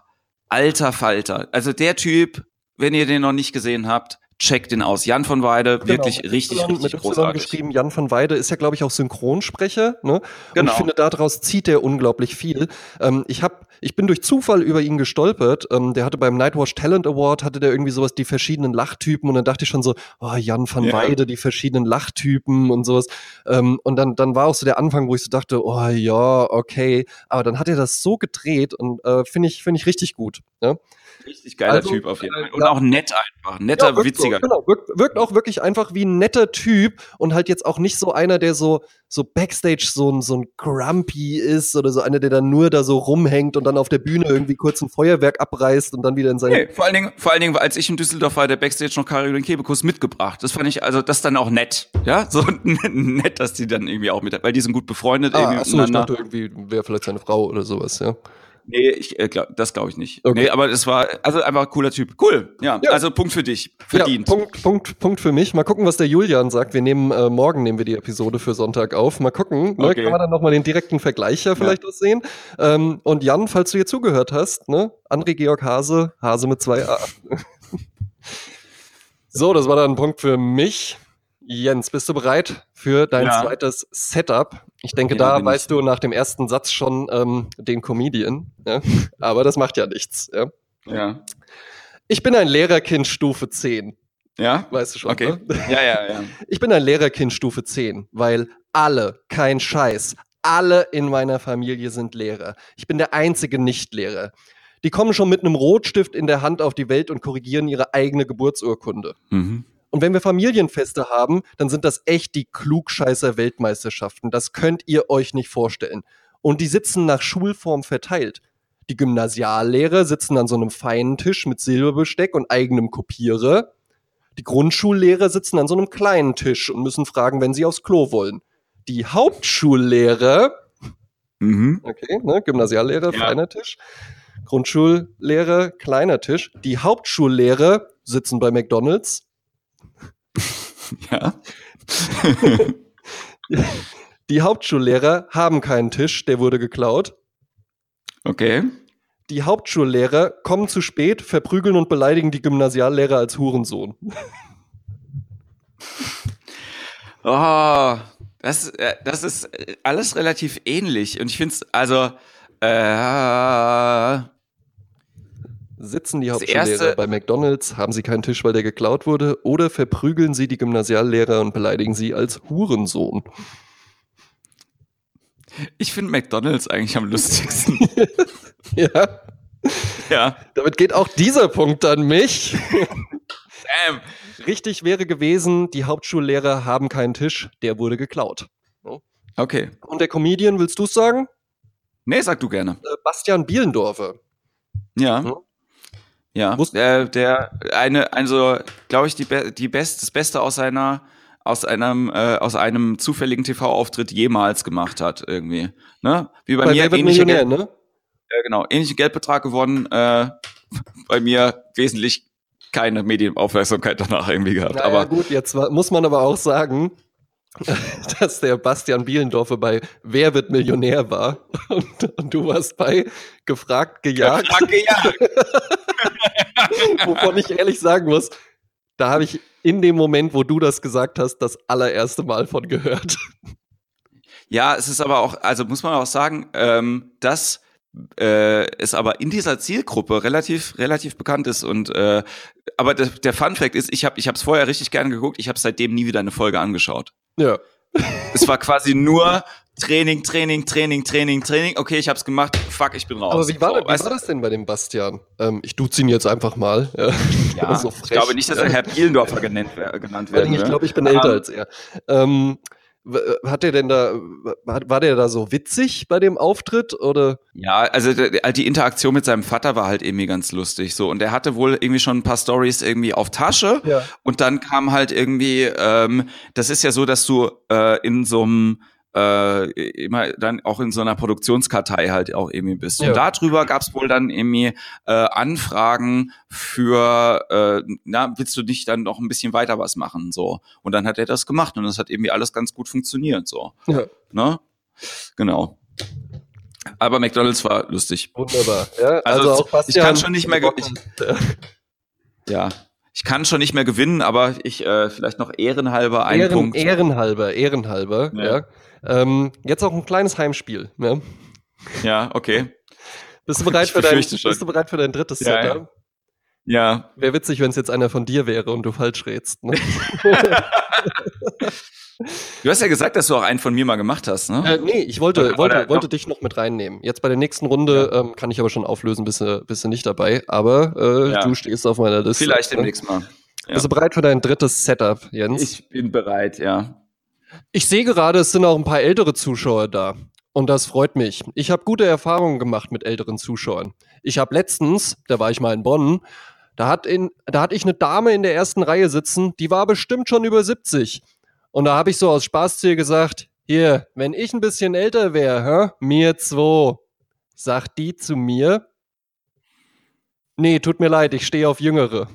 alter Falter. Also der Typ, wenn ihr den noch nicht gesehen habt, checkt den aus. Jan von Weide, wirklich Genau, mit richtig, Y, richtig mit großartig. geschrieben. Jan van Weide ist ja, glaube ich, auch Synchronsprecher. Ne? Und Genau. ich finde, daraus zieht er unglaublich viel. Ähm, ich hab, ich bin durch Zufall über ihn gestolpert. Ähm, der hatte beim Nightwatch Talent Award, hatte der irgendwie sowas, die verschiedenen Lachtypen. Und dann dachte ich schon so, oh, Jan van Ja. Weide, die verschiedenen Lachtypen und sowas. Ähm, und dann, dann war auch so der Anfang, wo ich so dachte, oh ja, okay. Aber dann hat er das so gedreht und äh, finde ich, finde ich richtig gut. Ne? Richtig geiler Also, Typ auf jeden äh, Fall. Und ja. auch nett einfach. Netter, Ja, wirkt witziger. So, genau, wirkt, wirkt auch wirklich einfach wie ein netter Typ und halt jetzt auch nicht so einer, der so, so Backstage so ein, so ein Grumpy ist oder so einer, der dann nur da so rumhängt und dann auf der Bühne irgendwie kurz ein Feuerwerk abreißt und dann wieder in sein. Nee, vor allen Dingen, vor allen Dingen, als ich in Düsseldorf war, der Backstage noch Caroline Kebekus mitgebracht. Das fand ich, also das dann auch nett. Ja, so nett, dass die dann irgendwie auch mit, weil die sind gut befreundet Ah, irgendwie achso, ich miteinander. dachte irgendwie wäre vielleicht seine Frau oder sowas, ja. Nee, ich, äh, glaub, das glaube ich nicht. Okay. Nee, aber es war, also einfach ein cooler Typ. Cool. Ja, Ja. also Punkt für dich. Verdient. Ja, Punkt, Punkt, Punkt für mich. Mal gucken, was der Julian sagt. Wir nehmen äh, morgen nehmen wir die Episode für Sonntag auf. Mal gucken. Ne, Okay. Kann man dann nochmal den direkten Vergleich ja vielleicht was sehen. Ähm, und Jan, falls du hier zugehört hast, ne? André Georg Hase, Hase mit zwei A. so, das war dann ein Punkt für mich. Jens, bist du bereit für dein Ja. zweites Setup? Ich denke, Ja, da weißt ich. du nach dem ersten Satz schon ähm, den Comedian. Ja? Aber das macht ja nichts. Ja? Ja. Ich bin ein Lehrerkind Stufe 10. Ja? Weißt du schon. Okay. Ne? Ja, ja, ja. Ich bin ein Lehrerkind Stufe 10, weil alle, kein Scheiß, alle in meiner Familie sind Lehrer. Ich bin der einzige Nicht-Lehrer. Die kommen schon mit einem Rotstift in der Hand auf die Welt und korrigieren ihre eigene Geburtsurkunde. Mhm. Und wenn wir Familienfeste haben, dann sind das echt die klugscheißer Weltmeisterschaften. Das könnt ihr euch nicht vorstellen. Und die sitzen nach Schulform verteilt. Die Gymnasiallehrer sitzen an so einem feinen Tisch mit Silberbesteck und eigenem Kopierer. Die Grundschullehrer sitzen an so einem kleinen Tisch und müssen fragen, wenn sie aufs Klo wollen. Die Hauptschullehrer, Mhm. okay, ne, Gymnasiallehrer, Ja. feiner Tisch. Grundschullehrer, kleiner Tisch. Die Hauptschullehrer sitzen bei McDonalds. Ja. Die Hauptschullehrer haben keinen Tisch, der wurde geklaut. Okay. Die Hauptschullehrer kommen zu spät, verprügeln und beleidigen die Gymnasiallehrer als Hurensohn. Oh, das, äh, das ist äh, alles relativ ähnlich. Und ich finde es, also, äh, Sitzen die Hauptschullehrer bei McDonalds, haben sie keinen Tisch, weil der geklaut wurde, oder verprügeln sie die Gymnasiallehrer und beleidigen sie als Hurensohn. ich finde McDonalds eigentlich am lustigsten. Ja, ja. damit geht auch dieser Punkt an mich. Damn. Richtig wäre gewesen, die Hauptschullehrer haben keinen Tisch, der wurde geklaut. Okay. Und der Comedian, willst du es sagen? Nee, sag du gerne. Äh, Bastian Bielendorfer. Ja. Ja. Wusst- Der, der eine, also, glaube ich, die, Be die Best, das Beste aus seiner, aus einem, äh, aus einem zufälligen TV-Auftritt jemals gemacht hat, irgendwie. Ne? Wie bei, Bei mir Wer wird ähnliche Millionär, Geld, ne? äh, genau, ähnlichen Geldbetrag gewonnen, äh, bei mir wesentlich keine Medienaufmerksamkeit danach irgendwie gehabt. Naja, aber gut, jetzt muss man aber auch sagen, dass der Bastian Bielendorfer bei Wer wird Millionär war und, und du warst bei Gefragt, gejagt. Gefragt, gejagt. Wovon ich ehrlich sagen muss, da habe ich in dem Moment, wo du das gesagt hast, das allererste Mal von gehört. Ja, es ist aber auch, also muss man auch sagen, ähm, dass äh, es aber in dieser Zielgruppe relativ relativ bekannt ist und äh, aber der, der Fun Fact ist, ich habe ich habe es vorher richtig gerne geguckt, ich habe seitdem nie wieder eine Folge angeschaut. Ja. Es war quasi nur Training, Training, Training, Training, Training. Okay, ich hab's gemacht. Fuck, ich bin raus. Aber wie war, so, wie war das denn bei dem Bastian? Ähm, ich duze ihn jetzt einfach mal. Ja, ja so ich glaube nicht, dass er Herr Bielendorfer genannt, genannt werden Ich glaube, ich bin älter um, als er. Ähm, hat der denn da, war der da so witzig bei dem Auftritt oder? Ja, also die Interaktion mit seinem Vater war halt irgendwie ganz lustig so und er hatte wohl irgendwie schon ein paar Stories irgendwie auf Tasche ja. und dann kam halt irgendwie, ähm, das ist ja so, dass du äh, in so einem äh, immer dann auch in so einer Produktionskartei halt auch irgendwie bist. Ja. Und darüber gab es wohl dann irgendwie äh, Anfragen für, äh, na, willst du nicht dann noch ein bisschen weiter was machen? So. Und dann hat er das gemacht und das hat irgendwie alles ganz gut funktioniert. So. Ja. Ne? Genau. Aber McDonalds war lustig. Wunderbar. Ja, also, also ich kann schon nicht mehr. Ich, ja. Ich kann schon nicht mehr gewinnen, aber ich äh, vielleicht noch ehrenhalber einen Ehren, Punkt. Ehrenhalber, ehrenhalber, ja. ja. Ähm, jetzt auch ein kleines Heimspiel. Ja, ja okay. Bist du bereit, für dein, bist du bereit für dein drittes ja, Setup? Ja. Wäre witzig, wenn es jetzt einer von dir wäre und du falsch rätst. Ne? Du hast ja gesagt, dass du auch einen von mir mal gemacht hast, ne? Äh, nee, ich wollte, wollte, oder, wollte dich noch mit reinnehmen. Jetzt bei der nächsten Runde ja. ähm, kann ich aber schon auflösen, bist du, bist du nicht dabei. Aber äh, ja. du stehst auf meiner Liste. Vielleicht ne? demnächst mal. Ja. Bist du bereit für dein drittes Setup, Jens? Ich bin bereit, ja. Ich sehe gerade, es sind auch ein paar ältere Zuschauer da. Und das freut mich. Ich habe gute Erfahrungen gemacht mit älteren Zuschauern. Ich habe letztens, da war ich mal in Bonn, da, hat in, da hatte ich eine Dame in der ersten Reihe sitzen, die war bestimmt schon über 70. Und da habe ich so aus Spaß zu ihr gesagt, hier, wenn ich ein bisschen älter wäre, mir zwei, sagt die zu mir, nee, tut mir leid, ich stehe auf Jüngere.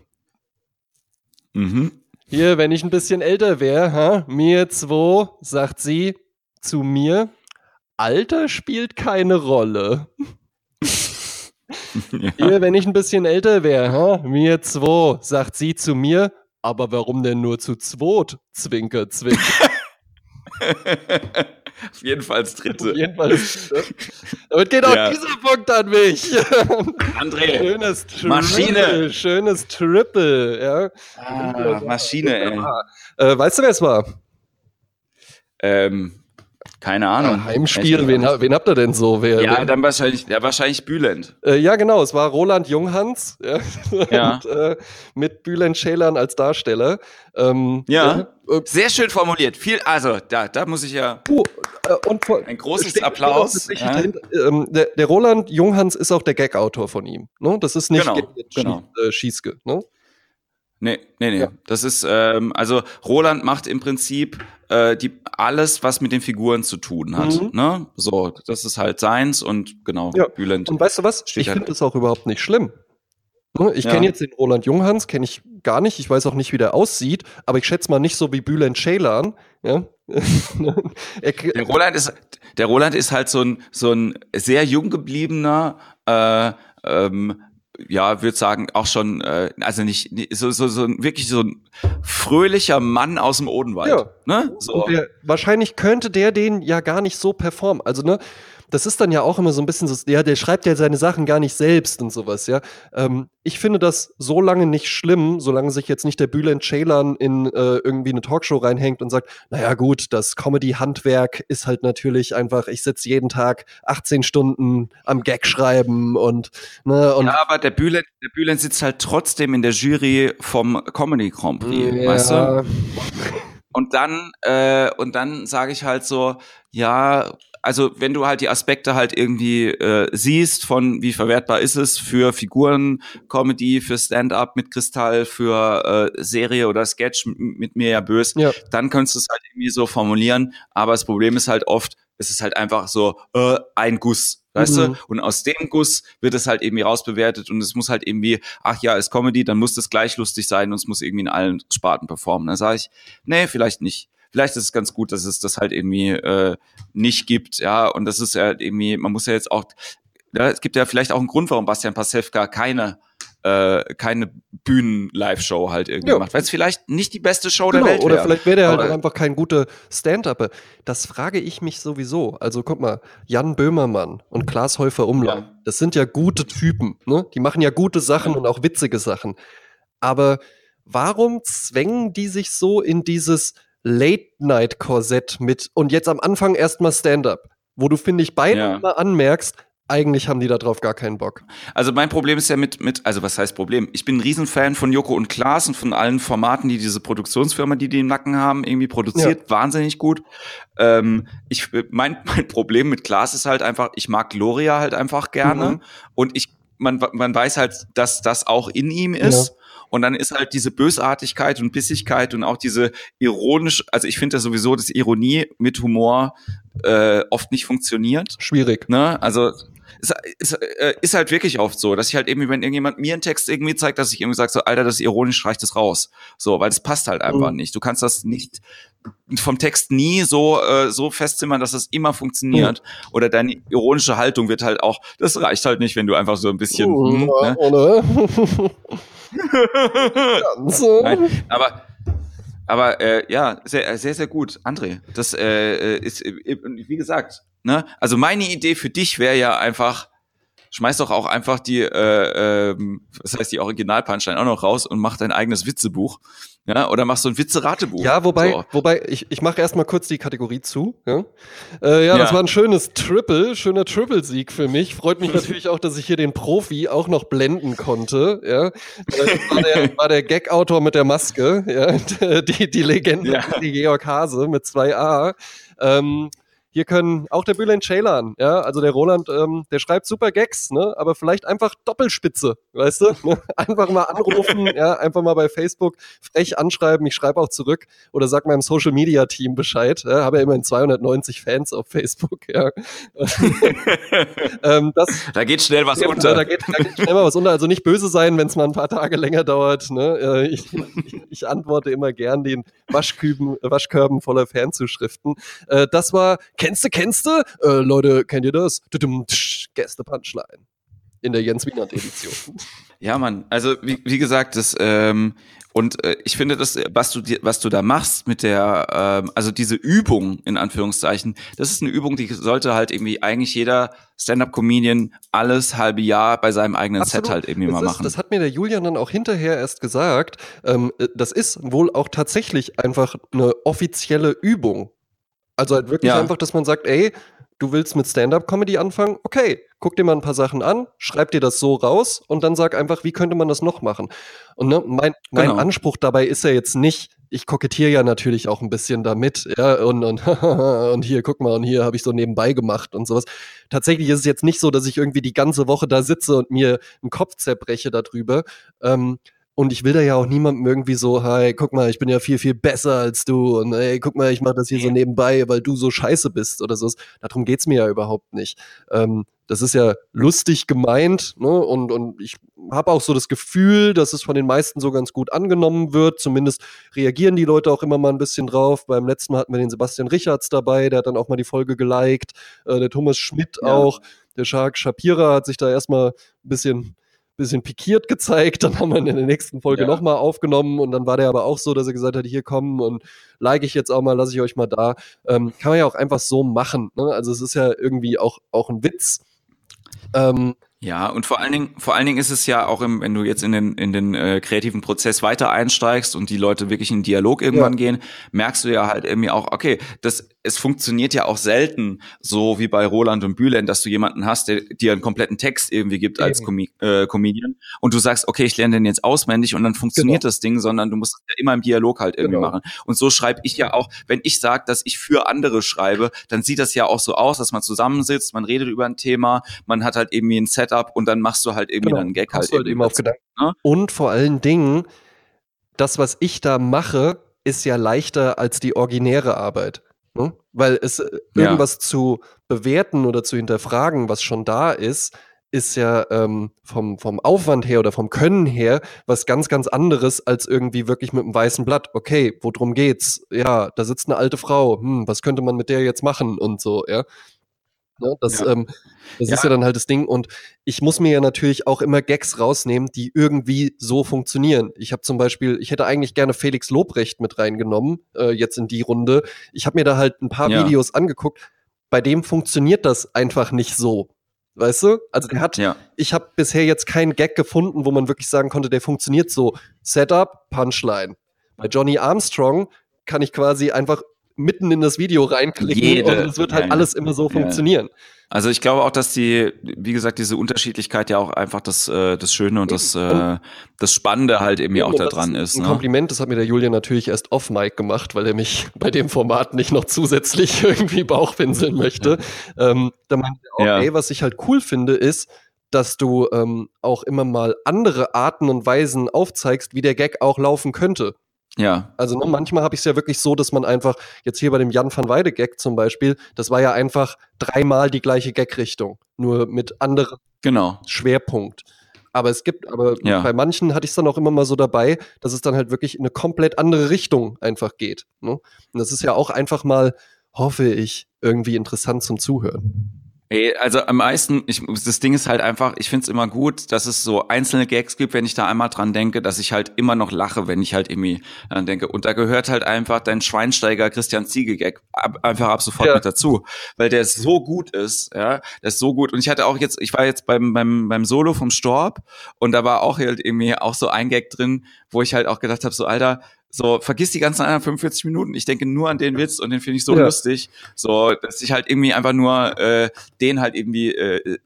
Mhm. Hier, wenn ich ein bisschen älter wäre, mir zwei, sagt sie zu mir, Alter spielt keine Rolle. ja. Hier, wenn ich ein bisschen älter wäre, mir zwei, sagt sie zu mir, aber warum denn nur zu zweit? Zwinker, zwinker. Auf jeden Fall das dritte. Auf jeden Fall das dritte. Damit geht auch ja. dieser Punkt an mich. André. Schönes Triple, Maschine. Schönes Triple, ja. Ah, Maschine, ey. Äh, weißt du, wer es war? Ähm, keine Ahnung. Ja, Heimspiel, wen, wen, habt ihr denn so? Wer, ja, wer? dann wahrscheinlich, ja, wahrscheinlich Bülent. Äh, ja, genau, es war Roland Junghans ja, ja. Und, äh, mit Bülent Schälern als Darsteller. Ähm, ja, äh, sehr schön formuliert. Viel, also da, da muss ich ja uh, und vor, ein großes Applaus. Ja. Ähm, der, der, Roland Junghans ist auch der Gag-Autor von ihm. Ne? Das ist nicht genau, genau. Schießke. Ne? Nee, nee, nee. Ja. Das ist, ähm, also Roland macht im Prinzip äh, die, alles, was mit den Figuren zu tun hat. Mhm. Ne? So, das ist halt seins und genau, ja. Bülent. Und weißt du was? Ich halt finde das auch überhaupt nicht schlimm. Ne? Ich ja. kenne jetzt den Roland Junghans, kenne ich gar nicht. Ich weiß auch nicht, wie der aussieht, aber ich schätze mal nicht so wie Bülent Ceylan. Ja? der, Roland ist, der Roland ist halt so ein, so ein sehr jung gebliebener, äh, ähm, ja, würde sagen, auch schon, äh, also nicht, so, so, so wirklich so ein fröhlicher Mann aus dem Odenwald. Ja. Ne? So. Der, wahrscheinlich könnte der den ja gar nicht so performen. Also, ne, das ist dann ja auch immer so ein bisschen so, ja, der schreibt ja seine Sachen gar nicht selbst und sowas, ja. Ähm, ich finde das so lange nicht schlimm, solange sich jetzt nicht der Bülent Ceylan in äh, irgendwie eine Talkshow reinhängt und sagt, naja gut, das Comedy-Handwerk ist halt natürlich einfach, ich sitze jeden Tag 18 Stunden am Gag schreiben und, ne, und Ja, aber der Bülent, der Bülent sitzt halt trotzdem in der Jury vom Comedy Grand Prix, ja. weißt du? Und dann, äh, und dann sage ich halt so, ja, also wenn du halt die Aspekte halt irgendwie äh, siehst von wie verwertbar ist es für Figuren, Comedy, für Stand-up mit Kristall, für äh, Serie oder Sketch mit mir ja bös, ja. dann könntest du es halt irgendwie so formulieren. Aber das Problem ist halt oft, es ist halt einfach so äh, ein Guss, weißt mhm. du? Und aus dem Guss wird es halt irgendwie rausbewertet und es muss halt irgendwie, ach ja, ist Comedy, dann muss das gleich lustig sein und es muss irgendwie in allen Sparten performen. Dann sage ich, nee, vielleicht nicht vielleicht ist es ganz gut, dass es das halt irgendwie äh, nicht gibt, ja, und das ist ja irgendwie, man muss ja jetzt auch, ja, es gibt ja vielleicht auch einen Grund, warum Bastian Pasewka keine äh, keine Bühnen-Live-Show halt irgendwie ja. macht. Weil es vielleicht nicht die beste Show genau, der Welt Oder vielleicht wäre der halt einfach kein guter Stand-Upper. Das frage ich mich sowieso. Also guck mal, Jan Böhmermann und Klaas Häufer Umlauf, ja. das sind ja gute Typen. Ne? Die machen ja gute Sachen ja. und auch witzige Sachen. Aber warum zwängen die sich so in dieses Late-Night-Korsett mit und jetzt am Anfang erstmal Stand-up? Wo du, finde ich, beinahe ja. anmerkst, eigentlich haben die darauf gar keinen Bock. Also mein Problem ist ja mit, mit, also was heißt Problem? Ich bin ein Riesenfan von Joko und Klaas und von allen Formaten, die diese Produktionsfirma, die die im Nacken haben, irgendwie produziert, ja. wahnsinnig gut. Ähm, ich, mein, mein Problem mit Klaas ist halt einfach, ich mag Gloria halt einfach gerne mhm. und ich, man, man weiß halt, dass das auch in ihm ist. Ja. Und dann ist halt diese Bösartigkeit und Bissigkeit und auch diese ironisch, also ich finde ja sowieso, dass Ironie mit Humor äh, oft nicht funktioniert. Schwierig. Ne? Also ist, ist, äh, ist halt wirklich oft so, dass ich halt irgendwie, wenn irgendjemand mir einen Text irgendwie zeigt, dass ich irgendwie sage, so, Alter, das ist ironisch, reicht das raus. So, weil das passt halt einfach mhm. nicht. Du kannst das nicht vom Text nie so äh, so festzimmern, dass das immer funktioniert. Mhm. Oder deine ironische Haltung wird halt auch, das reicht halt nicht, wenn du einfach so ein bisschen. Mhm, ne? Oder? Nein, aber aber äh, ja, sehr, sehr, sehr gut, André. Das äh, ist, äh, wie gesagt, ne? Also meine Idee für dich wäre ja einfach, schmeiß doch auch einfach die, äh, äh, was heißt die Original-Punchline auch noch raus und mach dein eigenes Witzebuch. Ja, oder machst so ein Witzeratebuch. Ja, wobei, so. wobei, ich, ich mache erstmal kurz die Kategorie zu. Ja? Äh, ja, ja, das war ein schönes Triple, schöner Triple-Sieg für mich. Freut mich natürlich auch, dass ich hier den Profi auch noch blenden konnte. Ja? Das war der, war der Gag-Autor mit der Maske, ja? die, die Legende, ja. die Georg Hase mit zwei A. Ähm, hier können auch der Bülent Ceylan, ja, also der Roland, ähm, der schreibt super Gags, ne, aber vielleicht einfach Doppelspitze, weißt du? Ne? Einfach mal anrufen, ja, einfach mal bei Facebook frech anschreiben, ich schreibe auch zurück oder sag meinem Social Media Team Bescheid, ja, habe ja immerhin 290 Fans auf Facebook, ja. ähm, das, da geht schnell was ja, unter. Da geht, da geht schnell mal was unter, also nicht böse sein, wenn es mal ein paar Tage länger dauert, ne? Äh, ich, ich, ich antworte immer gern den Waschküben, Waschkörben voller Fanzuschriften. Äh, das war Kennst du, kennst du? Äh, Leute, kennt ihr das? Gäste Punchline. In der Jens Wienand Edition. Ja, Mann. Also, wie, wie gesagt, das, ähm, und äh, ich finde, das, was du was du da machst mit der, ähm, also diese Übung in Anführungszeichen, das ist eine Übung, die sollte halt irgendwie eigentlich jeder Stand-up-Comedian alles halbe Jahr bei seinem eigenen Absolut. Set halt irgendwie das mal ist, machen. Das hat mir der Julian dann auch hinterher erst gesagt. Ähm, äh, das ist wohl auch tatsächlich einfach eine offizielle Übung. Also halt wirklich ja. einfach, dass man sagt, ey, du willst mit Stand-up-Comedy anfangen? Okay, guck dir mal ein paar Sachen an, schreib dir das so raus und dann sag einfach, wie könnte man das noch machen? Und ne, mein, mein genau. Anspruch dabei ist ja jetzt nicht, ich kokettiere ja natürlich auch ein bisschen damit, ja, und, und, und hier, guck mal, und hier habe ich so nebenbei gemacht und sowas. Tatsächlich ist es jetzt nicht so, dass ich irgendwie die ganze Woche da sitze und mir einen Kopf zerbreche darüber. Ähm, und ich will da ja auch niemandem irgendwie so, hey, guck mal, ich bin ja viel, viel besser als du. Und hey, guck mal, ich mache das hier so nebenbei, weil du so scheiße bist oder so. Darum geht's mir ja überhaupt nicht. Ähm, das ist ja lustig gemeint, ne? Und, und ich habe auch so das Gefühl, dass es von den meisten so ganz gut angenommen wird. Zumindest reagieren die Leute auch immer mal ein bisschen drauf. Beim letzten Mal hatten wir den Sebastian Richards dabei, der hat dann auch mal die Folge geliked. Äh, der Thomas Schmidt ja. auch. Der Shark Shapira hat sich da erstmal ein bisschen bisschen pikiert gezeigt. Dann haben wir in der nächsten Folge ja. nochmal aufgenommen und dann war der aber auch so, dass er gesagt hat, hier kommen und like ich jetzt auch mal, lasse ich euch mal da. Ähm, kann man ja auch einfach so machen. Ne? Also es ist ja irgendwie auch, auch ein Witz. Ähm, ja, und vor allen Dingen, vor allen Dingen ist es ja auch, im, wenn du jetzt in den, in den äh, kreativen Prozess weiter einsteigst und die Leute wirklich in Dialog irgendwann ja. gehen, merkst du ja halt irgendwie auch, okay, das, es funktioniert ja auch selten so wie bei Roland und Bülent, dass du jemanden hast, der dir einen kompletten Text irgendwie gibt Eben. als Com äh, Comedian und du sagst, okay, ich lerne den jetzt auswendig und dann funktioniert genau. das Ding, sondern du musst ja immer im Dialog halt irgendwie genau. machen. Und so schreibe ich ja auch, wenn ich sage, dass ich für andere schreibe, dann sieht das ja auch so aus, dass man zusammensitzt, man redet über ein Thema, man hat halt irgendwie ein Setup und dann machst du halt irgendwie genau, einen Gag halt, halt eben auf Gedanken. Ne? Und vor allen Dingen, das, was ich da mache, ist ja leichter als die originäre Arbeit. Ne? Weil es äh, irgendwas ja. zu bewerten oder zu hinterfragen, was schon da ist, ist ja ähm, vom, vom Aufwand her oder vom Können her was ganz, ganz anderes als irgendwie wirklich mit einem weißen Blatt. Okay, worum geht's? Ja, da sitzt eine alte Frau. Hm, was könnte man mit der jetzt machen und so, ja. Ne, das ja. Ähm, das ja. ist ja dann halt das Ding. Und ich muss mir ja natürlich auch immer Gags rausnehmen, die irgendwie so funktionieren. Ich habe zum Beispiel, ich hätte eigentlich gerne Felix Lobrecht mit reingenommen, äh, jetzt in die Runde. Ich habe mir da halt ein paar ja. Videos angeguckt. Bei dem funktioniert das einfach nicht so. Weißt du? Also der hat, ja. ich habe bisher jetzt keinen Gag gefunden, wo man wirklich sagen konnte, der funktioniert so. Setup, Punchline. Bei Johnny Armstrong kann ich quasi einfach mitten in das Video reinklicken Jede, und es wird halt ja, alles immer so ja. funktionieren. Also ich glaube auch, dass die, wie gesagt, diese Unterschiedlichkeit ja auch einfach das, äh, das Schöne und das, äh, das Spannende halt eben ja auch da dran ist. Ein ne? Kompliment, das hat mir der Julian natürlich erst off-Mic gemacht, weil er mich bei dem Format nicht noch zusätzlich irgendwie Bauchpinseln möchte. ähm, da meinte er auch, ey, was ich halt cool finde, ist, dass du ähm, auch immer mal andere Arten und Weisen aufzeigst, wie der Gag auch laufen könnte. Ja. Also ne, manchmal habe ich es ja wirklich so, dass man einfach, jetzt hier bei dem Jan van Weide Gag zum Beispiel, das war ja einfach dreimal die gleiche Gag-Richtung, nur mit anderem genau. Schwerpunkt. Aber es gibt, aber ja. bei manchen hatte ich es dann auch immer mal so dabei, dass es dann halt wirklich in eine komplett andere Richtung einfach geht. Ne? Und das ist ja auch einfach mal, hoffe ich, irgendwie interessant zum Zuhören. Hey, also am meisten, ich, das Ding ist halt einfach, ich finde es immer gut, dass es so einzelne Gags gibt, wenn ich da einmal dran denke, dass ich halt immer noch lache, wenn ich halt irgendwie dran denke. Und da gehört halt einfach dein Schweinsteiger Christian Ziege-Gag ab, einfach ab sofort ja. mit dazu, weil der so gut ist, ja, der ist so gut. Und ich hatte auch jetzt, ich war jetzt beim, beim, beim Solo vom Storb und da war auch halt irgendwie auch so ein Gag drin, wo ich halt auch gedacht habe, so Alter, so, vergiss die ganzen anderen 45 Minuten. Ich denke nur an den Witz und den finde ich so ja. lustig. So, dass ich halt irgendwie einfach nur äh, den halt irgendwie äh,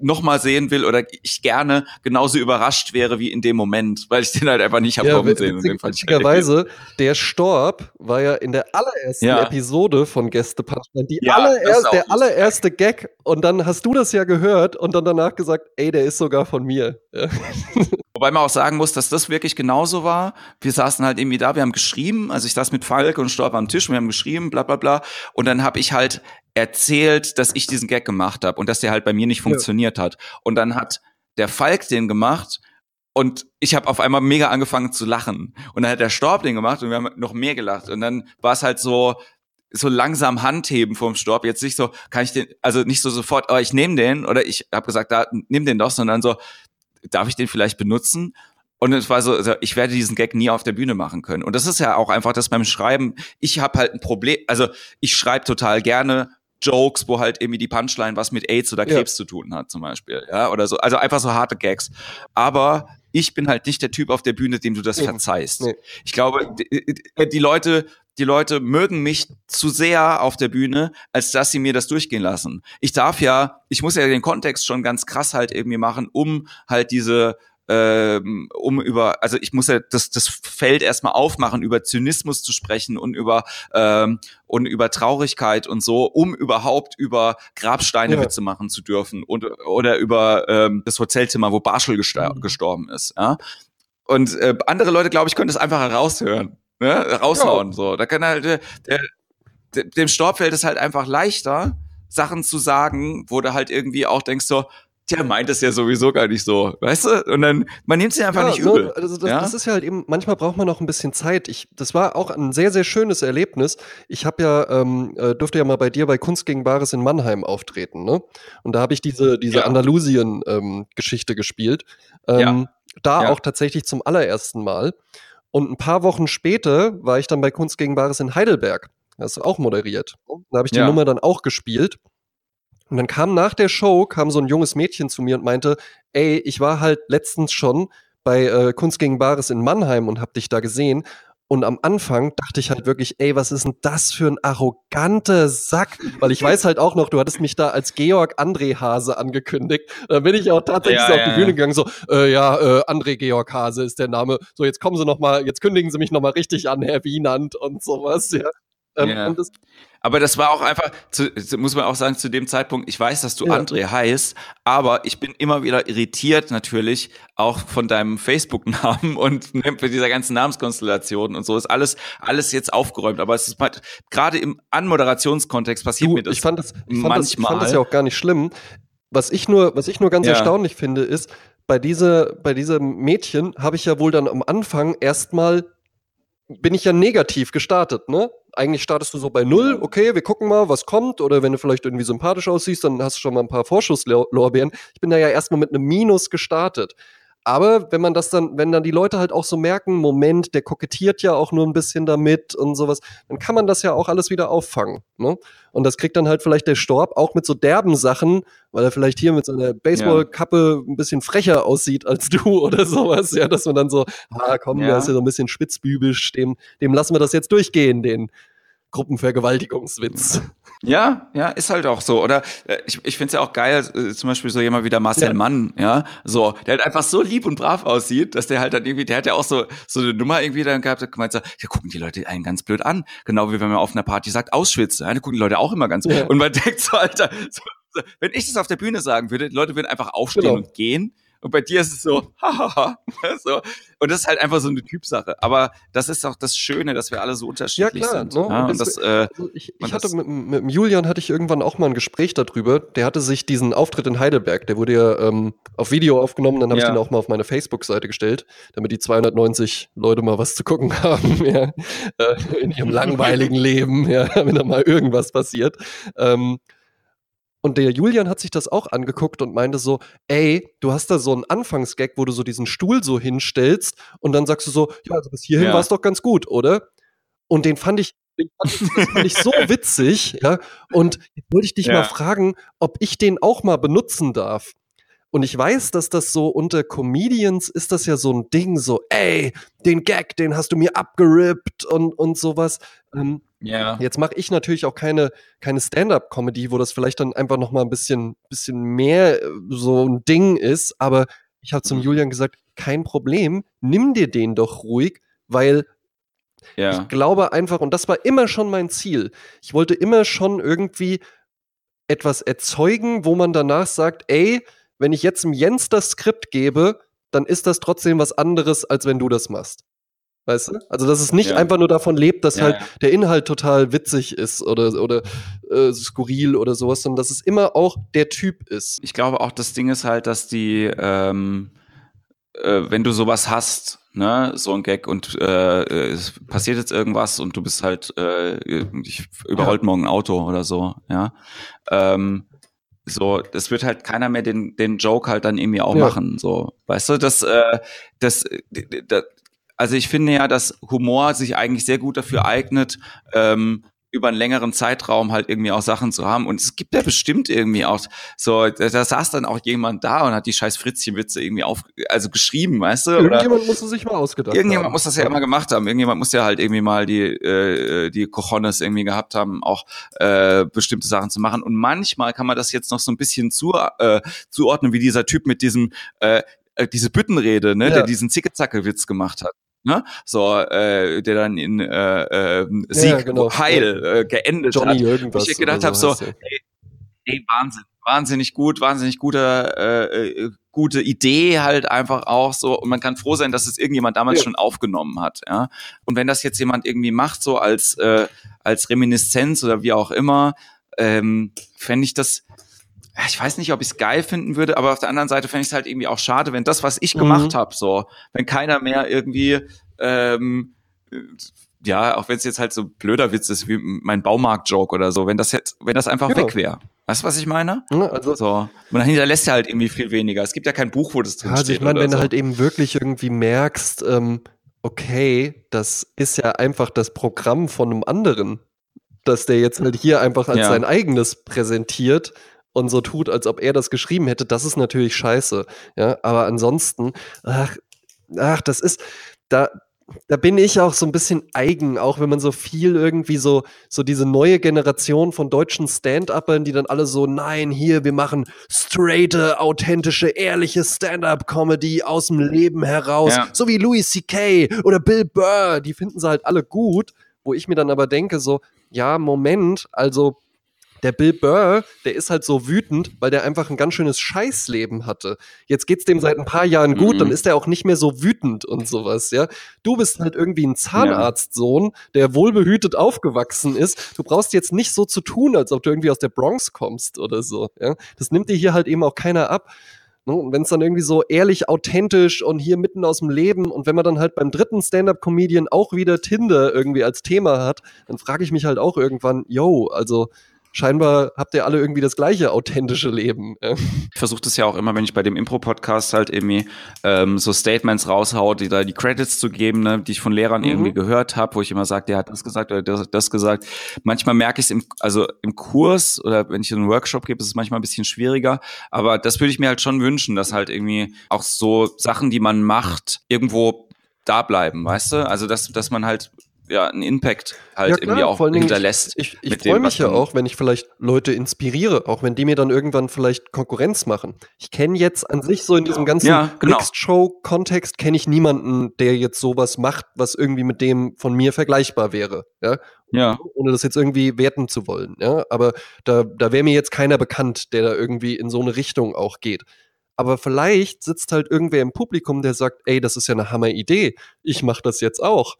nochmal sehen will oder ich gerne genauso überrascht wäre wie in dem Moment, weil ich den halt einfach nicht habe ja, kommen sehen. Witzig, witzigerweise, der Storb war ja in der allerersten ja. Episode von Gäste Punchline die ja, allererste, der allererste Gag und dann hast du das ja gehört und dann danach gesagt, ey, der ist sogar von mir. Wobei man auch sagen muss, dass das wirklich genauso war. Wir saßen halt irgendwie da, wir haben geschrieben, also ich saß mit Falk und Storb am Tisch, wir haben geschrieben, bla bla bla. Und dann habe ich halt erzählt, dass ich diesen Gag gemacht habe und dass der halt bei mir nicht funktioniert ja. hat. Und dann hat der Falk den gemacht und ich habe auf einmal mega angefangen zu lachen. Und dann hat der Storb den gemacht und wir haben noch mehr gelacht. Und dann war es halt so, so langsam Handheben vom Storb. Jetzt nicht so, kann ich den, also nicht so sofort, oh, ich nehme den oder ich habe gesagt, da nimm den doch, sondern so, darf ich den vielleicht benutzen? Und es war so, also ich werde diesen Gag nie auf der Bühne machen können. Und das ist ja auch einfach das beim Schreiben. Ich habe halt ein Problem, also ich schreibe total gerne Jokes, wo halt irgendwie die Punchline was mit AIDS oder Krebs ja. zu tun hat, zum Beispiel. Ja, oder so. Also einfach so harte Gags. Aber ich bin halt nicht der Typ auf der Bühne, dem du das nee. verzeihst. Nee. Ich glaube, die, die Leute die Leute mögen mich zu sehr auf der Bühne, als dass sie mir das durchgehen lassen. Ich darf ja, ich muss ja den Kontext schon ganz krass halt irgendwie machen, um halt diese ähm, um über, also ich muss ja das, das Feld erstmal aufmachen, über Zynismus zu sprechen und über ähm, und über Traurigkeit und so, um überhaupt über Grabsteine ja. Witze machen zu dürfen und oder über ähm, das Hotelzimmer, wo Barschel gestor mhm. gestorben ist. Ja? Und äh, andere Leute, glaube ich, können das einfach heraushören ne, raushauen. Ja. So, da kann halt der, der, dem Storb fällt es halt einfach leichter, Sachen zu sagen, wo du halt irgendwie auch denkst so, der meint es ja sowieso gar nicht so, weißt du? Und dann, man nimmt es ja einfach ja, nicht übel. Also das, ja? das, ist ja halt eben, manchmal braucht man noch ein bisschen Zeit. Ich, das war auch ein sehr, sehr schönes Erlebnis. Ich habe ja, ähm, äh, durfte ja mal bei dir bei Kunst gegen Bares in Mannheim auftreten, ne? Und da habe ich diese, diese ja. Andalusien-Geschichte ähm, gespielt. Ähm, ja. Da auch tatsächlich zum allerersten Mal. Und ein paar Wochen später war ich dann bei Kunst gegen Bares in Heidelberg. Das ist auch moderiert. Da habe ich die. Nummer dann auch gespielt. Und dann kam nach der Show, kam so ein junges Mädchen zu mir und meinte, ey, ich war halt letztens schon bei äh, Kunst gegen Bares in Mannheim und hab dich da gesehen. Und am Anfang dachte ich halt wirklich, ey, was ist denn das für ein arroganter Sack? Weil ich weiß halt auch noch, du hattest mich da als Georg André Hase angekündigt. Da bin ich auch tatsächlich ja, so auf ja, die Bühne gegangen, so, äh, ja, äh, André Georg Hase ist der Name. So, jetzt kommen Sie noch mal, jetzt kündigen Sie mich noch mal richtig an, Herr Wienand und sowas, ja. Ähm, ja. das aber das war auch einfach, zu, muss man auch sagen, zu dem Zeitpunkt, ich weiß, dass du ja. André heißt, aber ich bin immer wieder irritiert natürlich auch von deinem Facebook-Namen und für dieser ganzen Namenskonstellation und so ist alles, alles jetzt aufgeräumt. Aber es ist gerade im Anmoderationskontext passiert du, mir das ich fand das, ich fand manchmal. Das, ich fand das ja auch gar nicht schlimm Was ich nur, was ich nur ganz Ja. erstaunlich finde, ist, bei dieser, bei diesem Mädchen habe ich ja wohl dann am Anfang erstmal, bin ich ja negativ gestartet, ne? Eigentlich startest du so bei null, okay, wir gucken mal, was kommt, oder wenn du vielleicht irgendwie sympathisch aussiehst, dann hast du schon mal ein paar Vorschusslorbeeren. Ich bin da ja erstmal mit einem Minus gestartet. Aber wenn man das dann, wenn dann die Leute halt auch so merken, Moment, der kokettiert ja auch nur ein bisschen damit und sowas, dann kann man das ja auch alles wieder auffangen. Ne? Und das kriegt dann halt vielleicht der Storb auch mit so derben Sachen, weil er vielleicht hier mit seiner Baseballkappe ein bisschen frecher aussieht als du oder sowas, ja, dass man dann so, ah komm, Ja. der ist ja so ein bisschen spitzbübisch, dem, dem lassen wir das jetzt durchgehen, den Gruppenvergewaltigungswitz. Ja, ja, ist halt auch so. Oder äh, ich, ich finde es ja auch geil, äh, zum Beispiel so jemand wie der Marcel Ja. Mann, ja, so, der halt einfach so lieb und brav aussieht, dass der halt dann irgendwie, der hat ja auch so, so eine Nummer irgendwie dann gehabt, der gemeint so, ja, gucken die Leute einen ganz blöd an. Genau wie wenn man auf einer Party sagt, Auschwitz, ja, da gucken die Leute auch immer ganz Ja. Und man denkt so, Alter, so, so, wenn ich das auf der Bühne sagen würde, die Leute würden einfach aufstehen Genau. und gehen. Und bei dir ist es so, hahaha, so. Und das ist halt einfach so eine Typsache. Aber das ist auch das Schöne, dass wir alle so unterschiedlich klar, sind. ne? Ja, Und und das, äh, Also ich, ich hatte mit, mit dem Julian hatte ich irgendwann auch mal ein Gespräch darüber. Der hatte sich diesen Auftritt in Heidelberg, der wurde ja ähm, auf Video aufgenommen, dann habe Ja. ich den auch mal auf meine Facebook-Seite gestellt, damit die 290 Leute mal was zu gucken haben, ja, äh, in ihrem langweiligen Leben, ja, wenn da mal irgendwas passiert. Ähm, und der Julian hat sich das auch angeguckt und meinte so, ey, du hast da so einen Anfangsgag, wo du so diesen Stuhl so hinstellst und dann sagst du so, ja, also bis hierhin Ja. war es doch ganz gut, oder? Und den fand ich, den fand ich, das fand ich so witzig, ja. Und jetzt wollte ich dich Ja. mal fragen, ob ich den auch mal benutzen darf. Und ich weiß, dass das so unter Comedians ist das ja so ein Ding, so, ey, den Gag, den hast du mir abgerippt und, und sowas. Ähm, ja. Jetzt mache ich natürlich auch keine, keine Stand-up-Comedy, wo das vielleicht dann einfach noch mal ein bisschen, bisschen mehr äh, so ein Ding ist. Aber ich habe zum Mhm. Julian gesagt, kein Problem, nimm dir den doch ruhig, weil ja. ich glaube einfach, und das war immer schon mein Ziel, ich wollte immer schon irgendwie etwas erzeugen, wo man danach sagt, ey, wenn ich jetzt dem Jens das Skript gebe, dann ist das trotzdem was anderes, als wenn du das machst. Weißt du? Also, dass es nicht Ja. einfach nur davon lebt, dass Ja, halt ja. der Inhalt total witzig ist oder, oder äh, skurril oder sowas, sondern dass es immer auch der Typ ist. Ich glaube auch, das Ding ist halt, dass die, ähm, äh, wenn du sowas hast, ne, so ein Gag und äh, es passiert jetzt irgendwas und du bist halt, äh, ich überrollt morgen ein Auto oder so, ja. Ähm, so, das wird halt keiner mehr den, den Joke halt dann irgendwie auch Ja. machen, so. Weißt du, das, äh, das, d- d- d- also ich finde ja, dass Humor sich eigentlich sehr gut dafür eignet, ähm, über einen längeren Zeitraum halt irgendwie auch Sachen zu haben. Und es gibt ja bestimmt irgendwie auch so, da, da saß dann auch jemand da und hat die scheiß Fritzchen-Witze irgendwie auf, also geschrieben, weißt du? Oder Irgendjemand muss es sich mal ausgedacht irgendjemand haben. muss das ja immer gemacht haben. Irgendjemand muss ja halt irgendwie mal die, äh, die Cojones irgendwie gehabt haben, auch äh, bestimmte Sachen zu machen. Und manchmal kann man das jetzt noch so ein bisschen zu, äh, zuordnen, wie dieser Typ mit diesem, äh, äh, diese Büttenrede, ne, Ja. der diesen Zicke-Zacke-Witz gemacht hat. Ne? So, äh, der dann in äh, äh, Sieg Ja, genau. Heil äh, geendet Johnny hat. irgendwas. Ich gedacht oder hab, so, der. Ey, Wahnsinn. Wahnsinnig gut, wahnsinnig guter, äh, äh, gute Idee halt einfach auch so. Und man kann froh sein, dass es irgendjemand damals Ja. schon aufgenommen hat. Ja. Und wenn das jetzt jemand irgendwie macht, so als, äh, als Reminiszenz oder wie auch immer, ähm, fände ich das, ich weiß nicht, ob ich es geil finden würde, aber auf der anderen Seite fände ich es halt irgendwie auch schade, wenn das, was ich Mhm. gemacht habe, so, wenn keiner mehr irgendwie, ähm, äh, ja, auch wenn es jetzt halt so blöder Witz ist wie mein Baumarkt-Joke oder so, wenn das jetzt, wenn das einfach Ja. weg wäre. Weißt du, was ich meine? Ja, also, So. Dann hinterlässt er halt irgendwie viel weniger. Es gibt ja kein Buch, wo das drin also steht. ich meine, wenn so. du halt eben wirklich irgendwie merkst, ähm, okay, das ist ja einfach das Programm von einem anderen, dass der jetzt halt hier einfach als Ja. sein eigenes präsentiert und so tut, als ob er das geschrieben hätte, das ist natürlich scheiße. Ja, aber ansonsten, ach, ach, das ist, da, da bin ich auch so ein bisschen eigen, auch wenn man so viel irgendwie so, so diese neue Generation von deutschen Stand-Uppern, die dann alle so, nein, hier, wir machen straighte, authentische, ehrliche Stand-Up-Comedy aus dem Leben heraus, Ja. so wie Louis C.K. oder Bill Burr, die finden sie halt alle gut, wo ich mir dann aber denke, so, ja, Moment, also der Bill Burr, der ist halt so wütend, weil der einfach ein ganz schönes Scheißleben hatte. Jetzt geht's dem seit ein paar Jahren gut, mhm. dann ist er auch nicht mehr so wütend und sowas, ja. Du bist halt irgendwie ein Zahnarztsohn, der wohlbehütet aufgewachsen ist. Du brauchst jetzt nicht so zu tun, als ob du irgendwie aus der Bronx kommst oder so, ja. Das nimmt dir hier halt eben auch keiner ab. Ne? Und wenn es dann irgendwie so ehrlich, authentisch und hier mitten aus dem Leben und wenn man dann halt beim dritten Stand-up-Comedian auch wieder Tinder irgendwie als Thema hat, dann frage ich mich halt auch irgendwann, yo, also scheinbar habt ihr alle irgendwie das gleiche authentische Leben. Ich versuche das ja auch immer, wenn ich bei dem Impro-Podcast halt irgendwie ähm, so Statements raushaue, die da die Credits zu geben, ne, die ich von Lehrern mhm. irgendwie gehört habe, wo ich immer sage, der hat das gesagt oder das, das gesagt. Manchmal merke ich es im, also im Kurs oder wenn ich einen Workshop gebe, ist es manchmal ein bisschen schwieriger. Aber das würde ich mir halt schon wünschen, dass halt irgendwie auch so Sachen, die man macht, irgendwo da bleiben, weißt du? Also dass, dass man halt ja, einen Impact halt ja, irgendwie auch hinterlässt. Ich, ich, ich freue mich ja auch, wenn ich vielleicht Leute inspiriere, auch wenn die mir dann irgendwann vielleicht Konkurrenz machen. Ich kenne jetzt an sich so in diesem ganzen ja, genau. Mixed-Show-Kontext kenne ich niemanden, der jetzt sowas macht, was irgendwie mit dem von mir vergleichbar wäre. Ja. Ja. Ohne das jetzt irgendwie werten zu wollen. Ja. Aber da, da wäre mir jetzt keiner bekannt, der da irgendwie in so eine Richtung auch geht. Aber vielleicht sitzt halt irgendwer im Publikum, der sagt, ey, das ist ja eine Hammer-Idee. Ich mache das jetzt auch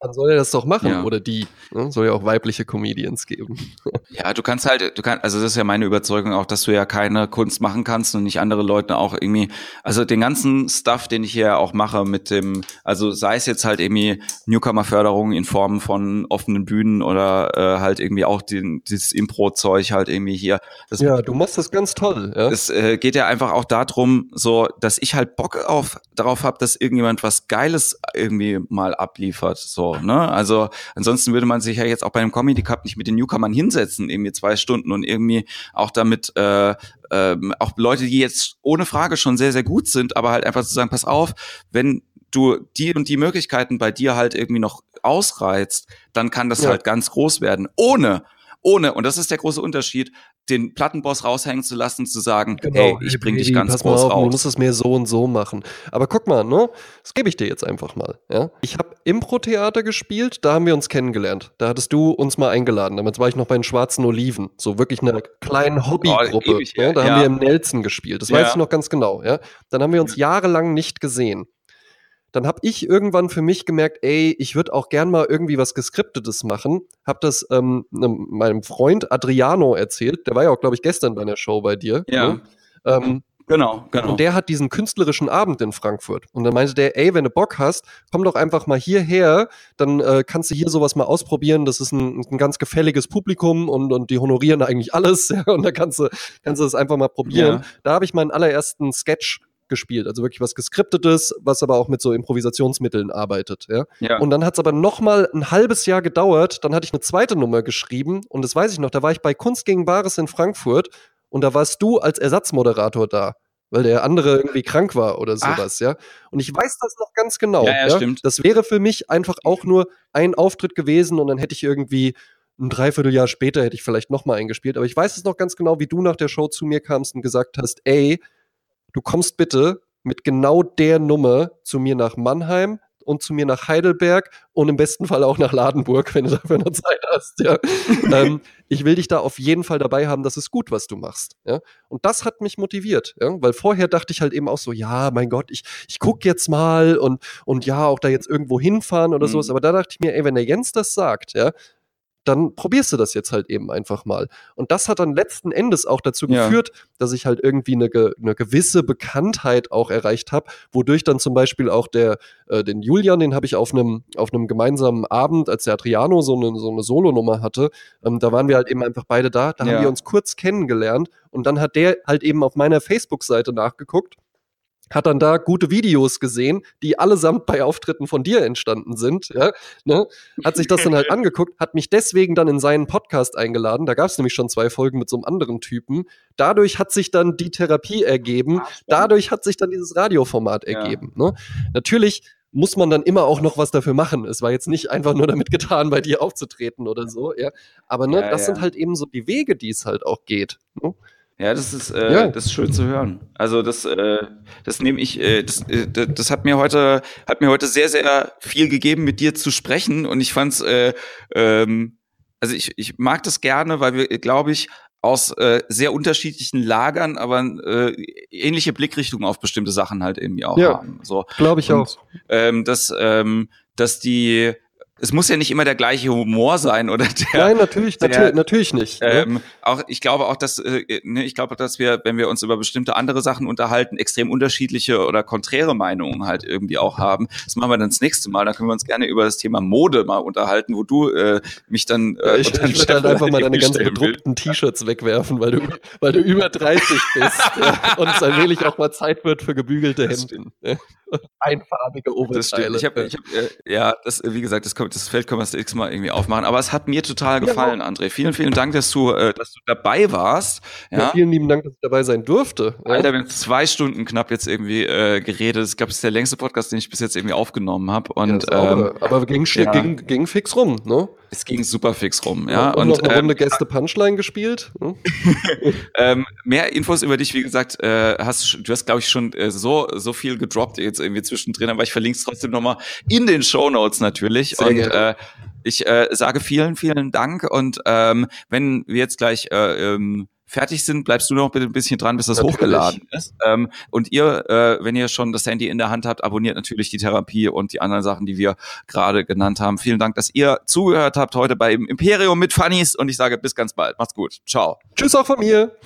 dann soll er das doch machen ja. oder die. Ne? Soll ja auch weibliche Comedians geben. Ja, du kannst halt, du kannst, also das ist ja meine Überzeugung auch, dass du ja keine Kunst machen kannst und nicht andere Leute auch irgendwie, also den ganzen Stuff, den ich hier auch mache mit dem, also sei es jetzt halt irgendwie Newcomer-Förderung in Form von offenen Bühnen oder äh, halt irgendwie auch den, dieses Impro-Zeug halt irgendwie hier. Das, ja, du machst das ganz toll. Ja? Es äh, geht ja einfach auch darum, so, dass ich halt Bock auf darauf habe, dass irgendjemand was Geiles irgendwie mal abliefert. So ne? Also ansonsten würde man sich ja jetzt auch bei einem Comedy Cup nicht mit den Newcomern hinsetzen, irgendwie zwei Stunden und irgendwie auch damit äh, ähm, auch Leute, die jetzt ohne Frage schon sehr, sehr gut sind, aber halt einfach zu sagen, pass auf, wenn du die und die Möglichkeiten bei dir halt irgendwie noch ausreizt, dann kann das ja. halt ganz groß werden, ohne ohne, und das ist der große Unterschied, den Plattenboss raushängen zu lassen, zu sagen, genau, hey, ich bring dich ganz pass groß auf, raus. Du musst es mehr so und so machen. Aber guck mal, ne? Das gebe ich dir jetzt einfach mal. Ja? Ich habe Impro-Theater gespielt, da haben wir uns kennengelernt. Da hattest du uns mal eingeladen. Damals war ich noch bei den Schwarzen Oliven. So wirklich eine kleine Hobbygruppe. Oh, ja? Da ja. haben wir im Nelson gespielt. Das ja. weiß ich noch ganz genau. Ja? Dann haben wir uns jahrelang nicht gesehen dann habe ich irgendwann für mich gemerkt, ey, ich würde auch gern mal irgendwie was Geskriptetes machen. Hab das ähm, ne, meinem Freund Adriano erzählt. Der war ja auch, glaube ich, gestern bei einer Show bei dir. Ja. Ne? Ähm, Genau, genau. Und der hat diesen künstlerischen Abend in Frankfurt. Und dann meinte der, ey, wenn du Bock hast, komm doch einfach mal hierher, dann äh, kannst du hier sowas mal ausprobieren. Das ist ein, ein ganz gefälliges Publikum und, und die honorieren eigentlich alles. Ja, und da kannst du, kannst du das einfach mal probieren. Ja. Da habe ich meinen allerersten Sketch gespielt. Also wirklich was geskriptetes, was aber auch mit so Improvisationsmitteln arbeitet. Ja? ja. Und dann hat es aber noch mal ein halbes Jahr gedauert. Dann hatte ich eine zweite Nummer geschrieben und das weiß ich noch. Da war ich bei Kunst gegen Bares in Frankfurt und da warst du als Ersatzmoderator da. Weil der andere irgendwie krank war oder sowas, Ach. ja. Und ich weiß das noch ganz genau. Ja, ja, ja, stimmt. Das wäre für mich einfach auch nur ein Auftritt gewesen und dann hätte ich irgendwie ein Dreivierteljahr später hätte ich vielleicht noch mal eingespielt. Aber ich weiß es noch ganz genau, wie du nach der Show zu mir kamst und gesagt hast, ey, du kommst bitte mit genau der Nummer zu mir nach Mannheim und zu mir nach Heidelberg und im besten Fall auch nach Ladenburg, wenn du dafür noch Zeit hast. Ja. ähm, ich will dich da auf jeden Fall dabei haben, das ist gut, was du machst. Ja. Und das hat mich motiviert, ja? weil vorher dachte ich halt eben auch so, ja, mein Gott, ich, ich guck jetzt mal und, und ja, auch da jetzt irgendwo hinfahren oder mhm. sowas. Aber da dachte ich mir, ey, wenn der Jens das sagt, ja, dann probierst du das jetzt halt eben einfach mal. Und das hat dann letzten Endes auch dazu ja. geführt, dass ich halt irgendwie eine, eine gewisse Bekanntheit auch erreicht habe, wodurch dann zum Beispiel auch der, äh, den Julian, den habe ich auf einem auf einem gemeinsamen Abend, als der Adriano so eine, so eine Solonummer hatte, ähm, da waren wir halt eben einfach beide da, da ja. haben wir uns kurz kennengelernt und dann hat der halt eben auf meiner Facebook-Seite nachgeguckt hat dann da gute Videos gesehen, die allesamt bei Auftritten von dir entstanden sind, ja, ne? hat sich das dann halt angeguckt, hat mich deswegen dann in seinen Podcast eingeladen, da gab es nämlich schon zwei Folgen mit so einem anderen Typen, dadurch hat sich dann die Therapie ergeben, dadurch hat sich dann dieses Radioformat ergeben, ja. ne? Natürlich muss man dann immer auch noch was dafür machen. Es war jetzt nicht einfach nur damit getan, bei dir aufzutreten oder so, ja. Aber ne, ja, das sind halt eben so die Wege, die es halt auch geht. Ne? Ja, das ist, äh, ja. das ist schön zu hören. Also das, äh, das nehme ich, äh, das, äh, das hat mir heute, hat mir heute sehr, sehr viel gegeben, mit dir zu sprechen. Und ich fand's äh, ähm, also ich, ich mag das gerne, weil wir, glaube ich, aus äh, sehr unterschiedlichen Lagern, aber äh, ähnliche Blickrichtungen auf bestimmte Sachen halt irgendwie auch ja, haben. So glaube ich Und, auch. Ähm, dass ähm, dass die es muss ja nicht immer der gleiche Humor sein oder der. Nein, natürlich, der, natürlich, natürlich nicht. Ne? Ähm, auch ich glaube auch, dass äh, ne, ich glaube, dass wir, wenn wir uns über bestimmte andere Sachen unterhalten, extrem unterschiedliche oder konträre Meinungen halt irgendwie auch haben. Das machen wir dann das nächste Mal. Da können wir uns gerne über das Thema Mode mal unterhalten, wo du äh, mich dann. Äh, ich ich würde halt einfach mal deine ganzen bedruckten T-Shirts wegwerfen, weil du, weil du über 30 bist ja, und es allmählich auch mal Zeit wird für gebügelte Hemden. Einfarbige Oberteile. Ich habe, ich hab, äh, ja, das, wie gesagt, das, kommt, das Feld können wir das nächste Mal irgendwie aufmachen. Aber es hat mir total gefallen, ja. André. Vielen, vielen Dank, dass du, äh, dass du dabei warst. Ja? ja? vielen lieben Dank, dass ich dabei sein durfte. Ja? Alter, wir haben zwei Stunden knapp jetzt irgendwie äh, geredet. Ich glaube, es ist der längste Podcast, den ich bis jetzt irgendwie aufgenommen habe. Und ähm, aber ging, ja. ging, ging fix rum, ne? Es ging super fix rum, ja. Und, und noch eine ähm, Runde Gäste Punchline gespielt. Hm? ähm, mehr Infos über dich, wie gesagt, äh, hast du hast glaube ich schon äh, so so viel gedroppt jetzt irgendwie zwischendrin, aber ich verlinke es trotzdem nochmal in den Show Notes natürlich. Sehr und gerne. äh, ich äh, sage vielen, vielen Dank und ähm, wenn wir jetzt gleich äh, ähm, fertig sind, bleibst du noch bitte ein bisschen dran, bis das natürlich. hochgeladen ist. Ähm, und ihr, äh, wenn ihr schon das Handy in der Hand habt, abonniert natürlich die Therapie und die anderen Sachen, die wir gerade genannt haben. Vielen Dank, dass ihr zugehört habt heute bei Imperium mit Funnies und ich sage bis ganz bald. Macht's gut. Ciao. Tschüss auch von mir.